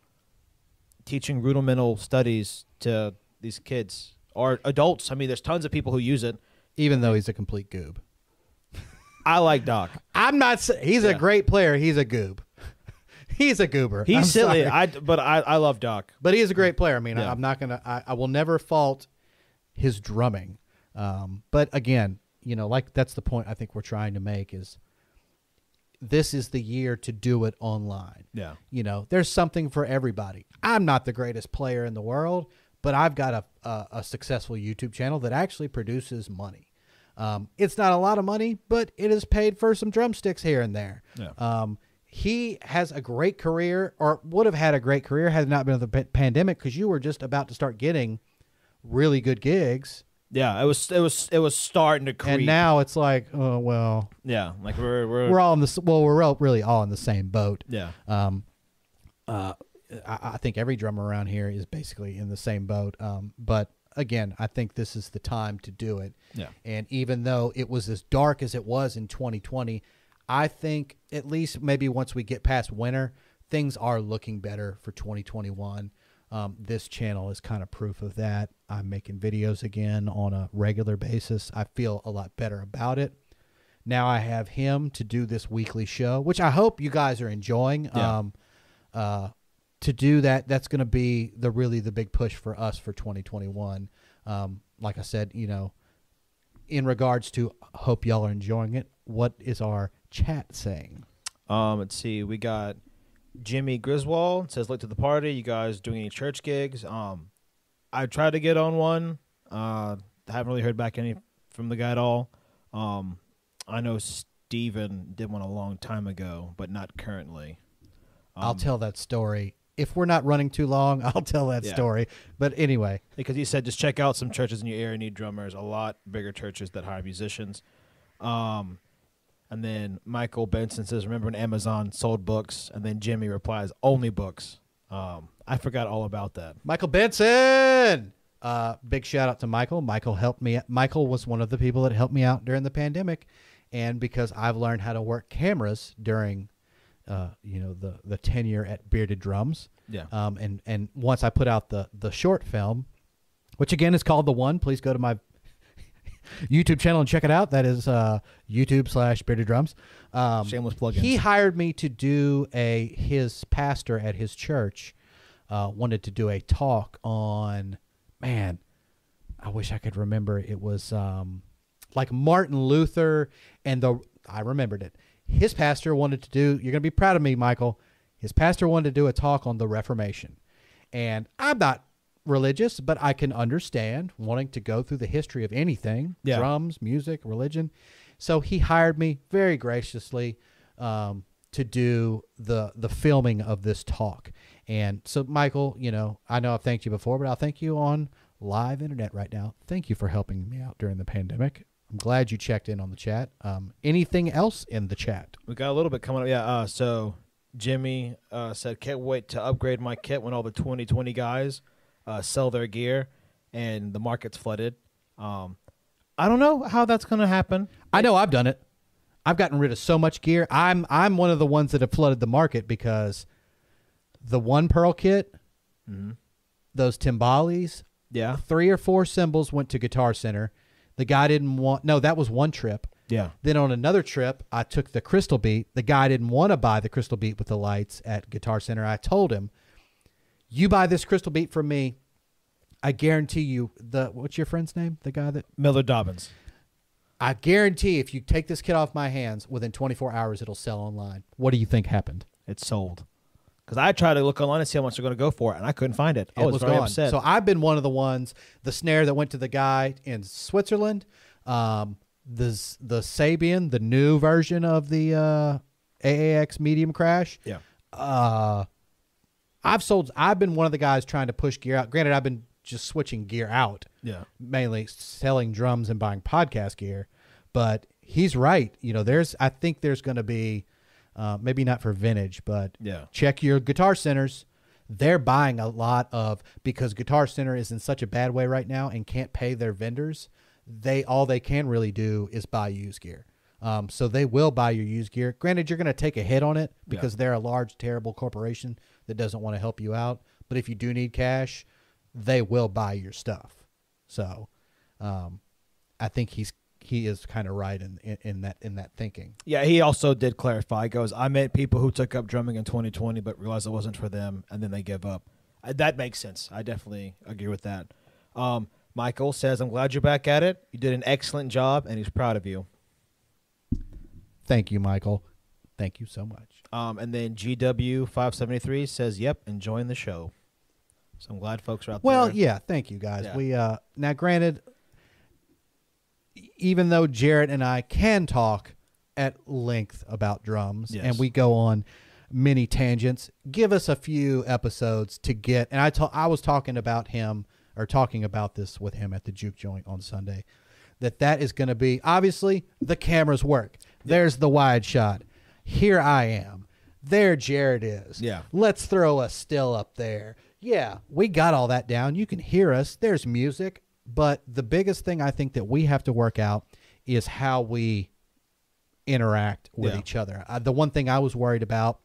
teaching rudimental studies to these kids or adults. I mean, there's tons of people who use it. Even though he's a complete goob. I like Doc. I'm not. He's a great player. He's a goob. he's a goober. He's I'm silly. sorry. I but I, I love Doc. But he is a great player. I mean, I, Yeah. I'm not gonna. I, I will never fault his drumming. Um, but again, you know, like that's the point I think we're trying to make is this is the year to do it online. Yeah. You know, there's something for everybody. I'm not the greatest player in the world, but I've got a a, a successful YouTube channel that actually produces money. Um, it's not a lot of money, but it is paid for some drumsticks here and there. Yeah. Um, he has a great career, or would have had a great career had it not been for the pa- pandemic, because you were just about to start getting really good gigs, Yeah, it was it was it was starting to creep. and now it's like, oh well, yeah, like we're we're, we're all in the well, we're all, really all in the same boat. yeah. Um, uh, I, I think every drummer around here is basically in the same boat. Um, but again, I think this is the time to do it. Yeah. And even though it was as dark as it was in 2020, I think at least maybe once we get past winter, things are looking better for 2021. Um, this channel is kind of proof of that. I'm making videos again on a regular basis. I feel a lot better about it. Now I have him to do this weekly show, which I hope you guys are enjoying. Yeah. Um, uh, to do that, that's going to be the really the big push for us for 2021. Um, like I said, you know, in regards to hope y'all are enjoying it. What is our chat saying? Um, let's see. We got Jimmy Griswold says, "Look to the party. You guys doing any church gigs?" Um, I tried to get on one. Uh, haven't really heard back any from the guy at all. Um, I know Steven did one a long time ago, but not currently. I'll Um, tell that story. If we're not running too long, I'll tell that Yeah. story. But anyway, because he said just check out some churches in your area need drummers. A lot bigger churches that hire musicians. Um, and then Michael Benson says, "Remember when Amazon sold books?" And then Jimmy replies, "Only books." Um, I forgot all about that. Michael Benson. Uh, big shout out to Michael. Michael helped me. Michael was one of the people that helped me out during the pandemic, and because I've learned how to work cameras during, uh, you know, the the tenure at Bearded Drums. Yeah. Um, and and once I put out the the short film, which again is called the one. Please go to my YouTube channel and check it out. That is uh, YouTube slash Bearded Drums. Um, Shameless plug. he hired me to do a his pastor at his church uh, wanted to do a talk on man i wish i could remember it was um, like martin luther and the i remembered it his pastor wanted to do you're going to be proud of me michael his pastor wanted to do a talk on the reformation and i'm not religious but i can understand wanting to go through the history of anything Yeah. drums music religion so he hired me very graciously um, to do the the filming of this talk. And so, Michael, you know, I know I've thanked you before, but I'll thank you on live internet right now. Thank you for helping me out during the pandemic. I'm glad you checked in on the chat. Um, anything else in the chat? We got a little bit coming up. Yeah. Uh, so Jimmy uh, said, "Can't wait to upgrade my kit when all the 2020 guys uh, sell their gear and the market's flooded." Um, I don't know how that's going to happen. I know I've done it. I've gotten rid of so much gear. I'm I'm one of the ones that have flooded the market because the one pearl kit, those timbales, Yeah. three or four cymbals went to Guitar Center. The guy didn't want. No, that was one trip. Yeah. Then on another trip, I took the Crystal Beat. The guy didn't want to buy the Crystal Beat with the lights at Guitar Center. I told him, "You buy this Crystal Beat from me, I guarantee you the what's your friend's name? The guy that Miller Dobbins. I guarantee if you take this kit off my hands within 24 hours, it'll sell online. What do you think happened? It sold. Because I tried to look online and see how much they're going to go for it, and I couldn't find it. I It was, was very gone. upset. So I've been one of the ones. The snare that went to the guy in Switzerland, um, the the Sabian, the new version of the uh, AAX Medium Crash. yeah. uh I've sold I've been one of the guys trying to push gear out. Granted, I've been just switching gear out, Yeah. mainly selling drums and buying podcast gear. But he's right. You know, there's I think there's going to be uh, maybe not for vintage, but Yeah. check your guitar centers. They're buying a lot of because Guitar Center is in such a bad way right now and can't pay their vendors. They all they can really do is buy used gear. Um, so they will buy your used gear. Granted, you're going to take a hit on it because they're a large, terrible corporation that doesn't want to help you out. But if you do need cash, they will buy your stuff. So, um, I think he's he is kind of right in, in in that in that thinking. Yeah, he also did clarify. He goes, I met people who took up drumming in 2020, but realized it wasn't for them, and then they give up. Uh, that makes sense. I definitely agree with that. Um, Michael says, I'm glad you're back at it. You did an excellent job, and he's proud of you. Thank you, Michael. Thank you so much. Um, and then GW573 says, Yep, enjoying the show. So I'm glad folks are out Well, there. Well, yeah, thank you guys. Yeah. We uh now granted even though Jarrett and I can talk at length about drums Yes. and we go on many tangents, give us a few episodes to get and I ta- I was talking about him or talking about this with him at the juke joint on Sunday that that is going to be obviously the cameras work. There's the wide shot. Here I am. There Jared is. Yeah. Let's throw a still up there. Yeah, we got all that down. You can hear us. There's music. But the biggest thing I think that we have to work out is how we interact with Yeah. each other. Uh, the one thing I was worried about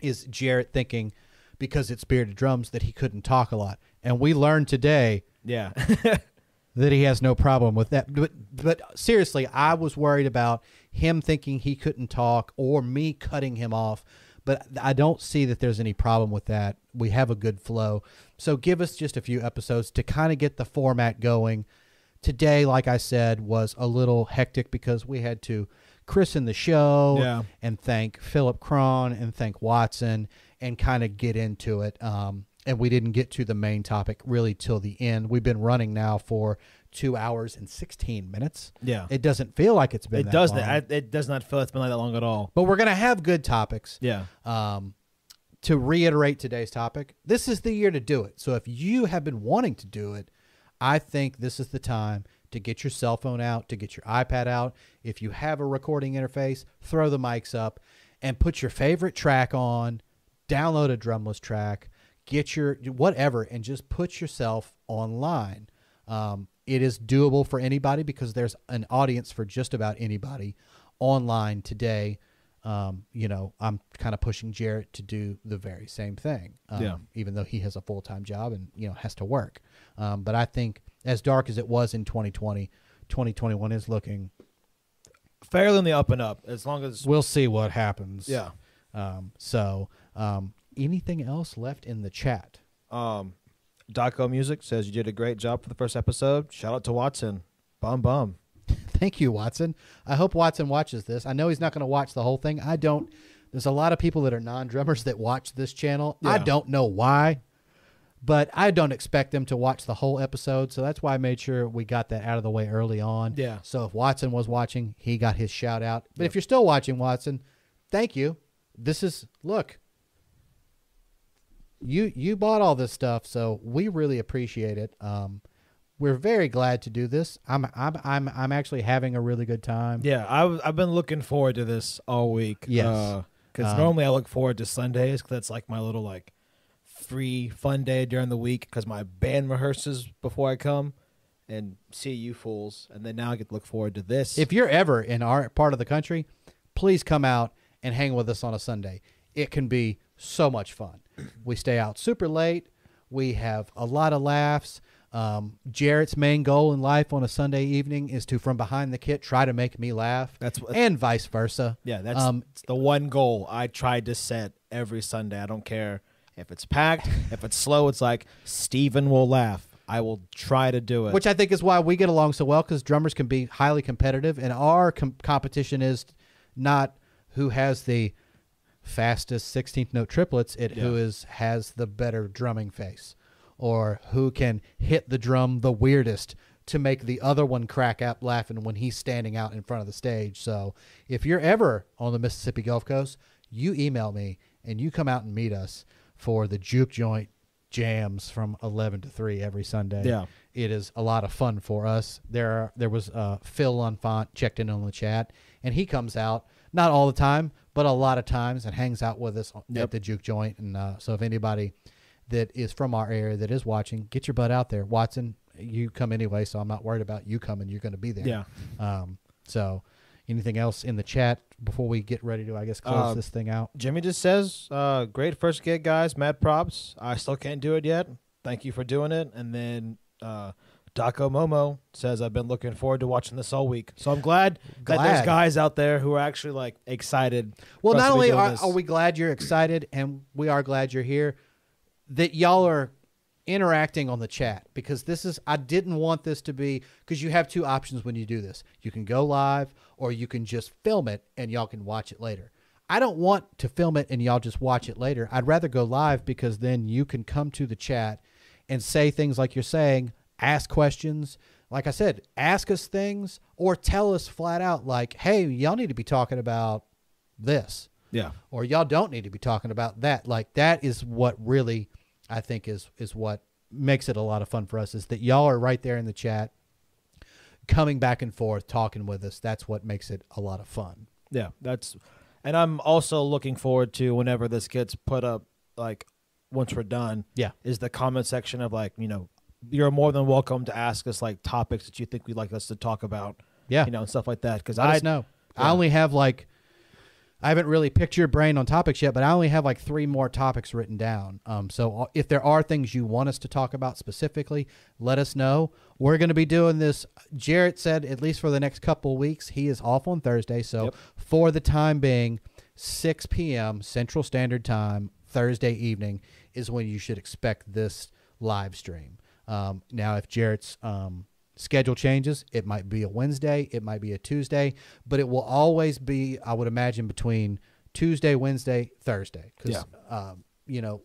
is Jarrett thinking because it's bearded drums that he couldn't talk a lot. And we learned today Yeah. that he has no problem with that. But but seriously, I was worried about him thinking he couldn't talk or me cutting him off. But I don't see that there's any problem with that. We have a good flow. So give us just a few episodes to kind of get the format going. Today, like I said, was a little hectic because we had to christen the show Yeah. and thank Philip Cron and thank Watson and kind of get into it. Um, and we didn't get to the main topic really till the end. We've been running now for two hours and 16 minutes. Yeah. It doesn't feel like it's been It that does. long. I, it does not feel it's been like that long at all. but we're going to have good topics. Yeah. Um, to reiterate today's topic, this is the year to do it. So if you have been wanting to do it, I think this is the time to get your cell phone out, to get your iPad out. If you have a recording interface, throw the mics up and put your favorite track on, download a drumless track, get your whatever, and just put yourself online. Um, it is doable for anybody because there's an audience for just about anybody online today. Um, you know, I'm kind of pushing Jarrett to do the very same thing. Um, Yeah. Even though he has a full time job and you know has to work, um, but I think as dark as it was in 2020, 2021 is looking. Fairly in the up and up. As long as. We'll see what happens. Yeah. Um, so, um, anything else left in the chat? Um, Daco Music says you did a great job for the first episode. Shout out to Watson. Bum bum. Thank you, Watson. I hope Watson watches this. I know he's not going to watch the whole thing. I don't. There's a lot of people that are non drummers that watch this channel. I don't know why, but I don't expect them to watch the whole episode. So that's why I made sure we got that out of the way early on. Yeah. So if Watson was watching, he got his shout out. But if you're still watching, Watson, thank you. This is look. You you bought all this stuff, so we really appreciate it. Um, we're very glad to do this. I'm I'm I'm I'm actually having a really good time. Yeah, I've I've been looking forward to this all week. Yes. Because Um, normally I look forward to Sundays because that's like my little like free fun day during the week because my band rehearses before I come and see you fools, and then now I get to look forward to this. If you're ever in our part of the country, please come out and hang with us on a Sunday. It can be so much fun. We stay out super late. We have a lot of laughs. Um, Jarrett's main goal in life on a Sunday evening is to, from behind the kit, try to make me laugh. That's what- and vice versa. yeah, that's um, it's the one goal I tried to set every Sunday. I don't care if it's packed, if it's slow. It's like Steven will laugh. I will try to do it. which I think is why we get along so well because drummers can be highly competitive, and our com- competition is not who has the fastest 16th note triplets, it who Yeah. is has the better drumming face, or who can hit the drum the weirdest to make the other one crack up laughing when he's standing out in front of the stage. So if you're ever on the Mississippi Gulf Coast, you email me and you come out and meet us for the juke joint jams from 11 to 3 every Sunday. Yeah. It is a lot of fun for us. There are, there was uh, Phil Unfont checked in on the chat and he comes out not all the time, but a lot of times and hangs out with us Yep. at the juke joint and uh, so if anybody that is from our area that is watching, get your butt out there. Watson, you come anyway, so I'm not worried about you coming. You're going to be there. Yeah. Um, so anything else in the chat before we get ready to, I guess, close Uh, this thing out? Jimmy just says, uh, "Great first gig, guys. Mad props. I still can't do it yet. Thank you for doing it." And then uh, Daco Momo says, "I've been looking forward to watching this all week." So I'm glad, that there's guys out there who are actually like excited. Well, not only are, are we glad you're excited, and we are glad you're here, that y'all are interacting on the chat because this is I didn't want this to be because you have two options when you do this. You can go live or you can just film it and y'all can watch it later. I don't want to film it and y'all just watch it later. I'd rather go live because then you can come to the chat and say things like you're saying, ask questions. Like I said, ask us things or tell us flat out like, "Hey, y'all need to be talking about this." yeah, or y'all don't need to be talking about that. Like that is what really I think is is what makes it a lot of fun for us is that y'all are right there in the chat coming back and forth talking with us. That's what makes it a lot of fun. yeah. That's, and I'm also looking forward to whenever this gets put up. Like once we're done, Yeah. is the comment section of like you know you're more than welcome to ask us like topics that you think we'd like us to talk about. Yeah. you know, and stuff like that. Because I know. I only have like, I haven't really picked your brain on topics yet, but I only have like three more topics written down. Um, so uh, if there are things you want us to talk about specifically, let us know. We're going to be doing this. Jarrett said at least for the next couple weeks, he is off on Thursday. So Yep. for the time being, 6 p.m. Central Standard Time, Thursday evening is when you should expect this live stream. Um, now, if Jarrett's um, schedule changes, it might be a Wednesday, it might be a Tuesday, but it will always be, I would imagine, between Tuesday, Wednesday, Thursday. Because, um, you know,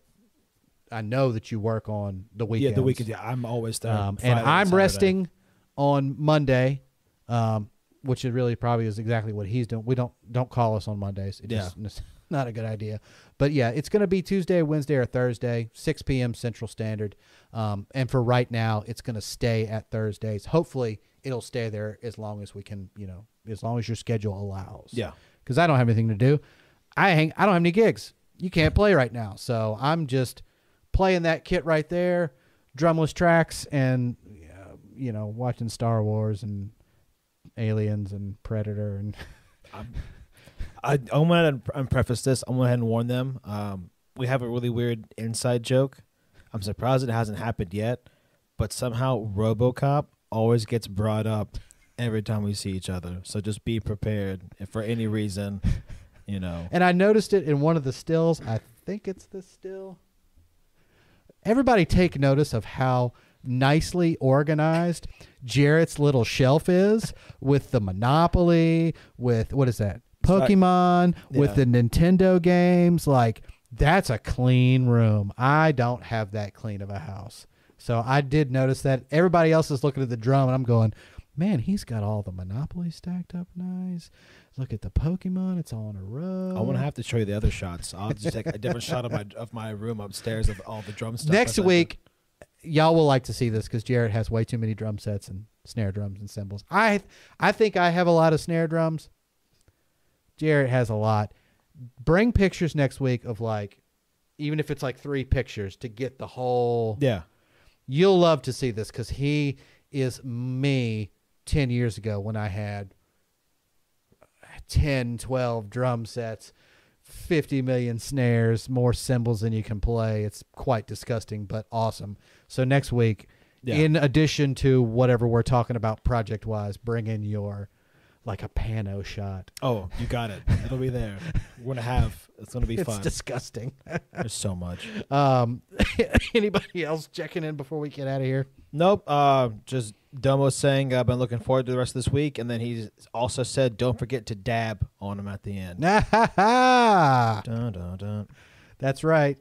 I know that you work on the weekend. yeah, the weekend. Yeah, I'm always there. Um, and I'm resting on Monday, um, which is really probably is exactly what he's doing. We don't don't call us on Mondays. It Yeah. just, it's not a good idea. But yeah, it's going to be Tuesday, Wednesday, or Thursday, 6 p.m. Central Standard. Um, and for right now, it's going to stay at Thursdays. Hopefully, it'll stay there as long as we can, you know, as long as your schedule allows. Yeah. Because I don't have anything to do. I hang. I don't have any gigs. You can't play right now, so I'm just playing that kit right there, drumless tracks, and uh, you know, watching Star Wars and Aliens and Predator and I, I'm gonna preface this. I'm gonna go ahead and warn them. Um, we have a really weird inside joke. I'm surprised it hasn't happened yet, but somehow RoboCop always gets brought up every time we see each other. So just be prepared if for any reason, you know. and I noticed it in one of the stills. I think it's the still. Everybody take notice of how nicely organized Jarrett's little shelf is with the Monopoly, with what is that? Pokemon, with the Nintendo games. Like, that's a clean room. I don't have that clean of a house. So I did notice that. Everybody else is looking at the drum, and I'm going, man, he's got all the Monopoly stacked up nice. Look at the Pokemon. It's all in a row. I'm gonna have to show you the other shots. I'll just take a different shot of my of my room upstairs of all the drum stuff. Next week, y'all will like to see this because Jared has way too many drum sets and snare drums and cymbals. I I think I have a lot of snare drums. Jared has a lot. Bring pictures next week of like, even if it's like three pictures to get the whole. Yeah. You'll love to see this because he is me 10 years ago when I had 10, 12 drum sets, 50 million snares, more cymbals than you can play. It's quite disgusting, but awesome. So next week, Yeah. in addition to whatever we're talking about project wise, bring in your like a pano shot. Oh, you got it. It'll be there. We're gonna have. It's gonna be It's fun. It's disgusting. There's so much. Um, anybody else checking in before we get out of here? Nope. Uh, just Domo saying I've been looking forward to the rest of this week, and then he's also said don't forget to dab on him at the end. That's Dun, dun, dun. right.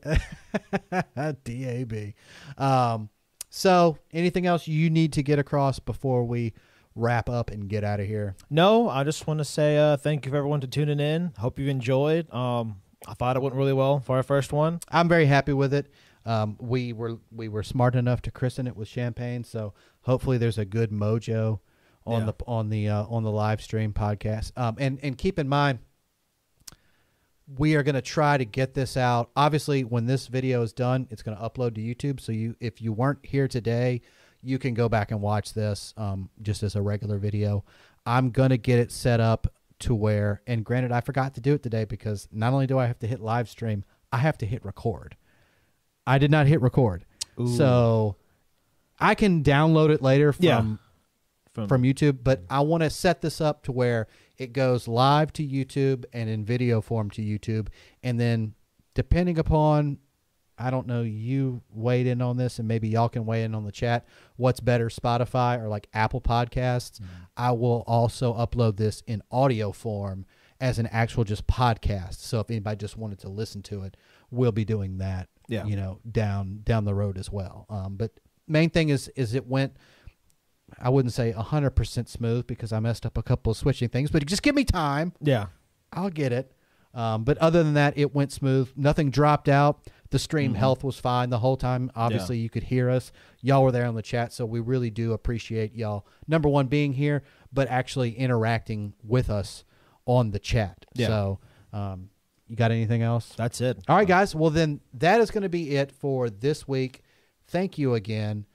DAB. Um, so, anything else you need to get across before we wrap up and get out of here? No, I just want to say uh, thank you for everyone to tuning in. Hope you enjoyed. Um, I thought it went really well for our first one. I'm very happy with it. Um, we were we were smart enough to christen it with champagne, so hopefully there's a good mojo on Yeah. the on the uh, on the live stream podcast. Um, and and keep in mind, we are going to try to get this out. Obviously, when this video is done, it's going to upload to YouTube. So you if you weren't here today, you can go back and watch this um, just as a regular video. I'm going to get it set up to where, and granted, I forgot to do it today because not only do I have to hit live stream, I have to hit record. I did not hit record. Ooh. So I can download it later from Yeah. from YouTube, but I want to set this up to where it goes live to YouTube and in video form to YouTube, and then depending upon, I don't know, you weighed in on this, and maybe y'all can weigh in on the chat. What's better, Spotify or like Apple Podcasts? I will also upload this in audio form as an actual just podcast. So if anybody just wanted to listen to it, we'll be doing that. Yeah. you know, down down the road as well. Um, but main thing is is it went I wouldn't say 100% smooth because I messed up a couple of switching things, but just give me time. Yeah. I'll get it. Um, but other than that, it went smooth. Nothing dropped out. The stream Mhm. health was fine the whole time. Obviously, you could hear us. Y'all were there on the chat, so we really do appreciate y'all. Number one, being here, but actually interacting with us on the chat. Yeah. So, um, you got anything else? That's it. All right, guys. Well, then that is going to be it for this week. Thank you again.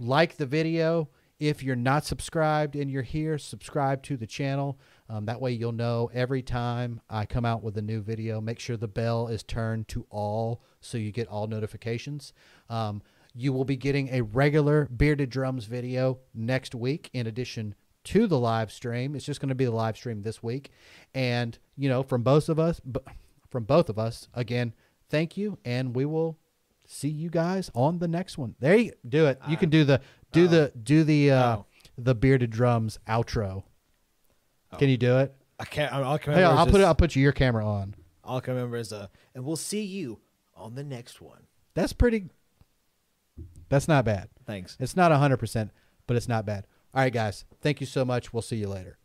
like the video. If you're not subscribed and you're here, subscribe to the channel. Um, that way you'll know every time I come out with a new video. Make sure the bell is turned to all so you get all notifications. Um, you will be getting a regular Bearded Drums video next week in addition to the live stream. It's just going to be the live stream this week. And, you know, from both of us, from both of us, again, thank you. And we will see you guys on the next one. There you do it. You can do the do the do the uh Oh. the bearded drums outro. Can you do it? I can't. All I can Hey, I'll put it. I'll put your camera on. All I can remember is uh, and we'll see you on the next one. That's pretty. That's not bad. Thanks. It's not hundred percent, but it's not bad. All right, guys. Thank you so much. We'll see you later.